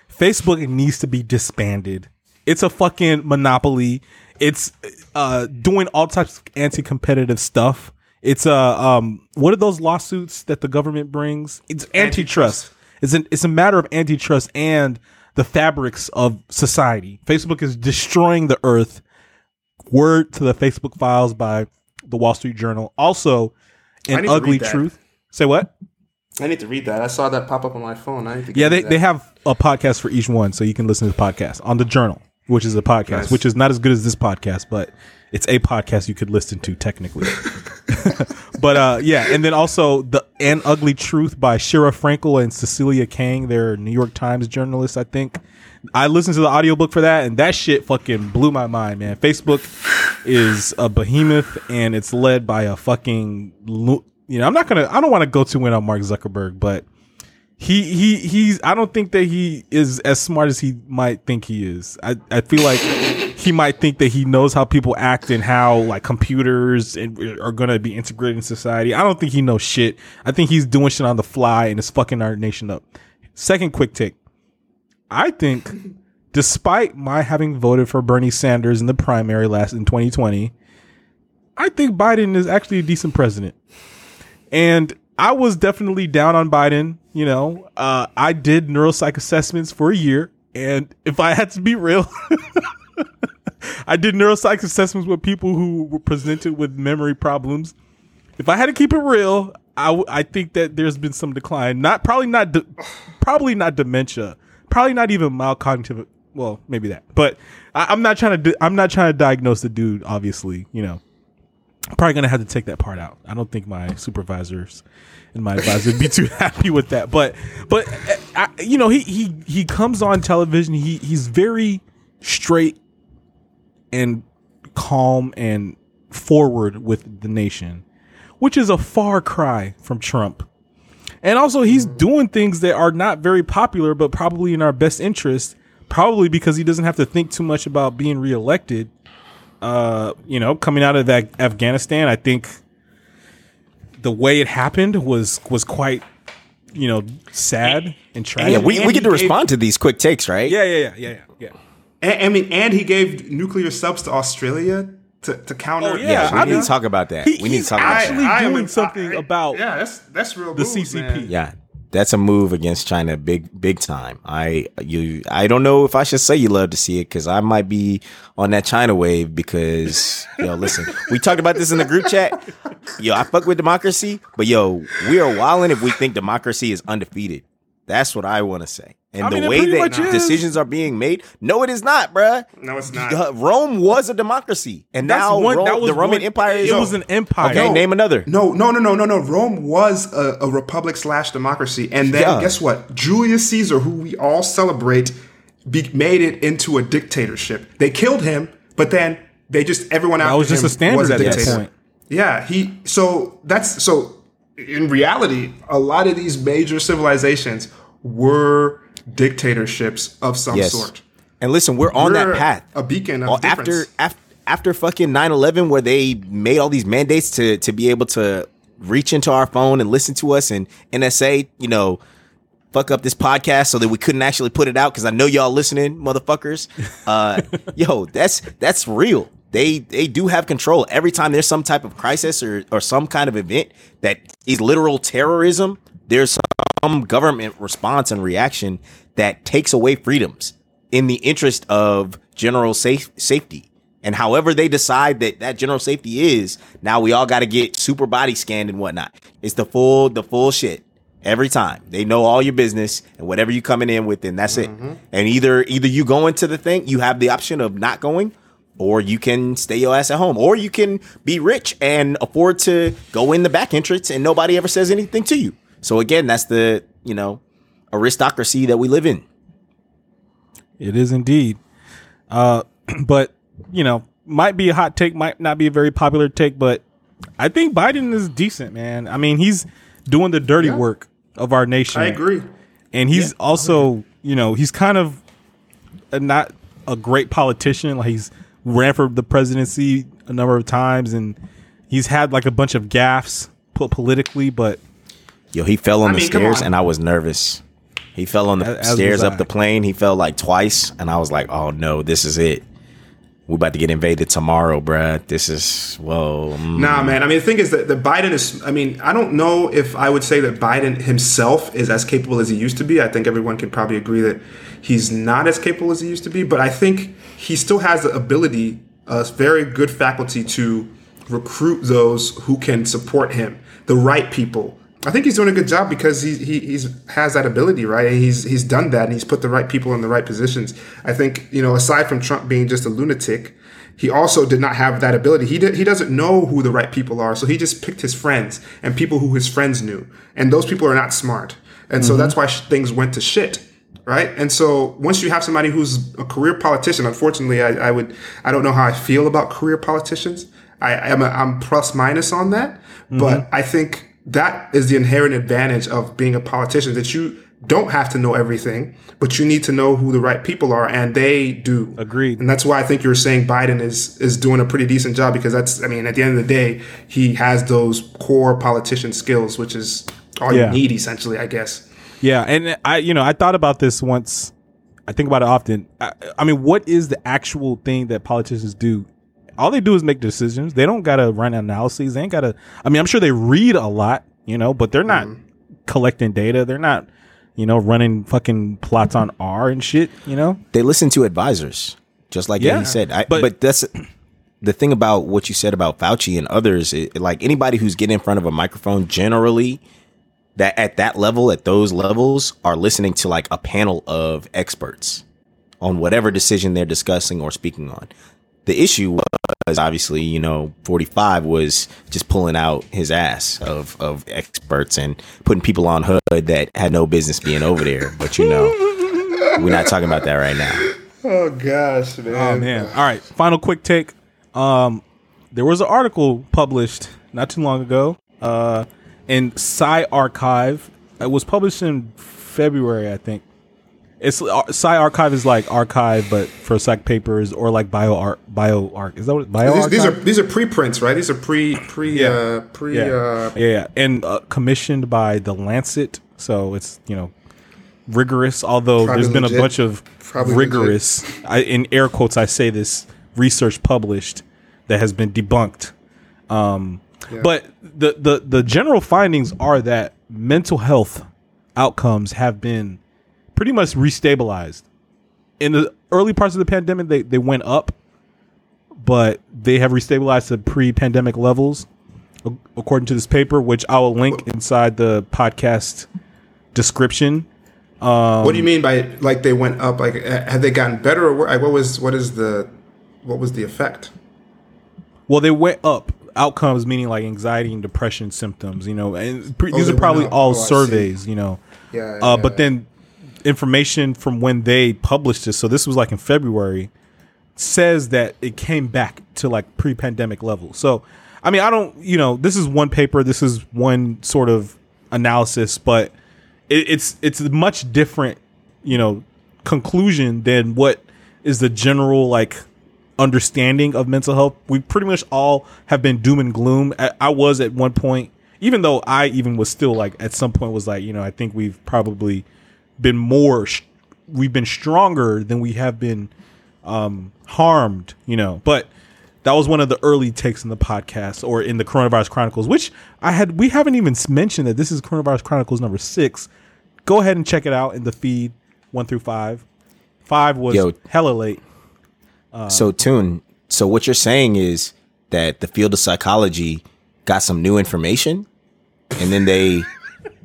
Facebook needs to be disbanded. It's a fucking monopoly. It's uh, doing all types of anti-competitive stuff. It's uh, um, what are those lawsuits that the government brings? It's antitrust. It's an, it's a matter of antitrust and the fabrics of society. Facebook is destroying the earth. Word to the Facebook files by the Wall Street Journal. Also, an ugly truth. Say what? I need to read that. I saw that pop up on my phone. I need to get Yeah, they, they have a podcast for each one, so you can listen to the podcast on the Journal, which is a podcast, Nice. which is not as good as this podcast, but it's a podcast you could listen to technically. but uh, yeah, and then also the An Ugly Truth by Sheera Frenkel and Cecilia Kang. They're New York Times journalists, I think. I listened to the audiobook for that, and that shit fucking blew my mind, man. Facebook is a behemoth, and it's led by a fucking. You know, I'm not gonna. I don't want to go too in on Mark Zuckerberg, but he he he's I don't think that he is as smart as he might think he is. I, I feel like he might think that he knows how people act and how like computers and are to be integrated in society. I don't think he knows shit. I think he's doing shit on the fly and it's fucking our nation up. Second quick take. I think despite my having voted for Bernie Sanders in the primary last in 2020, I think Biden is actually a decent president. And I was definitely down on Biden. You know, uh, I did neuropsych assessments for a year. And if I had to be real, I did neuropsych assessments with people who were presented with memory problems. If I had to keep it real, I, w- I think that there's been some decline. Not probably not de- probably not dementia. Probably not even mild cognitive. Well, maybe that. But I, I'm not trying to. Di- I'm not trying to diagnose the dude. Obviously, you know. I'm probably gonna have to take that part out. I don't think my supervisors and my advisor would be too happy with that. But but uh, I, you know he he he comes on television. He he's very straight and calm and forward with the nation, which is a far cry from Trump. And also he's doing things that are not very popular, but probably in our best interest. Probably because he doesn't have to think too much about being reelected uh, you know, coming out of that Afghanistan, I think the way it happened was was quite, you know, sad and tragic. Yeah, we, and we get to he gave- respond to these quick takes, right? yeah, yeah, yeah, yeah, yeah, yeah. And, I mean, and he gave nuclear subs to Australia to, to counter. Oh, yeah, Yeah, we I need to talk about that. He- we need to talk about actually that. am- doing something about yeah, that's that's real. the moves, CCP. man. Yeah, that's a move against China, big big time. I you I don't know if I should say you love to see it because I might be on that China wave because yo, listen, we talked about this in the group chat. Yo, I fuck with democracy, but yo, we are wilding if we think democracy is undefeated. That's what I want to say. And I the mean, way that much is. decisions are being made, no, it is not, bruh. No, it's not. Uh, Rome was a democracy, and That's now one- Rome, that was the Roman one- Empire is It was an empire. Okay, No. name another. No, no, no, no, no, no. Rome was a, a republic slash democracy, and then Yeah. guess what? Julius Caesar, who we all celebrate, be, made it into a dictatorship. They killed him, but then they just everyone after was just him a standard was a at that dictator. point. Yeah, he. So that's so. In reality, a lot of these major civilizations were dictatorships of some Yes. sort. And listen, we're on We're that path. a beacon of Well, after after after fucking 9-11 where they made all these mandates to to be able to reach into our phone and listen to us and NSA, you know, fuck up this podcast so that we couldn't actually put it out because I know y'all listening, motherfuckers. Uh, yo, that's that's real. They they do have control. Every time there's some type of crisis or or some kind of event that is literal terrorism, there's some government response and reaction that takes away freedoms in the interest of general safe safety. And however they decide that that general safety is, now we all got to get super body scanned and whatnot. It's the full the full shit every time. They know all your business and whatever you coming in with, and that's it. Mm-hmm. And either either you go into the thing, you have the option of not going, or you can stay your ass at home, or you can be rich and afford to go in the back entrance and nobody ever says anything to you. So again, that's the you know aristocracy that we live in. It is indeed. Uh, but you know, might be a hot take, might not be a very popular take, but I think Biden is decent, man. I mean, he's doing the dirty work of our nation. I agree. and he's also, you know, he's kind of a, not a great politician. Like he's ran for the presidency a number of times, and he's had like a bunch of gaffes put politically, but Yo, he fell on I the mean, stairs on. and I was nervous. He fell on the As- as stairs was up the plane. He fell like twice, and I was like, "Oh no, this is it. We're about to get invaded tomorrow, bruh. This is whoa." mm." Nah, man. I mean, the thing is that the Biden is. I mean, I don't know if I would say that Biden himself is as capable as he used to be. I think everyone can probably agree that he's not as capable as he used to be. But I think he still has the ability, a very good faculty to recruit those who can support him, the right people, I think he's doing a good job because he, he he's has that ability, right? He's he's done that, and he's put the right people in the right positions. I think you know, aside from Trump being just a lunatic, he also did not have that ability. He did, he doesn't know who the right people are, so he just picked his friends and people who his friends knew, and those people are not smart, and so mm-hmm. that's why sh- things went to shit. Right. And so once you have somebody who's a career politician, unfortunately, I, I would, I don't know how I feel about career politicians. I am, a, I'm plus minus on that, mm-hmm. but I think that is the inherent advantage of being a politician that you don't have to know everything, but you need to know who the right people are, and they do. Agreed. And that's why I think you're saying Biden is is doing a pretty decent job because that's, I mean, at the end of the day, he has those core politician skills, which is all Yeah. you need essentially, I guess. Yeah, and I, you know, I thought about this once. I think about it often. I, I mean, what is the actual thing that politicians do? All they do is make decisions. They don't gotta run analyses. They ain't gotta. I mean, I'm sure they read a lot, you know, but they're not mm-hmm. collecting data. They're not, you know, running fucking plots on mm-hmm. R and shit. You know. they listen to advisors, just like Yeah, he said. I, but- but, that's the thing about what you said about Fauci and others. It, like anybody who's getting in front of a microphone, generally, that at that level, at those levels, are listening to like a panel of experts on whatever decision they're discussing or speaking on. The issue was obviously, you know, 45 was just pulling out his ass of, of experts and putting people on hood that had no business being over there. But, you know, we're not talking about that right now. Oh gosh, man. Oh man! All right, final quick take. Um, there was an article published not too long ago, uh, in PsyArXiv. It was published in February, I think. It's uh, PsyArXiv is like arXiv, but for psych papers or like bio art, bio arc. Is that what bio? These, these are these are preprints, right? These are pre pre Yeah. uh, pre yeah, uh, yeah, yeah, and uh, commissioned by the Lancet, so it's you know rigorous. Although there's been legit. a bunch of Probably rigorous, I, in air quotes, I say this research published that has been debunked. Um, But the, the the general findings are that mental health outcomes have been pretty much restabilized. In the early parts of the pandemic, they, they went up, but they have restabilized to pre-pandemic levels, according to this paper, which I will link inside the podcast description. Um, what do you mean by like they went up? Like have they gotten better or what was what is the what was the effect? Well, they went up. Outcomes meaning like anxiety and depression symptoms, you know, and pre- Oh, these are probably all Oh, surveys, you know. Yeah, Uh, yeah. but then information from when they published this, so this was like in February, says that it came back to like pre-pandemic level. So, I mean, I don't, you know, this is one paper, this is one sort of analysis, but it, it's it's a much different, you know, conclusion than what is the general like understanding of mental health. We pretty much all have been doom and gloom. I, I was at one point, even though I even was still like at some point was like, you know, I think we've probably been more, we've been stronger than we have been um, harmed, you know. But that was one of the early takes in the podcast or in the Coronavirus Chronicles, which I had. We haven't even mentioned that this is Coronavirus Chronicles number six. Go ahead and check it out in the feed one through five. Five was Yo. hella late. So, Tune, so what you're saying is that the field of psychology got some new information, and then they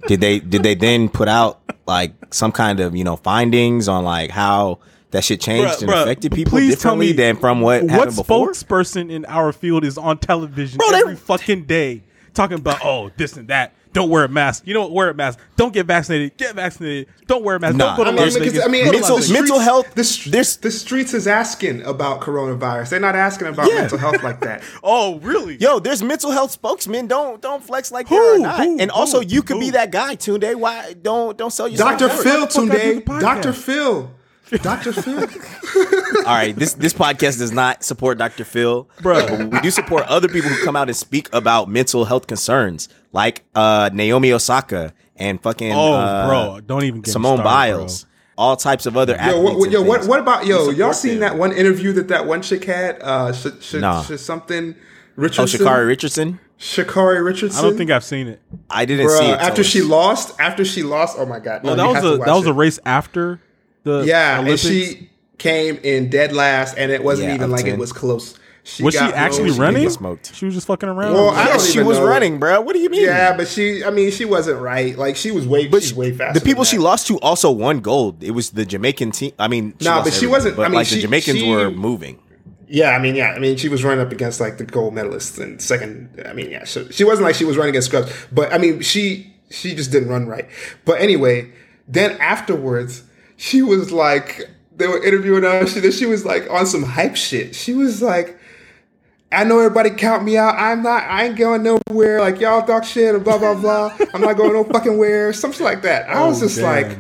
did they did they then put out like some kind of you know findings on like how that shit changed Bruh, and bruh, affected people please tell differently me than from what What spokesperson in our field is on television Bro, they- every fucking day talking about oh this and that? Don't wear a mask. You don't wear a mask. Don't get vaccinated. Get vaccinated. Don't wear a mask. Nah, don't go to I mean, Las because, Vegas. I mean, Go mental- Las the Vegas. mental health- The, str- there's- the streets is asking about coronavirus. They're not asking about Yeah. mental health like that. Oh really? Yo, there's mental health spokesmen. Don't don't flex like Who? they're not. Who? and also, Who? you could be that guy, Tunde. Why don't don't sell yourself? Dr. Phil the fuck today. Dr. Phil. Dr. Phil. All right, this this podcast does not support Dr. Phil, bro. We do support other people who come out and speak about mental health concerns, like uh, Naomi Osaka and fucking Oh, uh, bro, don't even get me Simone started, Biles, all types of other Yo, athletes. what, what- yo, what, what about yo? Y'all seen them. that one interview that that one chick had? Uh, sh- sh- Nah. sh- something Oh, Richardson. Sha'Carri Richardson. Sha'Carri Richardson. I don't think I've seen it. I didn't Bruh, see it after she lost. After she lost. Oh my god. Oh, No, that was a that was it. a race after the Yeah, Olympics. and she came in dead last, and it wasn't Yeah, even like 10. it was close. She Was she actually rose- running? smoked. She was just fucking around. Well, I don't she even was know. running, bro. What do you mean? Yeah, but she. I mean, she wasn't right. Like she was way. But she's she- way faster. the people than she lost to also won gold. It was the Jamaican team. I mean, Nah, lost but she wasn't- But I mean, like she- the Jamaicans she- were moving. Yeah, I mean, yeah, I mean, she was running up against like the gold medalists and second. I mean, yeah, so she wasn't like she was running against scrubs, but I mean, she she just didn't run right. But anyway, then afterwards, she was like, they were interviewing her. She she was like on some hype shit. She was like. I know everybody count me out. I'm not. I ain't going nowhere. Like y'all talk shit and blah blah blah. I'm not going no fucking where. Something like that. I was Oh, just damn. like,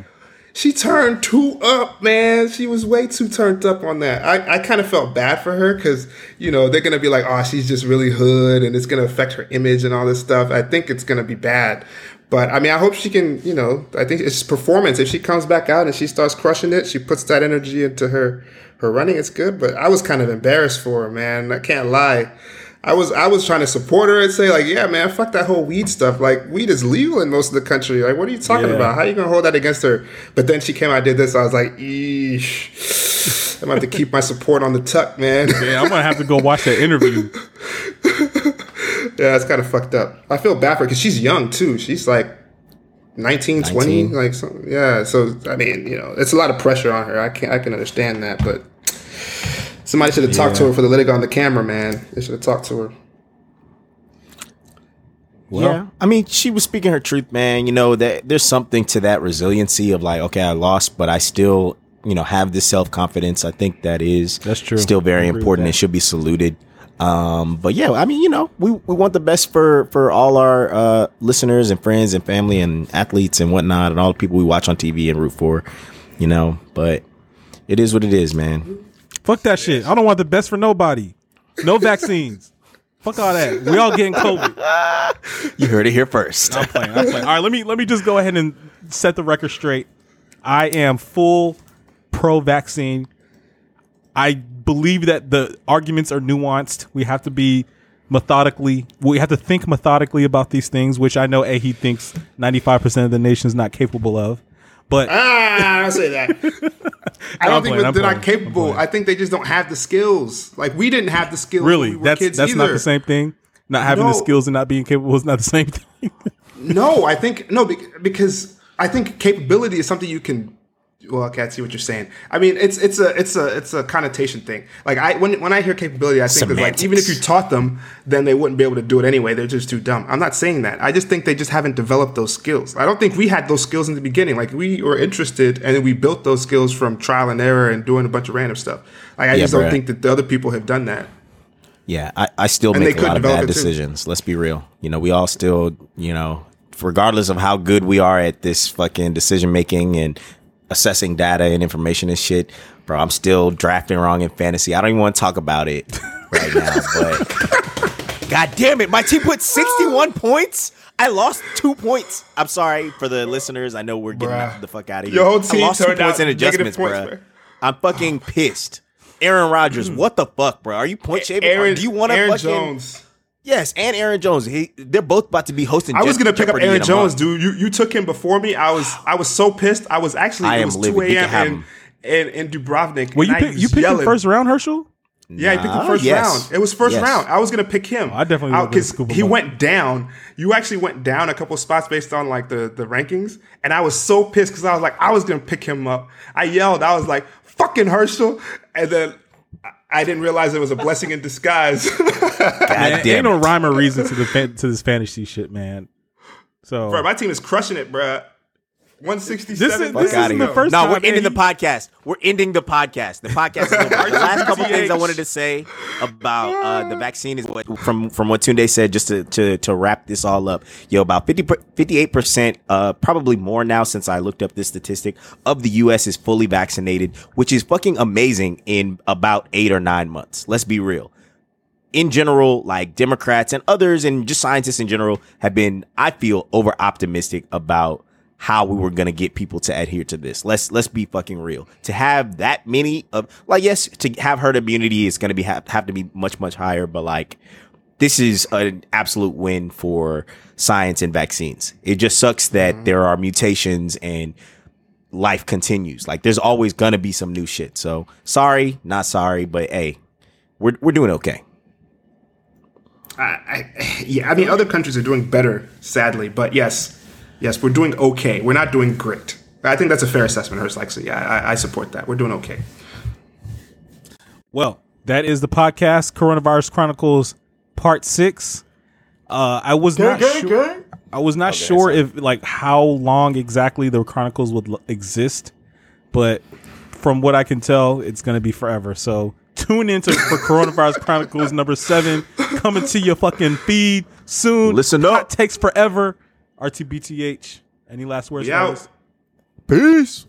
she turned too up, man. She was way too turned up on that. I, I kind of felt bad for her because, you know, they're going to be like, oh, she's just really hood and it's going to affect her image and all this stuff. I think it's going to be bad. But I mean, I hope she can, you know, I think it's performance. If she comes back out and she starts crushing it, she puts that energy into her, her running, it's good. But I was kind of embarrassed for her, man. I can't lie. I was I was trying to support her and say like, yeah, man, fuck that whole weed stuff. Like, weed is legal in most of the country. Like, what are you talking Yeah. about? How are you gonna hold that against her? But then she came out and did this. I was like, eesh. I'm gonna have to keep my support on the tuck, man. yeah, I'm gonna have to go watch that interview. yeah, it's kind of fucked up. I feel bad for her because she's young too. She's like 19, 20, like so, yeah. So I mean, you know, it's a lot of pressure on her. I can I can understand that, but somebody should have talked to her for the leg on the camera, man. They should have talked to her. Well- yeah, I mean, she was speaking her truth, man. You know that there's something to that resiliency of like, okay, I lost, but I still, you know, have this self confidence. I think that is That's true. Still very important that. and should be saluted. Um, but yeah, I mean, you know, we, we want the best for for all our uh, listeners and friends and family and athletes and whatnot and all the people we watch on TV and root for. You know, but it is what it is, man. Fuck that shit. I don't want the best for nobody. No vaccines. Fuck all that. We all getting COVID. You heard it here first. I'm playing. I'm playing. All right, let me let me just go ahead and set the record straight. I am full pro vaccine. I believe that the arguments are nuanced. We have to be methodically. We have to think methodically about these things, which I know Ehi thinks 95% of the nation is not capable of. But Ah, I don't say that. I I'm don't think playing, I'm they're playing, not capable. I'm. I think they just don't have the skills. Like we didn't have the skills. really, when we were that's that's not the same thing. Not having the skills and not being capable is not the same thing. No, I think no because I think capability is something you can. Well, okay, I see what you're saying. I mean, it's it's a it's a it's a connotation thing. Like I when when I hear capability, I think that like even if you taught them, then they wouldn't be able to do it anyway. They're just too dumb. I'm not saying that. I just think they just haven't developed those skills. I don't think we had those skills in the beginning. Like we were interested, and then we built those skills from trial and error and doing a bunch of random stuff. Like I Yeah, just don't bruh. think that the other people have done that. Yeah, I, I still And make a lot of bad too. decisions. Let's be real. You know, we all still, you know, regardless of how good we are at this fucking decision making and assessing data and information and shit, bro, I'm still drafting wrong in fantasy. I don't even want to talk about it right now, but God damn it, my team put 61 points. I lost two points. I'm sorry for the listeners. I know we're getting Bruh. the fuck out of here. Your whole I team lost two points out in adjustments, points, bro. bruh. I'm fucking pissed. Aaron Rodgers, what the fuck, bro? Are you point shaving? Aaron, do you want to fucking Jones. Yes, and Aaron Jones. He, they're both about to be hosting. I was Je- gonna pick up Aaron Jones, dude. You you took him before me. I was I was so pissed. I was actually I it was two You can have a.m. him. in, in in Dubrovnik. well, you and I pick, you was picked him first round, Herschel. Yeah, he picked the first yes. round. It was first Yes. round. I was gonna pick him. I definitely would've been because he him up. went down. You actually went down a couple spots based on like the the rankings, and I was so pissed because I was like I was gonna pick him up. I yelled. I was like fucking Herschel, and then. I- I didn't realize it was a blessing in disguise. God Man, damn ain't no rhyme or reason to the fan- to this fantasy shit, man. So Bro, my team is crushing it, bruh. 167. This is- this outta isn't the first no, time, we're ending man. the podcast. We're ending the podcast. The podcast is over. The last couple things I wanted to say about uh, the vaccine is what from from what Tunde said. Just to to, to wrap this all up, yo, about 58 percent, uh, probably more now since I looked up this statistic of the U.S. is fully vaccinated, which is fucking amazing in about eight or nine months. Let's be real in general, like Democrats and others and just scientists in general have been, I feel, over optimistic about how we were gonna get people to adhere to this. Let's let's be fucking real. To have that many of like yes, to have herd immunity is gonna be have, have to be much much higher, but like this is an absolute win for science and vaccines. It just sucks that mm-hmm. there are mutations and life continues. Like there's always gonna be some new shit. So sorry, not sorry, but hey, we're we're doing okay. I, I, yeah, I mean, other countries are doing better, sadly, but yes, yes, we're doing okay. We're not doing great. I think that's a fair assessment, Hurst Lexi. Yeah, I, I support that. We're doing okay. Well, that is the podcast, Coronavirus Chronicles Part Six. Uh, I was not sure. I was not sure if like how long exactly the chronicles would l- exist, but from what I can tell, it's going to be forever. So tune into for Coronavirus Chronicles number seven coming to your fucking feed soon. Listen up. Hot takes forever. RTBTH. Any last words? We out. fellas? Peace.